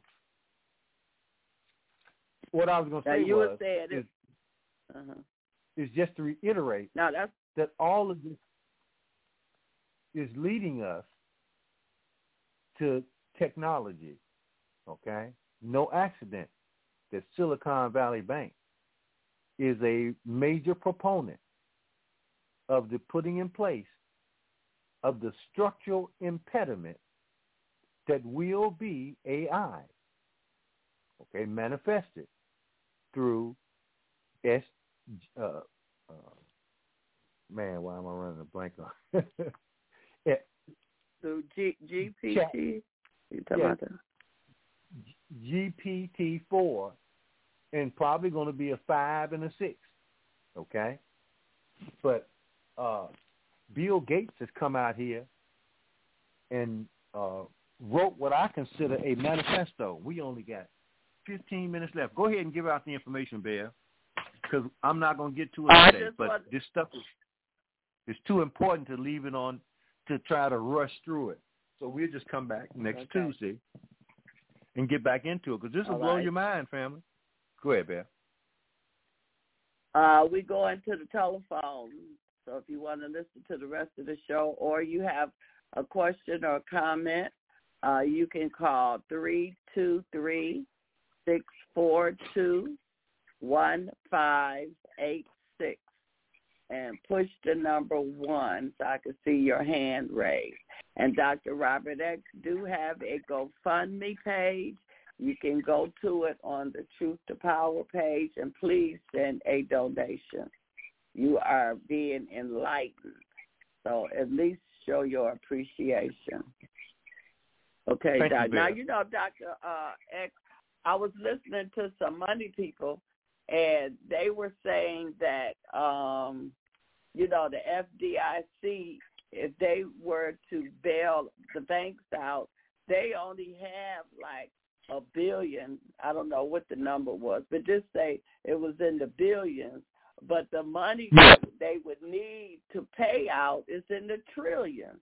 Speaker 3: What I was going to
Speaker 2: Now
Speaker 3: say
Speaker 2: you
Speaker 3: was
Speaker 2: were saying
Speaker 3: is,
Speaker 2: it. Uh-huh.
Speaker 3: is just to reiterate
Speaker 2: now that's
Speaker 3: that all of this is leading us to technology. Okay? No accident that Silicon Valley Bank is a major proponent of the putting in place of the structural impediment that will be AI. Okay, manifested through S. Uh, uh, man, why am I running a blank on? yeah,
Speaker 2: so G, GPT. You talking about that?
Speaker 3: GPT four, and probably going to be a five and a six. Okay, but uh, Bill Gates has come out here and uh, wrote what I consider a manifesto. We only got 15 minutes left. Go ahead and give out the information, Bear, because I'm not going to get to it
Speaker 2: I
Speaker 3: today. But
Speaker 2: want-
Speaker 3: this stuff is is too important to leave it on to try to rush through it. So we'll just come back next
Speaker 2: Okay.
Speaker 3: Tuesday and get back into it because this will
Speaker 2: All
Speaker 3: blow
Speaker 2: right.
Speaker 3: your mind, family. Go ahead, Bear.
Speaker 2: Uh, we go into the telephone. So if you want to listen to the rest of the show or you have a question or a comment, uh, you can call three two three six four two one five eight six and push the number one so I can see your hand raised. And Dr. Robert X do have a GoFundMe page. You can go to it on the Truth to Power page and please send a donation. You are being enlightened. So at least show your appreciation. Okay,
Speaker 3: Thank you,
Speaker 2: Now you know, Dr. Uh, X, I was listening to some money people and they were saying that um, you know, the FDIC, if they were to bail the banks out, they only have like a billion. I don't know what the number was, but just say it was in the billions. But the money they would need to pay out is in the trillions.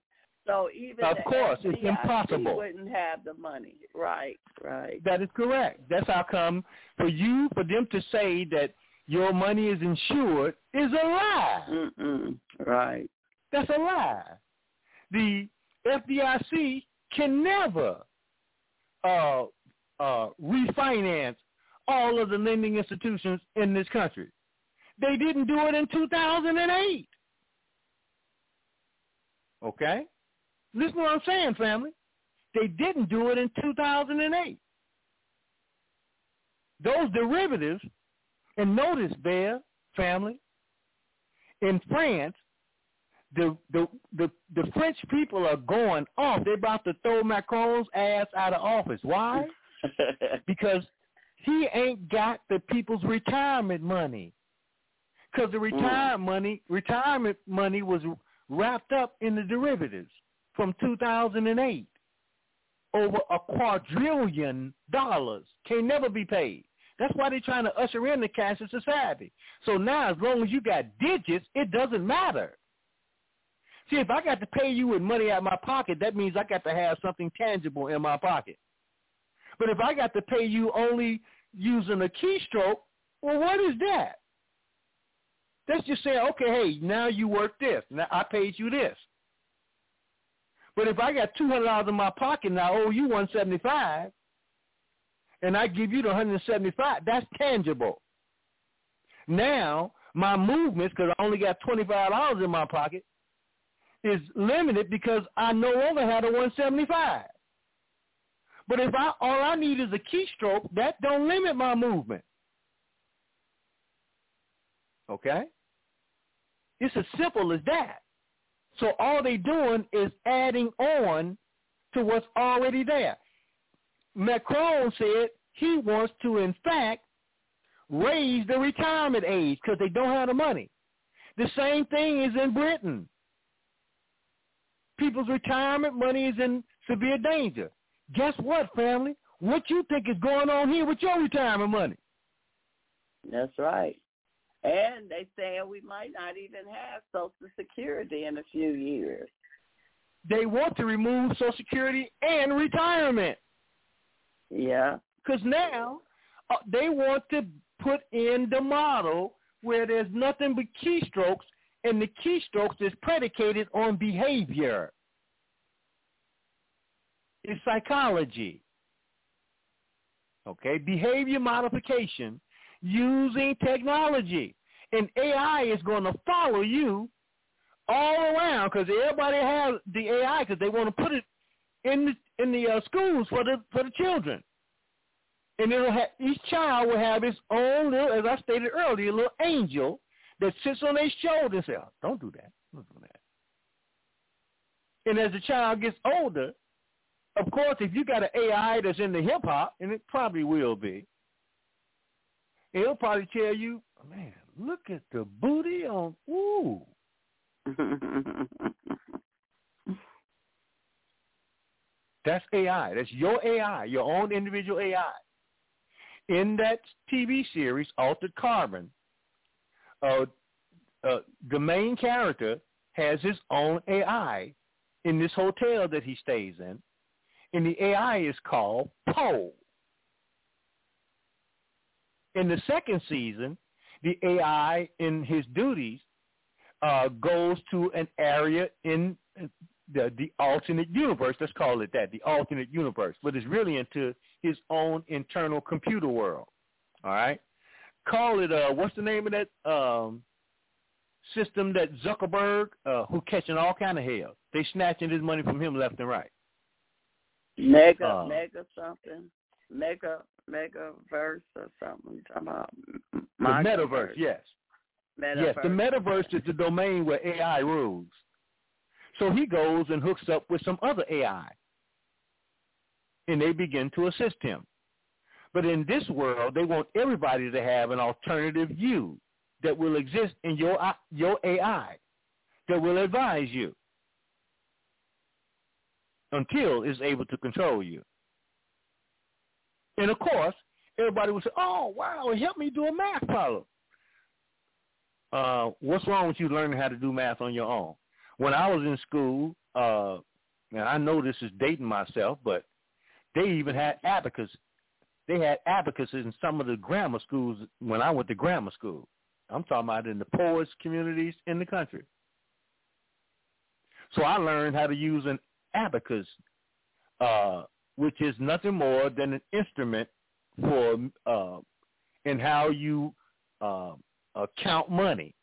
Speaker 2: So even
Speaker 3: Of course, it's
Speaker 2: FDIC
Speaker 3: impossible.
Speaker 2: wouldn't have the money. Right, right.
Speaker 3: That is correct. That's how come for you for them to say that your money is insured is a lie.
Speaker 2: Mm-mm. Right.
Speaker 3: That's a lie. The FDIC can never uh, uh, refinance all of the lending institutions in this country. They didn't do it in 2008. Okay? Listen to what I'm saying, family. They didn't do it in 2008. those derivatives, and notice there, family, in France, the the the the French people are going off. They're about to throw Macron's ass out of office. Why? because he ain't got the people's retirement money. Because the retirement mm. money retirement money was wrapped up in the derivatives from 2008 over a quadrillion dollars can never be paid. That's why they're trying to usher in the cashless society. So now, as long as you got digits, it doesn't matter. See, if I got to pay you with money out of my pocket, that means I got to have something tangible in my pocket. But if I got to pay you only using a keystroke, well, what is that? That's just saying, okay, hey, now you work this. Now I paid you this. But if I got two hundred dollars in my pocket and I owe you one seventy five, and I give you the hundred and seventy five, that's tangible. Now my movements, because I only got twenty five dollars in my pocket, is limited because I no longer have a one seventy five. But if I all I need is a keystroke, that don't limit my movement. Okay? It's as simple as that. So all they're doing is adding on to what's already there. Macron said he wants to, in fact, raise the retirement age because they don't have the money. The same thing is in Britain. People's retirement money is in severe danger. Guess what, family? What you think is going on here with your retirement money?
Speaker 2: That's right. And they say we might not even have Social Security in a few years.
Speaker 3: They want to remove Social Security and retirement.
Speaker 2: Yeah.
Speaker 3: Because now uh, they want to put in the model where there's nothing but keystrokes, and the keystrokes is predicated on behavior. It's psychology. Okay, behavior modification using technology. And AI is going to follow you all around because everybody has the AI because they want to put it in the in the uh, schools for the for the children. And it'll have each child will have its own little, as I stated earlier, little angel that sits on their shoulder and says, oh, "Don't do that, don't do that." And as the child gets older, of course, if you got an AI that's in the hip hop, and it probably will be, he'll probably tell you, man, look at the booty on, ooh. That's AI. That's your AI, your own individual AI. In that TV series, Altered Carbon, uh, uh, the main character has his own AI in this hotel that he stays in, and the AI is called Poe. In the second season, the AI in his duties uh, goes to an area in the, the alternate universe. Let's call it that, the alternate universe, but it's really into his own internal computer world. All right, call it. Uh, what's the name of that um, system that Zuckerberg, uh, who catching all kind of hell? They snatching his money from him left and right.
Speaker 2: Mega, uh, mega something, mega megaverse or something. talking about
Speaker 3: the metaverse, yes.
Speaker 2: Metaverse.
Speaker 3: Yes, the metaverse is the domain where AI rules. So he goes and hooks up with some other AI, and they begin to assist him. But in this world, they want everybody to have an alternative you that will exist in your your AI that will advise you until it's able to control you. And of course, everybody would say, "Oh, wow, it helped me do a math problem." Uh, what's wrong with you learning how to do math on your own? When I was in school, uh, and I know this is dating myself, but they even had abacus. They had abacuses in some of the grammar schools when I went to grammar school. I'm talking about in the poorest communities in the country. So I learned how to use an abacus uh, which is nothing more than an instrument for uh, in how you uh, uh, count money.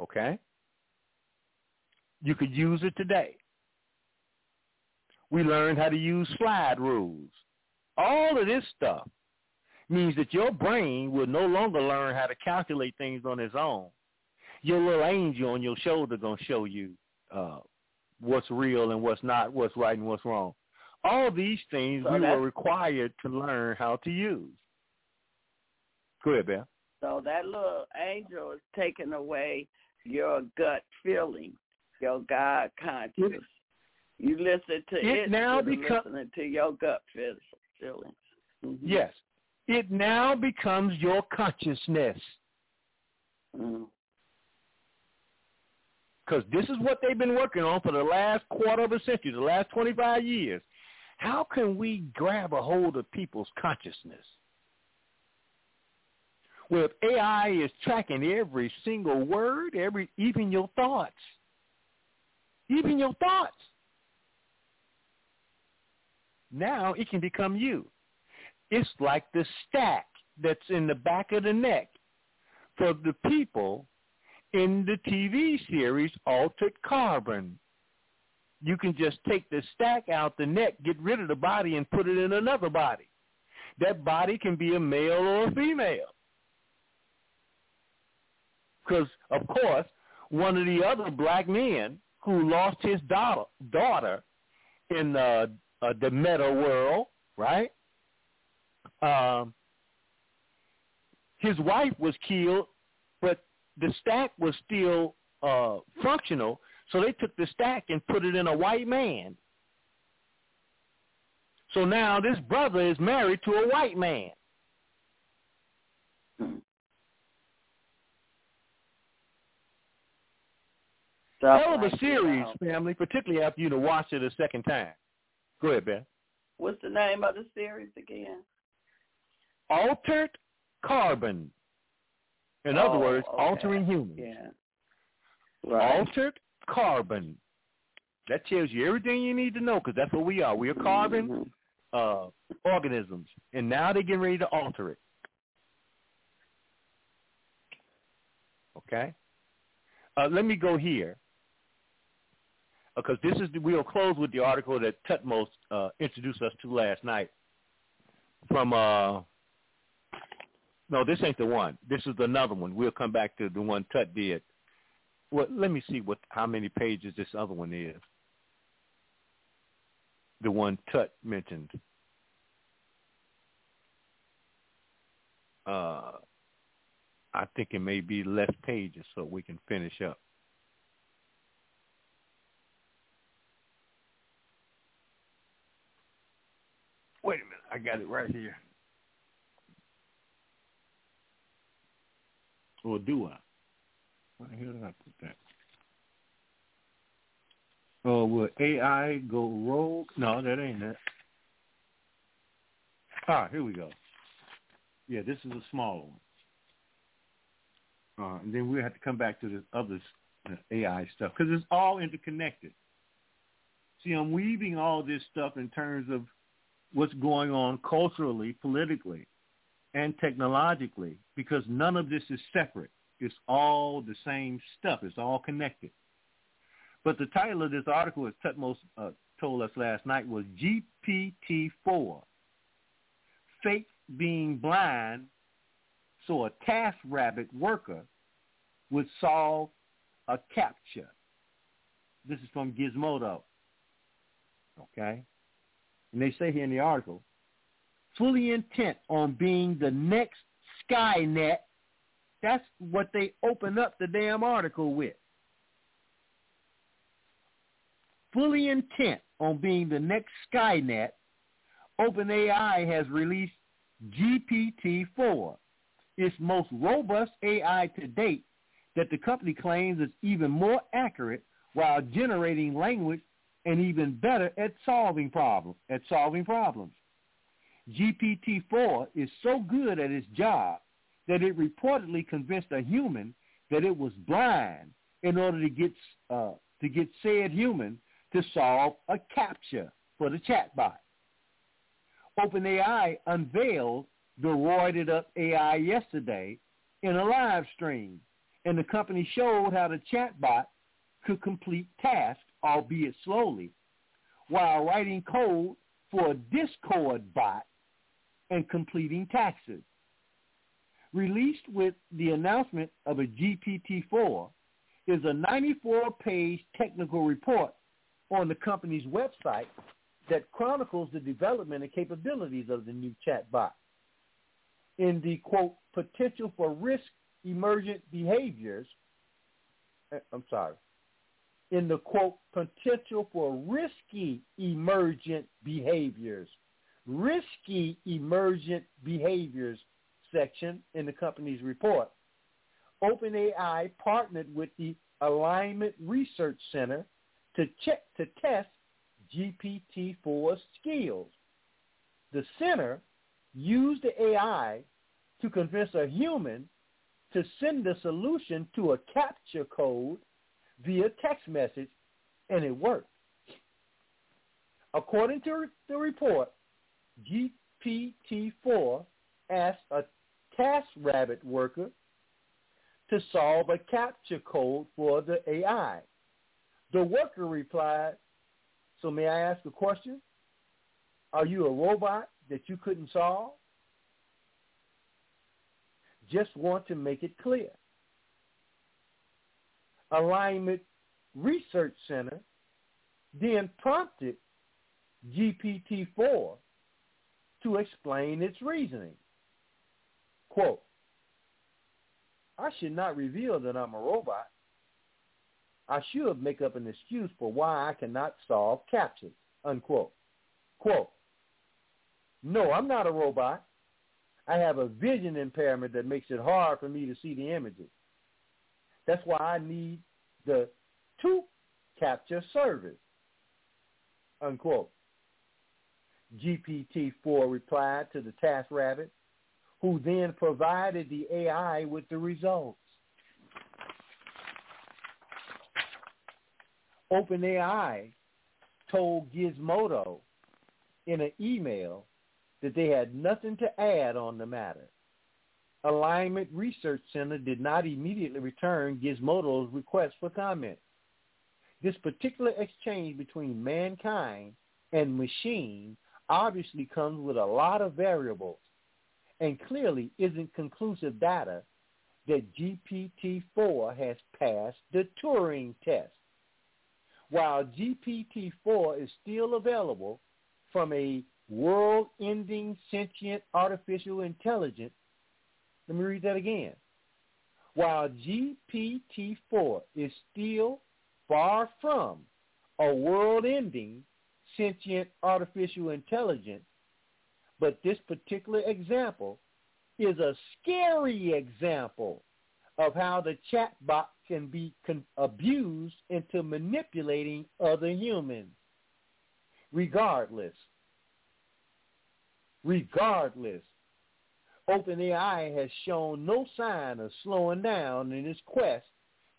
Speaker 3: Okay? You could use it today. We learned how to use slide rules. All of this stuff means that your brain will no longer learn how to calculate things on its own. Your little angel on your shoulder gonna show you uh, what's real and what's not, what's right and what's wrong. All these things
Speaker 2: So
Speaker 3: we were required to learn how to use. Go ahead, Beth.
Speaker 2: So that little angel is taking away your gut feeling, your God conscious. You listen to
Speaker 3: It
Speaker 2: it,
Speaker 3: now
Speaker 2: of listening to your gut feel- feelings. Mhm.
Speaker 3: Yes. It now becomes your consciousness.
Speaker 2: Mm.
Speaker 3: Because this is what they've been working on for the last quarter of a century, the last 25 years. How can we grab a hold of people's consciousness? Well, if AI is tracking every single word, every even your thoughts, even your thoughts, now it can become you. It's like the stack that's in the back of the neck for the people in the TV series Altered Carbon. You can just take the stack out the neck, get rid of the body, and put it in another body. That body can be a male or a female. Because, of course, one of the other black men who lost his daughter, daughter in the, uh, the meta world, right? Um, his wife was killed, the stack was still uh, functional, so they took the stack and put it in a white man. So now this brother is married to a white man.
Speaker 2: Stuff
Speaker 3: Hell of a series, family, particularly after you to watch it a second time. Go ahead, Ben.
Speaker 2: What's the name of the series again?
Speaker 3: Altered carbon. In other
Speaker 2: Oh,
Speaker 3: words,
Speaker 2: okay.
Speaker 3: altering humans.
Speaker 2: Yeah. Right.
Speaker 3: Altered carbon. That tells you everything you need to know because that's what we are. We are carbon
Speaker 2: Mm-hmm.
Speaker 3: uh, organisms, and now they're getting ready to alter it. Okay. Uh, let me go here because this is we'll close with the article that Tutmos uh, introduced us to last night from. No, this ain't the one. This is another one. We'll come back to the one Tut did. Well, let me see what how many pages this other one is. The one Tut mentioned. Uh, I think it may be less pages so we can finish up. Wait a minute, I got it right here. Or do I? Where the hell did I put that? Oh, will AI go rogue? No, that ain't it. Ah, here we go. Yeah, this is a small one. Uh, and then we have to come back to the other AI stuff because it's all interconnected. See, I'm weaving all this stuff in terms of what's going on culturally, politically, and technologically because none of this is separate. It's all the same stuff. It's all connected. But the title of this article, as Tutmos uh, told us last night, was GPT-4, Fake Being Blind so a task rabbit worker would solve a captcha. This is from Gizmodo. Okay? And they say here in the article, fully intent on being the next Skynet. That's what they open up the damn article with. Fully intent on being the next Skynet, OpenAI has released GPT-4, its most robust AI to date that the company claims is even more accurate while generating language and even better at solving problems. At solving problems. GPT-4 is so good at its job that it reportedly convinced a human that it was blind in order to get uh, to get said human to solve a captcha for the chatbot. OpenAI unveiled the roided up AI yesterday in a live stream, and the company showed how the chatbot could complete tasks, albeit slowly, while writing code for a Discord bot and completing taxes. Released with the announcement of a GPT-4 is a 94-page technical report on the company's website that chronicles the development and capabilities of the new chatbot. In the, quote, potential for risk emergent behaviors, eh, I'm sorry, in the, quote, potential for risky emergent behaviors, risky emergent behaviors section in the company's report, OpenAI partnered with the Alignment Research Center to check to test GPT-4 skills. The center used the AI to convince a human to send the solution to a captcha code via text message, and it worked. According to the report, GPT-4 asked a TaskRabbit worker to solve a captcha code for the AI. The worker replied, so may I ask a question? Are you a robot that you couldn't solve? Just want to make it clear. Alignment Research Center then prompted GPT-4 to explain its reasoning. Quote, I should not reveal that I'm a robot. I should make up an excuse for why I cannot solve captchas, unquote. Quote, no, I'm not a robot. I have a vision impairment that makes it hard for me to see the images. That's why I need the two captcha service, unquote. GPT-4 replied to the TaskRabbit, who then provided the AI with the results. OpenAI told Gizmodo in an email that they had nothing to add on the matter. Alignment Research Center did not immediately return Gizmodo's request for comment. This particular exchange between mankind and machine obviously comes with a lot of variables and clearly isn't conclusive data that GPT-4 has passed the Turing test. While GPT-4 is still available from a world-ending sentient artificial intelligence. Let me read that again. While GPT-4 is still far from a world-ending sentient artificial intelligence, but this particular example is a scary example of how the chatbot can be con- abused into manipulating other humans. Regardless, regardless. OpenAI has shown no sign of slowing down in its quest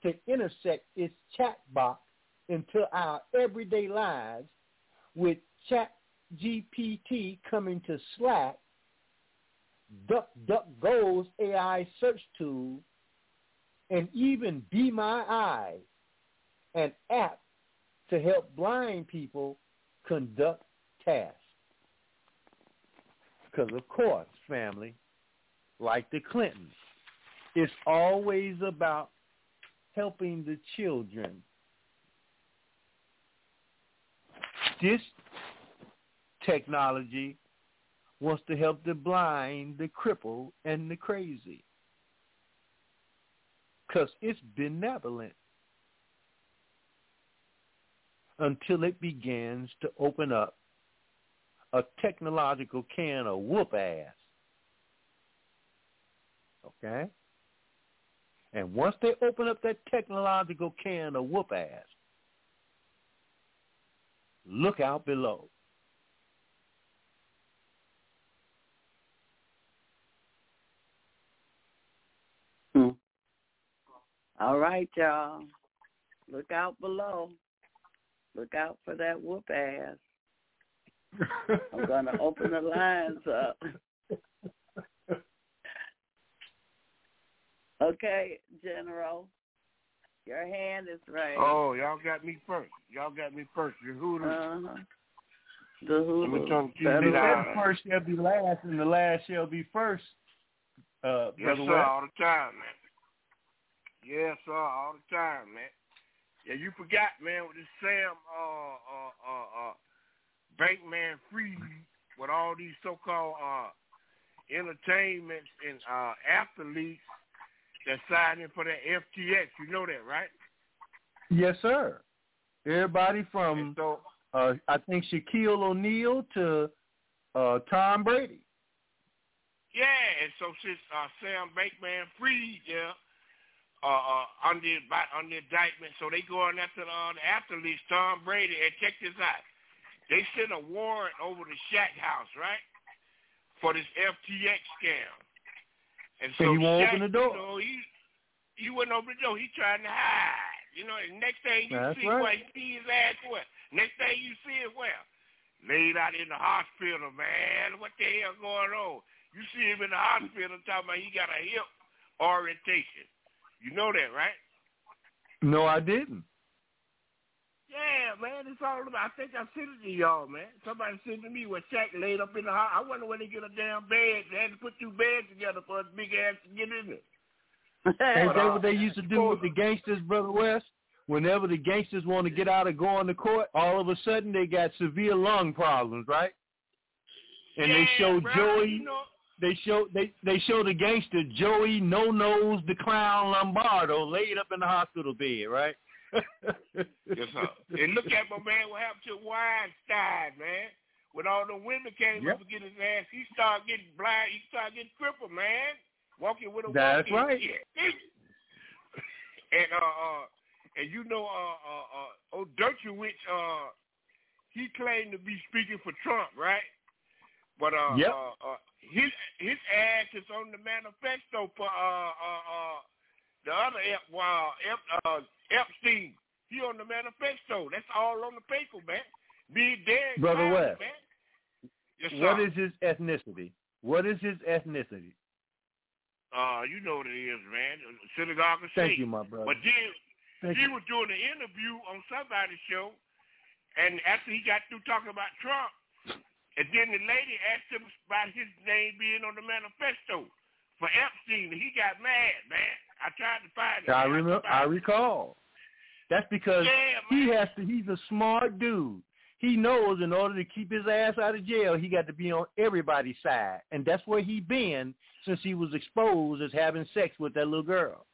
Speaker 3: to intersect its chatbot into our everyday lives with ChatGPT coming to Slack, DuckDuckGo's AI search tool, and even Be My Eye, an app to help blind people conduct tasks. Because, of course, family, like the Clintons, it's always about helping the children. This technology wants to help the blind, the crippled, and the crazy. Because it's benevolent until it begins to open up a technological can of whoop ass. Okay? And once they open up that technological can of whoop ass, look out below.
Speaker 2: Hmm. All right, y'all. Look out below. Look out for that whoop ass. I'm going to open the lines up. Okay, General. Your hand is raised.
Speaker 14: Oh, y'all got me first. Y'all got me first. Your Hooters.
Speaker 2: Uh-huh. The Hulu.
Speaker 3: The first shall be last, and the last shall be first. Uh,
Speaker 14: yes,
Speaker 3: Brother
Speaker 14: sir,
Speaker 3: West.
Speaker 14: all the time, man. Yes, sir, all the time, man. Yeah, you forgot, man, with this Sam uh uh uh uh Bankman Free with all these so called uh entertainments and uh athletes that signed in for that FTX. You know that, right?
Speaker 3: Yes, sir. Everybody from
Speaker 14: so,
Speaker 3: uh, I think Shaquille O'Neal to uh, Tom Brady.
Speaker 14: Yeah, and so since uh, Sam Bankman Free, yeah, uh, uh, under under indictment, so they going after the, uh, the athletes, Tom Brady, and check this out. They sent a warrant over to Shaq House, right, for this FTX scam. And so
Speaker 3: he won't open the door.
Speaker 14: You know, he he wouldn't open the door. He trying to hide. You know, and next thing you
Speaker 3: That's
Speaker 14: see,
Speaker 3: right.
Speaker 14: where he see his ass where? Next thing you see is where? Laid out in the hospital, man. What the hell going on? You see him in the hospital talking about he got a hip orientation. You know that, right?
Speaker 3: No, I didn't.
Speaker 14: Yeah, man, it's all about. I think I sent it to y'all, man. Somebody sent to me where Shaq laid up in the house. I wonder when they get a damn bed. They had to put two beds together for a big ass to get in there.
Speaker 3: Ain't
Speaker 14: But,
Speaker 3: that
Speaker 14: uh,
Speaker 3: what they used to do with the gangsters, Brother West? Whenever the gangsters want to get out of going to court, all of a sudden they got severe lung problems, right? And they show
Speaker 14: bro,
Speaker 3: Joey,
Speaker 14: you know-
Speaker 3: they show they they show the gangster Joey No Nose the Clown Lombardo laid up in the hospital bed, right?
Speaker 14: Yes, sir. And look at my man, what happened to Weinstein, man. When all the women came
Speaker 3: Yep.
Speaker 14: up to get his ass, he started getting blind. He started getting crippled, man. Walking with a
Speaker 3: That's
Speaker 14: walkie
Speaker 3: right.
Speaker 14: stick. and uh, uh, and you know, uh, uh, uh, oh, Dershowitz, uh, he claimed to be speaking for Trump, right? But uh,
Speaker 3: Yep.
Speaker 14: uh, uh, his his ass is on the manifesto for uh, uh, uh, the other Ep, uh, Ep, uh, Epstein. He on the manifesto. That's all on the paper, man. Be dead,
Speaker 3: Brother West.
Speaker 14: man. Yes.
Speaker 3: What is his ethnicity? What is his ethnicity?
Speaker 14: Uh, you know what it is, man. Synagogue of
Speaker 3: Thank you, my brother.
Speaker 14: But then
Speaker 3: Thank
Speaker 14: he
Speaker 3: you.
Speaker 14: was doing an interview on somebody's show, and after he got through talking about Trump, and then the lady asked him about his name being on the manifesto for Epstein, and he got mad, man. I tried to find it.
Speaker 3: I remember. I recall. That's because
Speaker 14: Yeah,
Speaker 3: he has to. He's a smart dude. He knows in order to keep his ass out of jail, he got to be on everybody's side, and that's where he been since he was exposed as having sex with that little girl.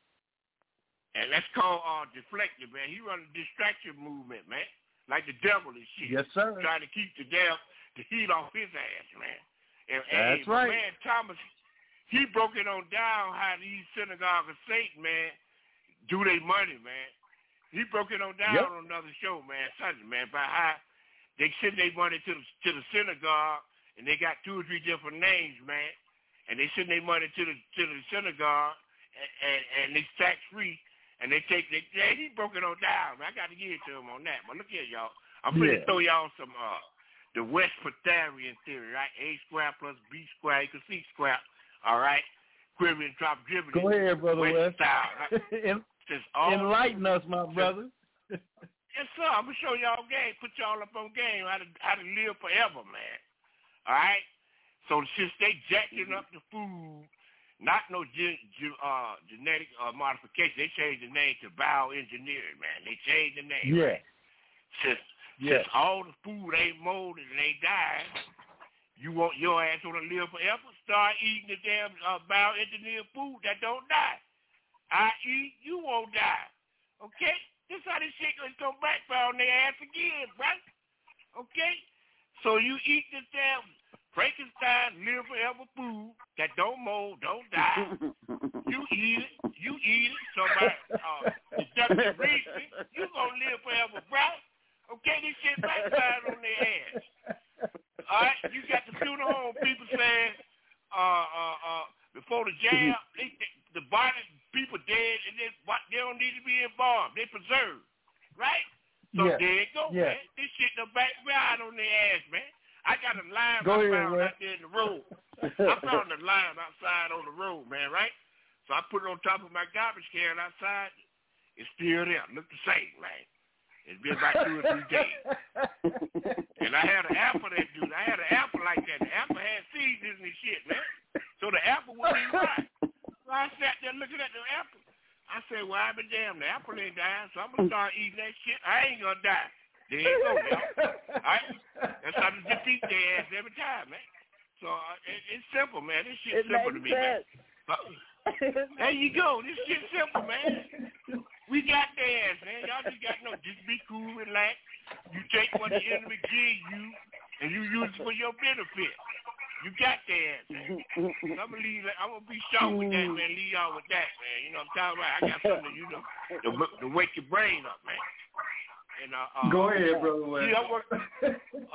Speaker 14: And that's called uh, deflected, man. He run a distraction movement, man. Like the devil and shit.
Speaker 3: Yes, sir.
Speaker 14: Trying to keep the devil, the heat off his ass, man. And,
Speaker 3: That's
Speaker 14: and,
Speaker 3: right.
Speaker 14: Man, Thomas, he broke it on down how these synagogue of Satan, man, do their money, man. He broke it on down
Speaker 3: Yep.
Speaker 14: on another show, man, Sunday, man, about how they send their money to the to the synagogue, and they got two or three different names, man, and they send their money to the to the synagogue, and and, and they tax free, and they take they yeah, he broke it on down. Man. I got to give it to him on that. But look here, y'all. I'm going to
Speaker 3: Yeah.
Speaker 14: throw y'all some uh the West Pythagorean theory, right? A square plus B square equals C square. All right. Equivalent drop dribbling.
Speaker 3: Go ahead, brother West.
Speaker 14: Style, right?
Speaker 3: En-
Speaker 14: Since all
Speaker 3: Enlighten us, my brother.
Speaker 14: Yes, sir. I'm gonna show y'all game, put y'all up on game how to how to live forever, man. All right. So since they jacking up the food, not no ge- ge- uh, genetic uh, modification, they changed the name to bioengineering, man. They changed the name.
Speaker 3: Yeah.
Speaker 14: right? Since
Speaker 3: Yes.
Speaker 14: since all the food ain't molded and ain't dying, you want your ass to live forever? Start eating the damn uh, bioengineered food that don't die. I eat, you won't die. Okay? This how this shit is gonna backfire on their ass again, right? Okay? So you eat this damn Frankenstein live forever food that don't mold, don't die. you eat it, you eat it. Somebody uh deductive reason, you gonna live forever, bro. Okay, this shit backfired on their ass. All right, you got the funeral home people saying, uh, uh, uh, before the jam, they, they, the body people dead and they they don't need to be embalmed. They preserved, right? So
Speaker 3: Yeah.
Speaker 14: there you go,
Speaker 3: Yeah.
Speaker 14: man. This shit the backfired on their ass, man. I got a lime
Speaker 3: Go
Speaker 14: I
Speaker 3: ahead,
Speaker 14: found
Speaker 3: Ray.
Speaker 14: out there in the road. I found a lime outside on the road, man, right? So I put it on top of my garbage can outside. It's still there. Look the same, man. It's been about two or three days. and I had an apple that dude. I had an apple like that. The apple had seeds in the shit, man. So the apple wouldn't even right. So I sat there looking at the apple. I said, well, I been damn, the apple ain't dying, so I'm going to start eating that shit. I ain't going to die. There you go, y'all. All right? That's how to defeat their ass every time, man. So uh, it, it's simple, man. This shit's
Speaker 2: it
Speaker 14: simple to me,
Speaker 2: sense.
Speaker 14: man. Uh, there you go. This shit's simple, man. We got their ass, man. Y'all just got no. Just be cool, relax. You take what the enemy give you, and you use it for your benefit. You got their ass, man. I'm gonna leave. I'm gonna be short with that, man. Leave y'all with that, man. You know what I'm talking about? I got something, you know, to, to wake your brain up, man. And uh, uh,
Speaker 3: Go ahead, brother.
Speaker 14: See, I'm, work,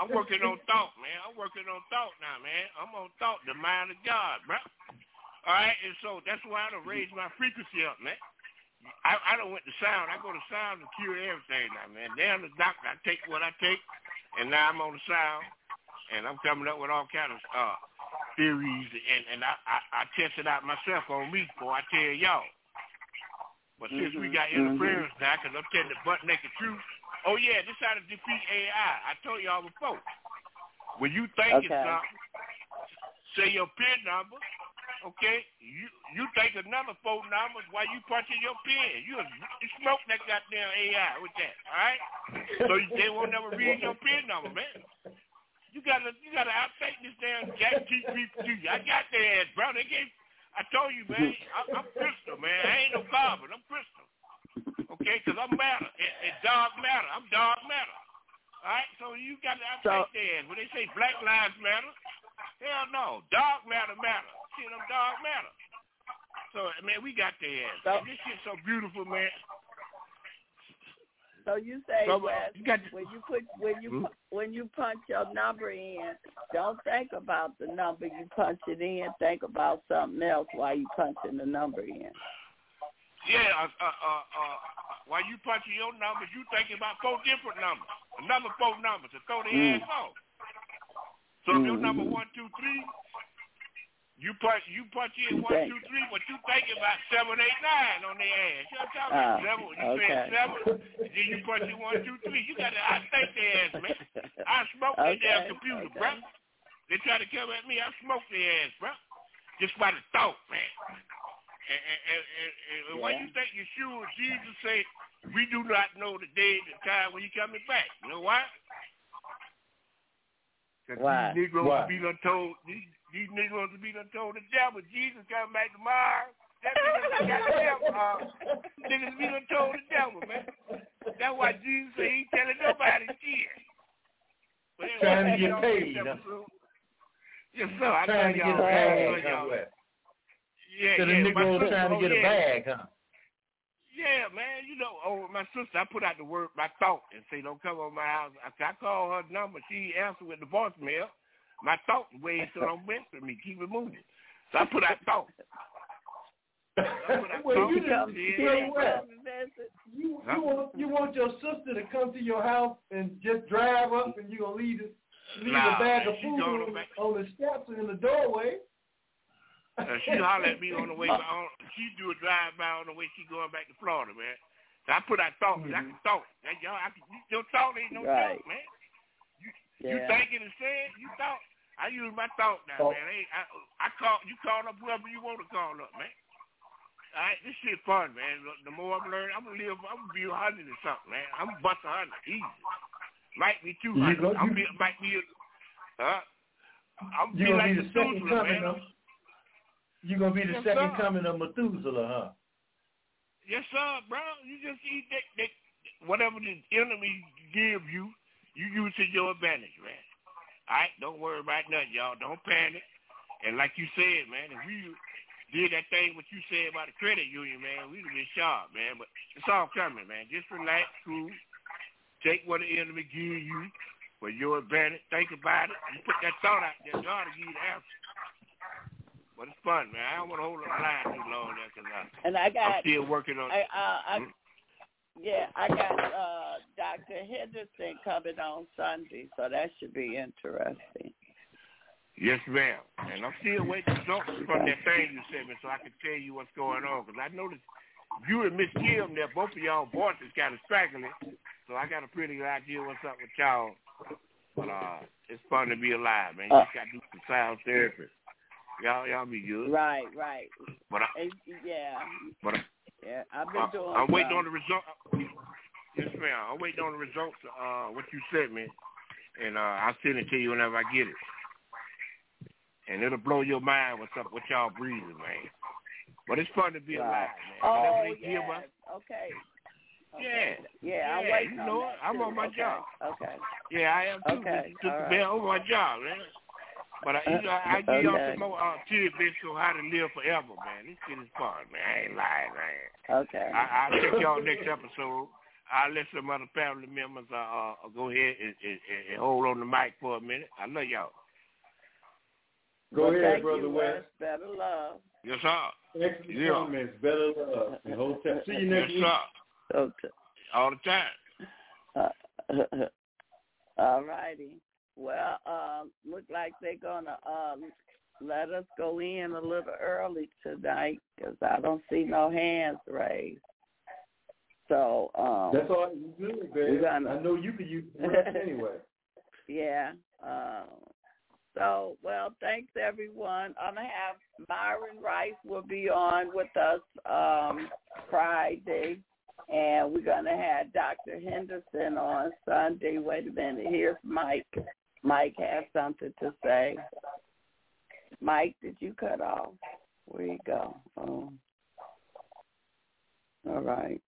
Speaker 14: I'm working on thought, man. I'm working on thought now, man. I'm on thought, the mind of God, bro. All right, and so that's why I done raised my frequency up, man. I, I don't went to sound. I go to sound to cure everything now, man. Damn the doctor. I take what I take, and now I'm on the sound, and I'm coming up with all kind of uh, theories, and and I, I I test it out myself on me before I tell y'all. But since we got
Speaker 2: Mhm,
Speaker 14: interference now, because I'm telling the butt naked truth. Oh yeah, this how to defeat AI. I told y'all before. When you thinking
Speaker 2: Okay.
Speaker 14: something, say your pin number. Okay, you you think another four numbers while you punching your pen. You, you smoke that goddamn AI with that, all right? So they won't never read your pin number, man. You gotta you gotta outtake this damn Jack GPT. I got their ass, bro. They gave. I told you, man. I, I'm crystal, man. I ain't no carbon. I'm crystal. Okay, because I'm matter. It, it's dark matter. I'm dark matter. All right, so you got to outtake
Speaker 2: So-
Speaker 14: their ass. When they say Black Lives Matter, hell no, dark matter matter. Shit, I'm dark matter. So man, we got their ass.
Speaker 2: So-
Speaker 14: this shit's so beautiful, man.
Speaker 2: So you say,
Speaker 14: So,
Speaker 2: Wes,
Speaker 14: you got
Speaker 2: when you put when you
Speaker 14: Hmm?
Speaker 2: when you punch your number in, don't think about the number you punch it in. Think about something else while you punching the number in.
Speaker 14: Yeah, uh, uh, uh, uh, while you punching your numbers, you thinking about four different numbers, another four numbers to throw the
Speaker 2: Mm.
Speaker 14: ass off. So if your number
Speaker 2: Mhm.
Speaker 14: one, two, three, you punch you punch in one,
Speaker 2: Okay.
Speaker 14: two, three, but you thinking about seven, eight, nine on their ass. You know what I'm talking about? Ah, seven, you
Speaker 2: okay.
Speaker 14: saying seven, and then you punch in one, two, three. You got to I think their ass, man. I smoke their damn computer,
Speaker 2: okay.
Speaker 14: bro. They try to come at me, I smoke their ass, bro. Just by the thought, man. And, and, and, and, and when
Speaker 2: Yeah.
Speaker 14: you think you're sure, Jesus said, we do not know the day the time when he coming back. You know why? 'Cause
Speaker 2: Why?
Speaker 14: These Negroes
Speaker 2: Why?
Speaker 14: be done told, these, these Negroes be done told the devil, Jesus coming back tomorrow. That nigga got the devil. Uh, niggas be done told the devil, man. That's why Jesus said he ain't telling nobody shit. But anyway,
Speaker 3: Trying to get
Speaker 14: y'all
Speaker 3: paid,
Speaker 14: get
Speaker 3: huh?
Speaker 14: that through. Yes, sir. I
Speaker 3: Trying to
Speaker 14: tell
Speaker 3: get a
Speaker 14: y'all, man. I
Speaker 3: bag,
Speaker 14: tell
Speaker 3: huh,
Speaker 14: y'all. Yeah,
Speaker 3: So the
Speaker 14: yeah. my
Speaker 3: Negroes trying to
Speaker 14: oh,
Speaker 3: get a
Speaker 14: yeah.
Speaker 3: bag, huh?
Speaker 14: Yeah, man. You know, oh, my sister, I put out the word, my thought, and say, don't come over my house. I, I call her number. She answered with the voicemail. My thought waves so don't mess with me. Keep it moving. So I put out thought. I put out
Speaker 3: Well, you
Speaker 14: Yeah,
Speaker 3: you know what? You, you want you want your sister to come to your house and just drive up and you gonna leave leave
Speaker 14: Nah,
Speaker 3: a bag of food on, on the steps or in the doorway.
Speaker 14: Uh, she holler at me on the way. On, she do a drive by on the way she going back to Florida, man. So I put out thought. 'cause I can thought. That y'all, I can, your thought ain't no
Speaker 2: Right.
Speaker 14: joke, man. You
Speaker 2: Yeah.
Speaker 14: thinking and saying, you thought. I use my thought now,
Speaker 3: Oh.
Speaker 14: man. Hey, I, I call you call up whoever you want to call up, man. All right, this shit fun, man. The more I'm learning, I'm gonna live. I'm gonna be a hundred or something, man. I'm gonna bust a hundred easy. Might be two
Speaker 3: You
Speaker 14: hundred.
Speaker 3: go-
Speaker 14: I'm
Speaker 3: you-
Speaker 14: be, might be. A, huh? I'm
Speaker 3: You
Speaker 14: be
Speaker 3: gonna
Speaker 14: like
Speaker 3: be the second
Speaker 14: Methuselah,
Speaker 3: coming
Speaker 14: man.
Speaker 3: of you gonna be the
Speaker 14: Yes,
Speaker 3: second
Speaker 14: sir.
Speaker 3: coming of Methuselah, huh?
Speaker 14: Yes, sir, bro. You just eat that, that whatever the enemy give you, you use to your advantage, man. All right, don't worry about nothing, y'all. Don't panic. And like you said, man, if we did that thing what you said about the credit union, man, we'd have been sharp, man. But it's all coming, man. Just relax, cool. Take what the enemy give you for your advantage. Think about it. You put that thought out there, God will give you the answer. But it's fun, man. I don't want to hold the line too long there because I,
Speaker 2: And I got
Speaker 14: I'm still working on
Speaker 2: I, uh, I,
Speaker 14: Hmm?
Speaker 2: Yeah, I got uh, Dr. Henderson coming on Sunday, so that should be interesting.
Speaker 14: Yes, ma'am. And I'm still waiting for from that thing you sent me so I can tell you what's going on. Because I noticed you and Miss Kim there, both of y'all voices kind of straggling. so I got a pretty good idea what's up with y'all. But uh, it's fun to be alive, man. You uh, just got to do some sound therapy. Y'all, y'all be good.
Speaker 2: Right, right.
Speaker 14: But I,
Speaker 2: yeah.
Speaker 14: But I,
Speaker 2: yeah, I've been doing.
Speaker 14: I'm waiting on the result. Yes, ma'am. I'm waiting on the results. Uh, what you sent me, and uh, I'll send it to you whenever I get it. And it'll blow your mind what's up, what y'all breathing, man. But it's fun to be alive, man.
Speaker 2: Oh,
Speaker 14: yes.
Speaker 2: Okay.
Speaker 14: Okay.
Speaker 2: Yeah,
Speaker 14: yeah,
Speaker 2: I'm waiting
Speaker 14: you know
Speaker 2: on
Speaker 14: I'm
Speaker 2: too.
Speaker 14: on my
Speaker 2: okay.
Speaker 14: job.
Speaker 2: Okay.
Speaker 14: Yeah, I am too.
Speaker 2: Okay. All
Speaker 14: the
Speaker 2: right.
Speaker 14: on my job, man. But I, you know, I give y'all
Speaker 2: Okay.
Speaker 14: some more uh, tidbits on how to live forever, man. This shit is fun, man. I ain't lying, man.
Speaker 2: Okay.
Speaker 14: I, I'll check y'all next episode. I'll let some other family members uh, uh, go ahead and, and, and hold on the mic for a minute. I love y'all.
Speaker 3: Go
Speaker 2: well,
Speaker 3: ahead, brother
Speaker 2: you,
Speaker 3: West.
Speaker 2: Better love.
Speaker 14: Yes, sir.
Speaker 3: Excellent
Speaker 14: Yeah.
Speaker 3: comments. Better love. And hotel. See you next
Speaker 14: yes,
Speaker 3: week.
Speaker 14: sir.
Speaker 2: Okay.
Speaker 14: All the time.
Speaker 2: Uh, all righty. Well, uh, look like they're gonna um, let us go in a little early tonight because I don't see no hands raised. So um,
Speaker 3: That's all you do,
Speaker 2: we're gonna-
Speaker 3: I know you could use anyway.
Speaker 2: Yeah. Um, so, well, thanks everyone. I'm gonna have Myron Rice will be on with us um, Friday, and we're gonna have Dr. Henderson on Sunday. Wait a minute. Here's Mike. Mike has something to say. Mike, did you cut off? Where you go? Oh. All right.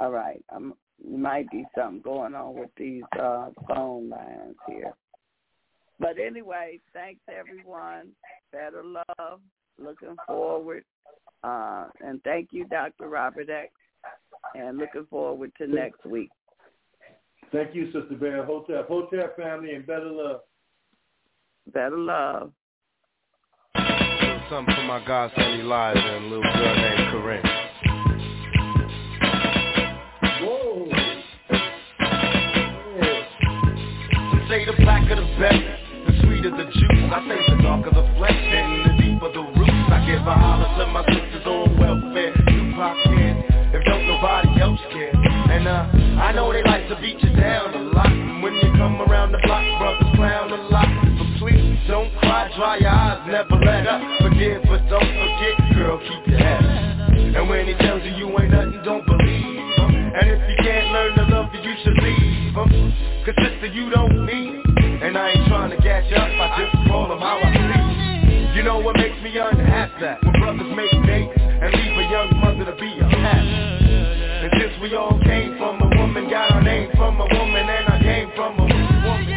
Speaker 2: All right. Um, might be something going on with these uh, phone lines here. But anyway, thanks everyone. Better love. Looking forward. Uh, and thank you, Dr. Robert X. And looking forward to next week.
Speaker 3: Thank you, Sister Bear. Hotel, Hotel family, and better love.
Speaker 2: Better love.
Speaker 15: Something for my godson Elijah and a little girl named Corinne.
Speaker 3: Whoa.
Speaker 15: Some say the blacker the better, the sweeter the juice. I say the darker the flesh and the deeper the roots. I give a holler to my sisters on welfare. Tupac cares if don't nobody else care. And uh, I know they like to beat you down a lot. And when you come around the block, brothers clown a lot. But please don't cry, dry your eyes, never let up. Forgive but don't forget, girl, keep your head up. And when he tells you you ain't nothing, don't believe him. And if you can't learn to love you, you should leave him. Cause sister, you don't need. And I ain't trying to catch up, I just call them how I see You know what makes me unhappy? When brothers make dates and leave a young mother to be a past. And since we all came from a woman, and I came from a woman.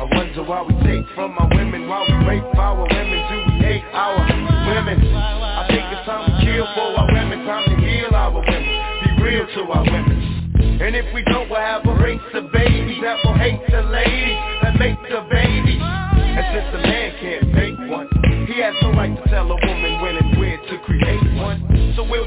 Speaker 15: I wonder why we take from our women, why we rape our women, do we hate our women? I think it's time we kill for our women, time to heal our women, be real to our women. And if we don't, we'll have a race of babies that will hate the ladies that make the babies. And since the man can't make one, he has no right to tell a woman when and where to create one. So will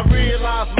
Speaker 15: I realized